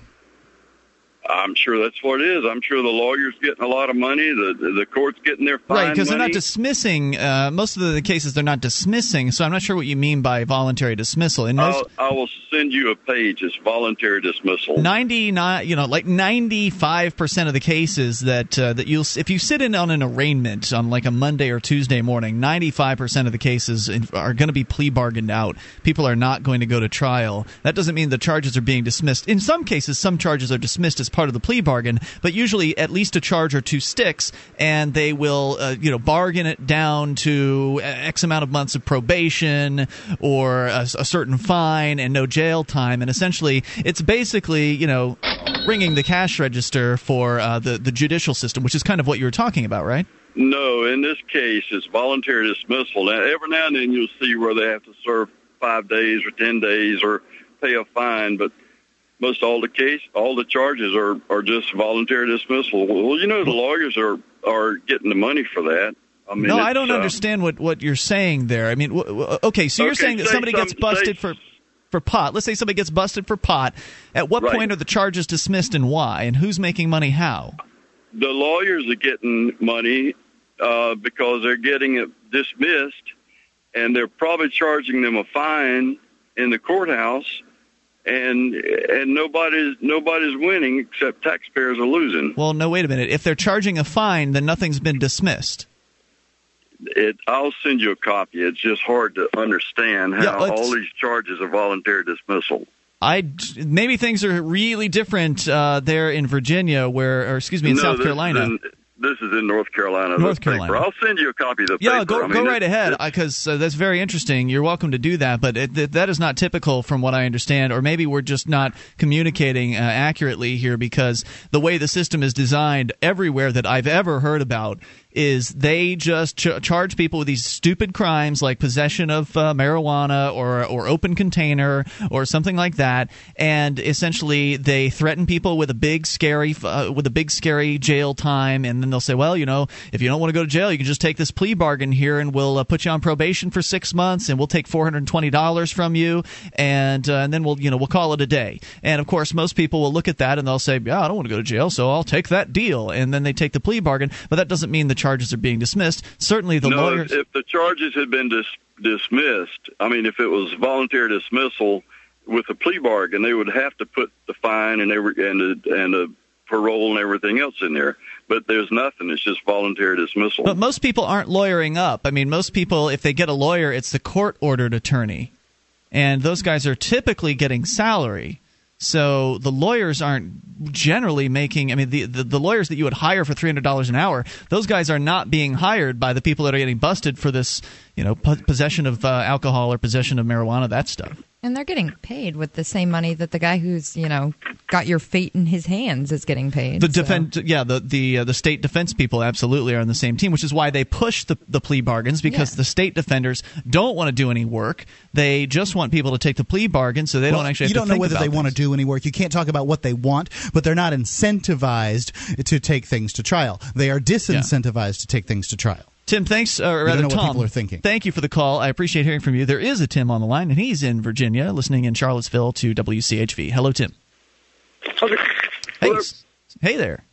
I'm sure that's what it is. I'm sure the lawyer's getting a lot of money. The the court's getting their fine Right, because they're not dismissing. Uh, most of the cases they're not dismissing. So I'm not sure what you mean by voluntary dismissal. In most, I'll, I will send you a page. It's voluntary dismissal. 99 you know like 95% of the cases that uh, that you'll if you sit in on an arraignment on like a Monday or Tuesday morning 95% of the cases are going to be plea bargained out people are not going to go to trial that doesn't mean the charges are being dismissed in some cases some charges are dismissed as part of the plea bargain but usually at least a charge or two sticks and they will uh, you know bargain it down to x amount of months of probation or a, a certain fine and no jail time and essentially it's basically you know ringing the cash register for uh, the the judicial system which is kind of what you were talking about right No, in this case, it's voluntary dismissal. Now, every now and then you'll see where they have to serve five days or ten days or pay a fine, but most all the case, all the charges are are just voluntary dismissal. Well, you know, the lawyers are are getting the money for that. I mean, no i don't uh, understand what what you're saying there i mean w- w- okay so you're Okay, saying that say somebody gets busted say- for for pot let's say somebody gets busted for pot at what Right. point are the charges dismissed and why and who's making money how the lawyers are getting money uh, because they're getting it dismissed, and they're probably charging them a fine in the courthouse, and and nobody's nobody's winning except taxpayers are losing. well no wait a minute if they're charging a fine then nothing's been dismissed It, I'll send you a copy. It's just hard to understand how Yeah, all these charges are voluntary dismissal. I maybe things are really different uh, there in Virginia, where or excuse me, in No, South Carolina. This is in North Carolina. North the paper. Carolina. I'll send you a copy of the Yeah, paper. go I mean, go right ahead because uh, that's very interesting. You're welcome to do that, but it, th- that is not typical from what I understand, or maybe we're just not communicating uh, accurately here because the way the system is designed everywhere that I've ever heard about is they just ch- charge people with these stupid crimes like possession of uh, marijuana or or open container or something like that, and essentially they threaten people with a big scary uh, with a big scary jail time, and then they'll say, well, you know, if you don't want to go to jail, you can just take this plea bargain here, and we'll uh, put you on probation for six months, and we'll take four hundred twenty dollars from you, and uh, and then we'll you know we'll call it a day. And of course, most people will look at that and they'll say, yeah, I don't want to go to jail, so I'll take that deal, and then they take the plea bargain, but that doesn't mean the charges are being dismissed. Certainly, the no, lawyers. if the charges had been dis- dismissed, I mean, if it was voluntary dismissal with a plea bargain, they would have to put the fine and every and the, and the parole and everything else in there. But there's nothing; it's just voluntary dismissal. But most people aren't lawyering up. I mean, most people, if they get a lawyer, it's the court ordered attorney. And those guys are typically getting salary. So the lawyers aren't generally making. I mean, the, the, the lawyers that you would hire for three hundred dollars an hour, those guys are not being hired by the people that are getting busted for this, you know, po- possession of uh, alcohol or possession of marijuana, that stuff. And they're getting paid with the same money that the guy who's, you know, got your fate in his hands is getting paid. The so- defense, yeah, the the uh, the state defense people absolutely are on the same team, which is why they push the the plea bargains because the state defenders don't want to do any work. They just want people to take the plea bargain, so they Well, don't actually. Have you don't know think whether about they want to do any work. You can't talk about what they want, but they're not incentivized to take things to trial. They are disincentivized to take things to trial. Tim, thanks. Uh, or don't rather, know what Tom, people are thinking. Thank you for the call. I appreciate hearing from you. There is a Tim on the line, and he's in Virginia, listening in Charlottesville to WCHV. Hello, Tim. Hey, hey there.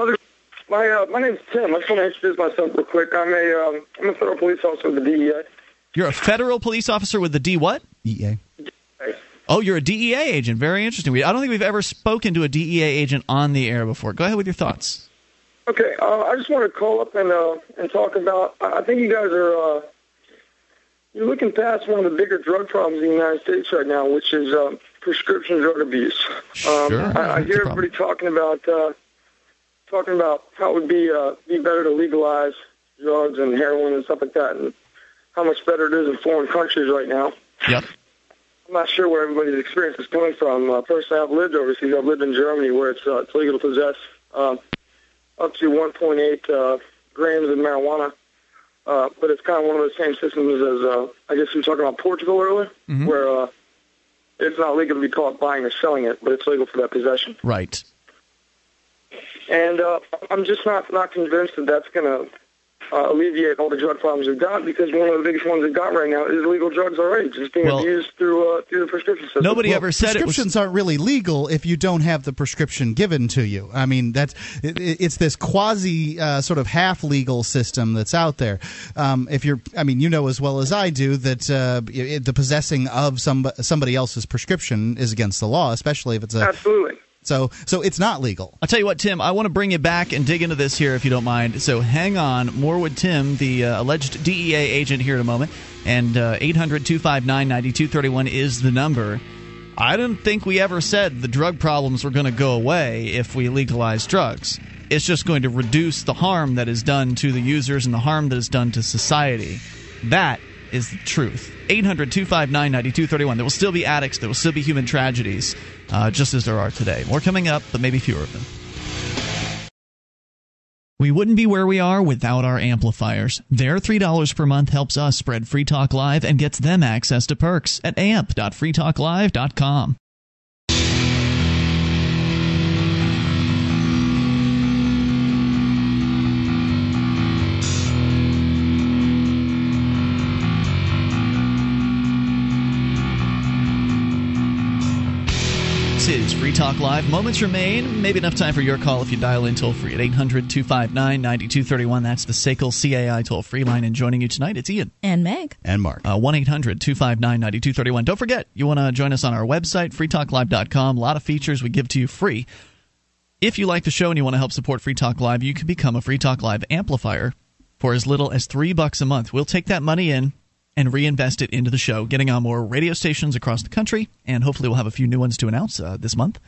My uh, my name's Tim. I just want to introduce myself real quick. I'm a um, I'm a federal police officer with the E DEA. You're a federal police officer with the D what? EA. Oh, you're a DEA agent. Very interesting. We, I don't think we've ever spoken to a DEA agent on the air before. Go ahead with your thoughts. Okay, uh, I just want to call up and uh, and talk about. I think you guys are uh, you're looking past one of the bigger drug problems in the United States right now, which is uh, prescription drug abuse. Um, Sure, I, I hear everybody talking about uh, talking about how it would be uh, be better to legalize drugs and heroin and stuff like that, and how much better it is in foreign countries right now. Yep. I'm not sure where everybody's experience is coming from. Uh, personally, I've lived overseas. I've lived in Germany, where it's uh, it's legal to possess um, up to 1.8 uh, grams of marijuana. Uh, but it's kind of one of the same systems as uh, I guess we were talking about Portugal earlier, Mhm. where uh, it's not legal to be caught buying or selling it, but it's legal for that possession. Right. And uh, I'm just not not convinced that that's going to uh, alleviate all the drug problems we've got because one of the biggest ones we've got right now is illegal drugs already, just being Well- abused through uh, through the prescription system. Nobody Well, ever said it was. prescriptions aren't really legal if you don't have the prescription given to you. I mean, that's it, it's this quasi uh, sort of half legal system that's out there. Um, if you're, I mean, you know as well as I do that uh, it, the possessing of some somebody else's prescription is against the law, especially if it's a absolutely. So, so it's not legal. I'll tell you what, Tim, I want to bring you back and dig into this here if you don't mind. So hang on. More with Tim, the uh, alleged DEA agent, here in a moment. And uh, 800 259 9231 is the number. I didn't think we ever said the drug problems were going to go away if we legalize drugs. It's just going to reduce the harm that is done to the users and the harm that is done to society. That is the truth. 800 259 9231. There will still be addicts, there will still be human tragedies, uh, just as there are today. More coming up, but maybe fewer of them. We wouldn't be where we are without our amplifiers. Their $3 per month helps us spread Free Talk Live and gets them access to perks at amp.freetalklive.com. This is Free Talk Live. Moments remain. Maybe enough time for your call if you dial in toll free at 800 259 9231. That's the SACL CAI toll free line. And joining you tonight, it's Ian. And Meg. And Mark. Uh, 1 800 259 9231. Don't forget, you want to join us on our website, freetalklive.com. A lot of features we give to you free. If you like the show and you want to help support Free Talk Live, you can become a Free Talk Live amplifier for as little as three bucks a month. We'll take that money in and reinvest it into the show, getting on more radio stations across the country, and hopefully we'll have a few new ones to announce uh, this month.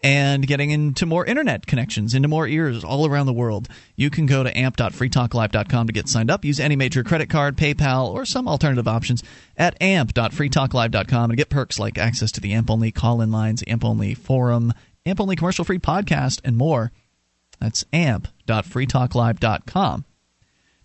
And getting into more internet connections, into more ears all around the world. You can go to amp.freetalklive.com to get signed up. Use any major credit card, PayPal, or some alternative options at amp.freetalklive.com and get perks like access to the AMP only call in lines, AMP only forum, AMP only commercial free podcast, and more. That's amp.freetalklive.com.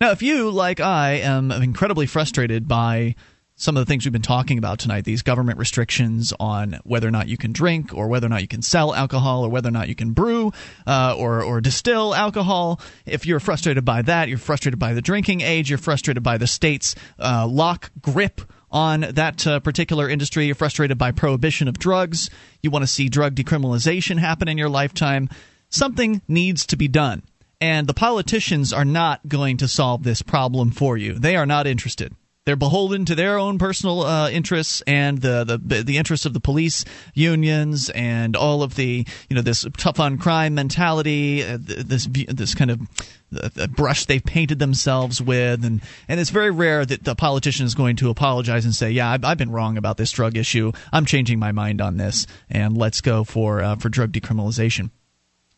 Now, if you, like I, am incredibly frustrated by some of the things we've been talking about tonight, these government restrictions on whether or not you can drink, or whether or not you can sell alcohol, or whether or not you can brew uh, or, or distill alcohol, if you're frustrated by that, you're frustrated by the drinking age, you're frustrated by the state's uh, lock grip on that uh, particular industry, you're frustrated by prohibition of drugs, you want to see drug decriminalization happen in your lifetime, something needs to be done. And the politicians are not going to solve this problem for you. They are not interested. They're beholden to their own personal uh, interests and the, the the interests of the police unions and all of the you know this tough on crime mentality, uh, this this kind of the brush they've painted themselves with, and and it's very rare that the politician is going to apologize and say, yeah, I've, I've been wrong about this drug issue. I'm changing my mind on this, and let's go for uh, for drug decriminalization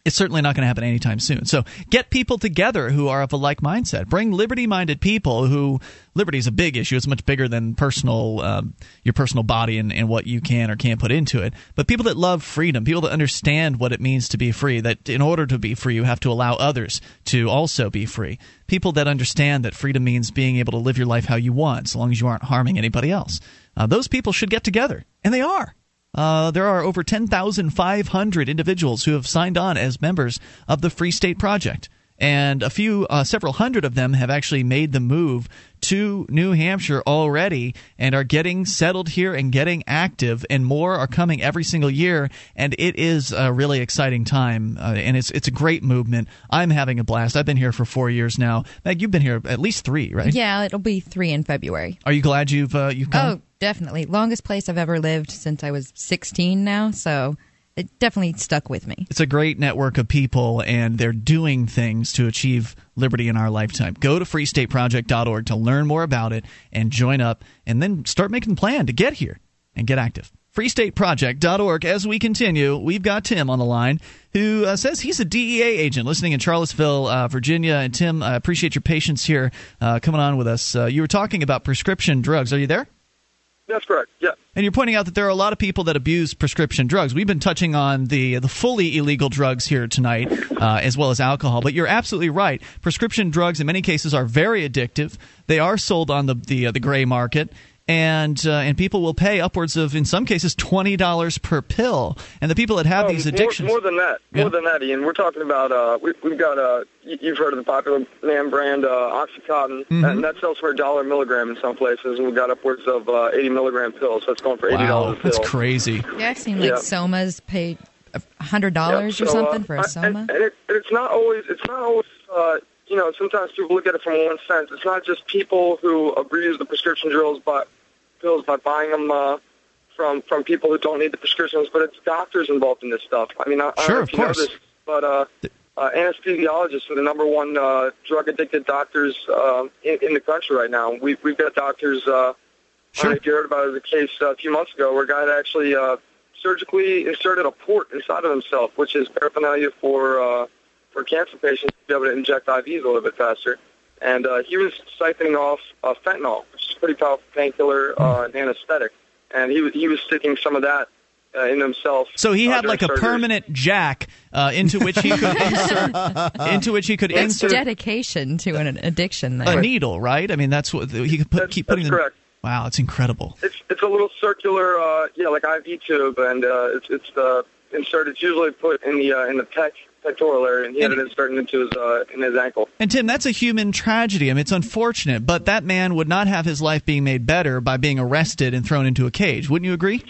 it's certainly not going to happen anytime soon. So get people together who are of a like mindset. Bring liberty-minded people who liberty is a big issue. It's much bigger than personal um, your personal body and, and what you can or can't put into it. But people that love freedom, people that understand what it means to be free. That in order to be free, you have to allow others to also be free. People that understand that freedom means being able to live your life how you want, so long as you aren't harming anybody else. Uh, those people should get together, and they are. Uh, there are over 10,500 individuals who have signed on as members of the Free State Project. And a few, uh, several hundred of them have actually made the move to New Hampshire already and are getting settled here and getting active, and more are coming every single year. And it is a really exciting time, uh, and it's it's a great movement. I'm having a blast. I've been here for four years now. Meg, you've been here at least three, right? Yeah, it'll be three in February. Are you glad you've uh, you've come? Oh, definitely. Longest place I've ever lived since I was 16 now, so it definitely stuck with me. It's a great network of people, and they're doing things to achieve liberty in our lifetime. Go to freestateproject.org to learn more about it and join up, and then start making a plan to get here and get active. freestateproject.org. As we continue, we've got Tim on the line who uh, says he's a DEA agent listening in Charlottesville, uh, Virginia. And Tim, I appreciate your patience here uh, coming on with us. Uh, you were talking about prescription drugs. Are you there? That's correct. Yeah. And you're pointing out that there are a lot of people that abuse prescription drugs. We've been touching on the the fully illegal drugs here tonight, uh, as well as alcohol. But you're absolutely right. Prescription drugs, in many cases, are very addictive. They are sold on the the, uh, the gray market, and uh, and people will pay upwards of in some cases twenty dollars per pill. And the people that have Oh, these addictions, More, than that. Yeah. More than that, Ian. We're talking about, uh, we, we've got, uh, you- you've heard of the popular name brand uh, Oxycontin, Mhm. and that sells for a dollar a milligram in some places, and we've got upwards of uh, 80 milligram pills, so it's going for $80 wow, that's crazy. Yeah, I've seen like Yeah. somas pay a hundred dollars Yeah, or something uh, for a soma. And, and it, it's not always, it's not always, uh, you know, sometimes people look at it from one sense. It's not just people who abuse the prescription drills by pills by buying them uh, from from people who don't need the prescriptions, but it's doctors involved in this stuff. I mean, I, I Sure, know of if you know course. this, but uh, uh, anesthesiologists are the number one uh, drug addicted doctors uh, in, in the country right now. We've we've got doctors. Uh, I don't know if you heard about it, a case uh, a few months ago where a guy had actually uh, surgically inserted a port inside of himself, which is paraphernalia for uh, for cancer patients to be able to inject IVs a little bit faster. And uh, he was siphoning off uh, fentanyl, which is a pretty powerful painkiller uh, and anesthetic. And he was he was sticking some of that uh, in himself. So he uh, had during like a surgery. permanent jack uh, into which he could insert into which he could It's insert dedication to an addiction. There. a needle, right? I mean, that's what he could put, keep putting. that's them- correct. Wow, it's incredible. It's it's a little circular, uh, yeah, like IV tube, and uh, it's it's uh, inserted. It's usually put in the uh, in the pec pectoral area, and he had it inserted into his uh, in his ankle. And Tim, that's a human tragedy. I mean, it's unfortunate, but that man would not have his life being made better by being arrested and thrown into a cage. Wouldn't you agree?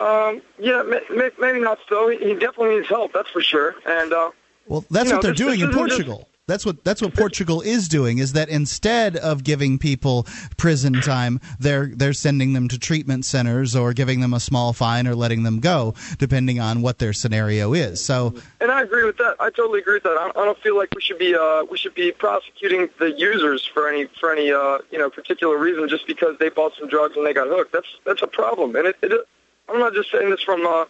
Um, yeah, may, may, maybe not so. He, he definitely needs help, that's for sure. And uh, Well, that's you what know, they're this- doing this in isn't just- Portugal. That's what that's what Portugal is doing. Is that instead of giving people prison time, they're they're sending them to treatment centers or giving them a small fine or letting them go, depending on what their scenario is. So And I agree with that. I totally agree with that. I, don't feel like we should be uh, we should be prosecuting the users for any for any uh, you know particular reason just because they bought some drugs and they got hooked. That's that's a problem. And it, it I'm not just saying this from uh,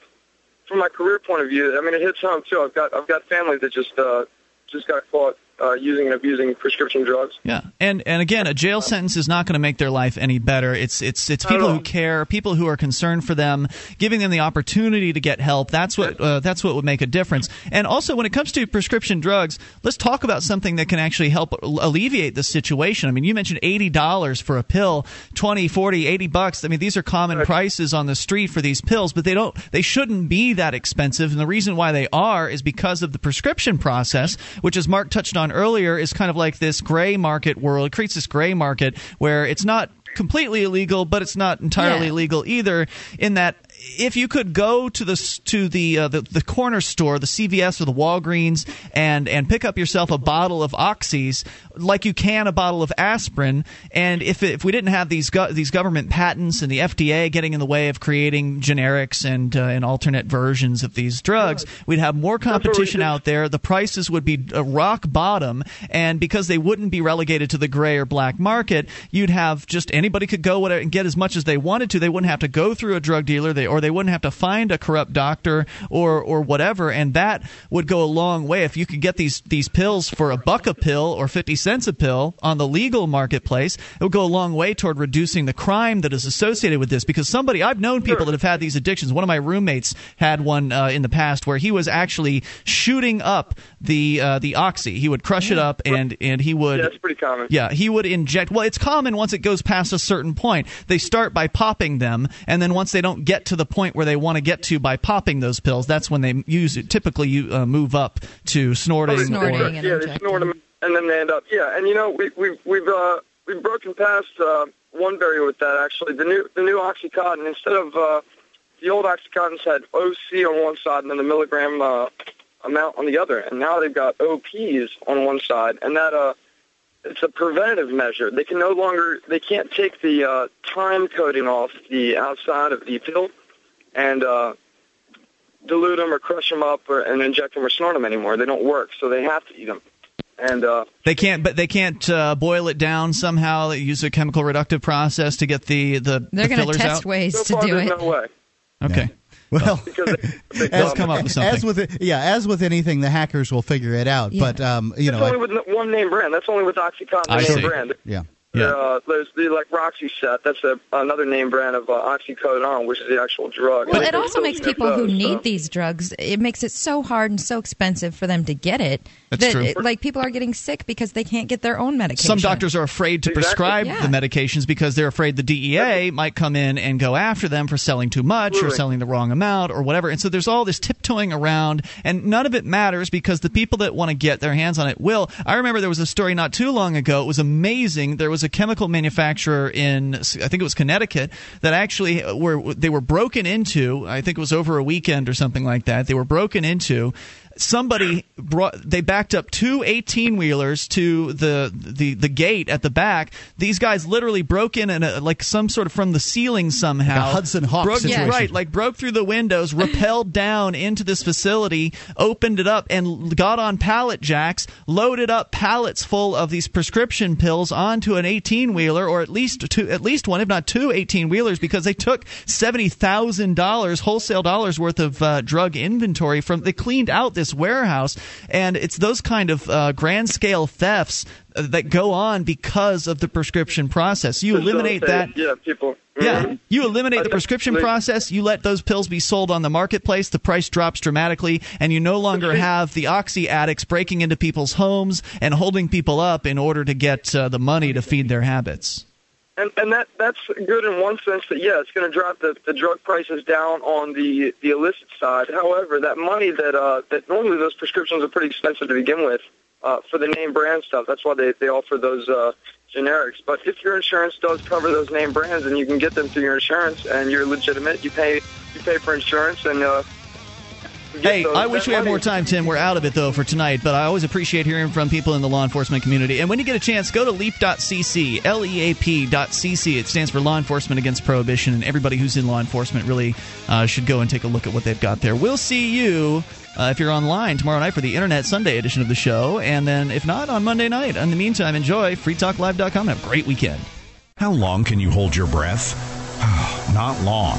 from my career point of view. I mean, it hits home too. I've got I've got family that just uh, just got caught uh, using and abusing prescription drugs. Yeah, and and again, a jail sentence is not going to make their life any better. It's it's it's people who care, people who are concerned for them, giving them the opportunity to get help. That's what uh, that's what would make a difference. And also, when it comes to prescription drugs, let's talk about something that can actually help alleviate the situation. I mean, you mentioned eighty dollars for a pill, 20, 40, 80 bucks. I mean, these are common prices on the street for these pills, but they don't they shouldn't be that expensive. And the reason why they are is because of the prescription process, which as Mark touched on earlier, is kind of like this gray market world. It creates this gray market where it's not completely illegal, but it's not entirely Yeah. legal either. In that, if you could go to the to the, uh, the the corner store, the CVS or the Walgreens, and and pick up yourself a bottle of oxys, like you can a bottle of aspirin, and if if we didn't have these go- these government patents and the FDA getting in the way of creating generics and uh, and alternate versions of these drugs, we'd have more competition out there. The prices would be uh, rock bottom, and because they wouldn't be relegated to the gray or black market, you'd have just anybody could go whatever, and get as much as they wanted to. They wouldn't have to go through a drug dealer, they, or they wouldn't have to find a corrupt doctor or or whatever, and that would go a long way. If you could get these these pills for a buck a pill or fifty cents a pill on the legal marketplace, it would go a long way toward reducing the crime that is associated with this. Because somebody I've known people that have had these addictions. One of my roommates had one uh, in the past where he was actually shooting up the uh, the oxy. He would crush it up and and he would Yeah, that's pretty common. yeah, he would inject. Well, it's common once it goes past a certain point. They start by popping them, and then once they don't get to the point where they want to get to by popping those pills, that's when they use it. Typically, you uh, move up to snorting. or, yeah, they snort them and then they end up. Yeah, and you know we we've we've uh, we've broken past uh, one barrier with that actually. The new the new OxyContin instead of uh, the old OxyContins had OC on one side and then the milligram uh, amount on the other, and now they've got OPs on one side, and that uh it's a preventative measure. They can no longer they can't take the uh, time coding off the outside of the pill and uh, dilute them or crush them up or, and inject them or snort them anymore. They don't work, so they have to eat them. And uh, They can't, but they can't uh, boil it down somehow. They use a chemical reductive process to get the the, They're the going to test out. ways so to far do it. no way. Okay. Well, Let's come up with something. As with yeah, as with anything, the hackers will figure it out. But um, you That's know, only with one name brand. That's only with OxyContin I name see. brand. yeah. Yeah. Uh, there's the like Roxicet. That's a, another name brand of uh, oxycodone, which is the actual drug. Well, And it also makes those people who those, need so- these drugs. It makes it so hard and so expensive for them to get it. That's that true. like people are getting sick because they can't get their own medication. Some doctors are afraid to prescribe Yeah. the medications because they're afraid the DEA might come in and go after them for selling too much or selling the wrong amount or whatever. And so there's all this tiptoeing around, and none of it matters because the people that want to get their hands on it will. I remember there was a story not too long ago. It was amazing. There was a chemical manufacturer in, I think it was Connecticut, that actually were they were broken into. I think it was over a weekend or something like that. They were broken into somebody brought they backed up two 18 wheelers to the, the the gate at the back these guys literally broke in and like some sort of from the ceiling somehow Like Hudson Hawk broke, situation. right like broke through the windows rappelled down into this facility opened it up and got on pallet jacks loaded up pallets full of these prescription pills onto an 18 wheeler or at least two at least one if not two 18 wheelers because they took $70,000 wholesale dollars worth of uh, drug inventory from they cleaned out this warehouse and it's those kind of uh, grand scale thefts uh, that go on because of the prescription process you eliminate that Yeah, people. yeah, Mhm. you eliminate the prescription process. You let those pills be sold on the marketplace. The price drops dramatically, and you no longer have the oxy addicts breaking into people's homes and holding people up in order to get uh, the money to feed their habits. And and that that's good in one sense that yeah, it's going to drop the, the drug prices down on the the illicit side. However, that money that uh that normally those prescriptions are pretty expensive to begin with uh, for the name brand stuff. That's why they they offer those uh, generics. But if your insurance does cover those name brands, and you can get them through your insurance, and you're legitimate, you pay you pay for insurance, and uh, Hey, those- I wish that we had more time, Tim. We're out of it, though, for tonight, but I always appreciate hearing from people in the law enforcement community. And when you get a chance, go to leap.cc, L E A P.cc. It stands for Law Enforcement Against Prohibition, and everybody who's in law enforcement really uh, should go and take a look at what they've got there. We'll see you. Uh, if you're online tomorrow night for the Internet Sunday edition of the show, and then if not, on Monday night. In the meantime, enjoy freetalklive.com. Have a great weekend. How long can you hold your breath? Not long.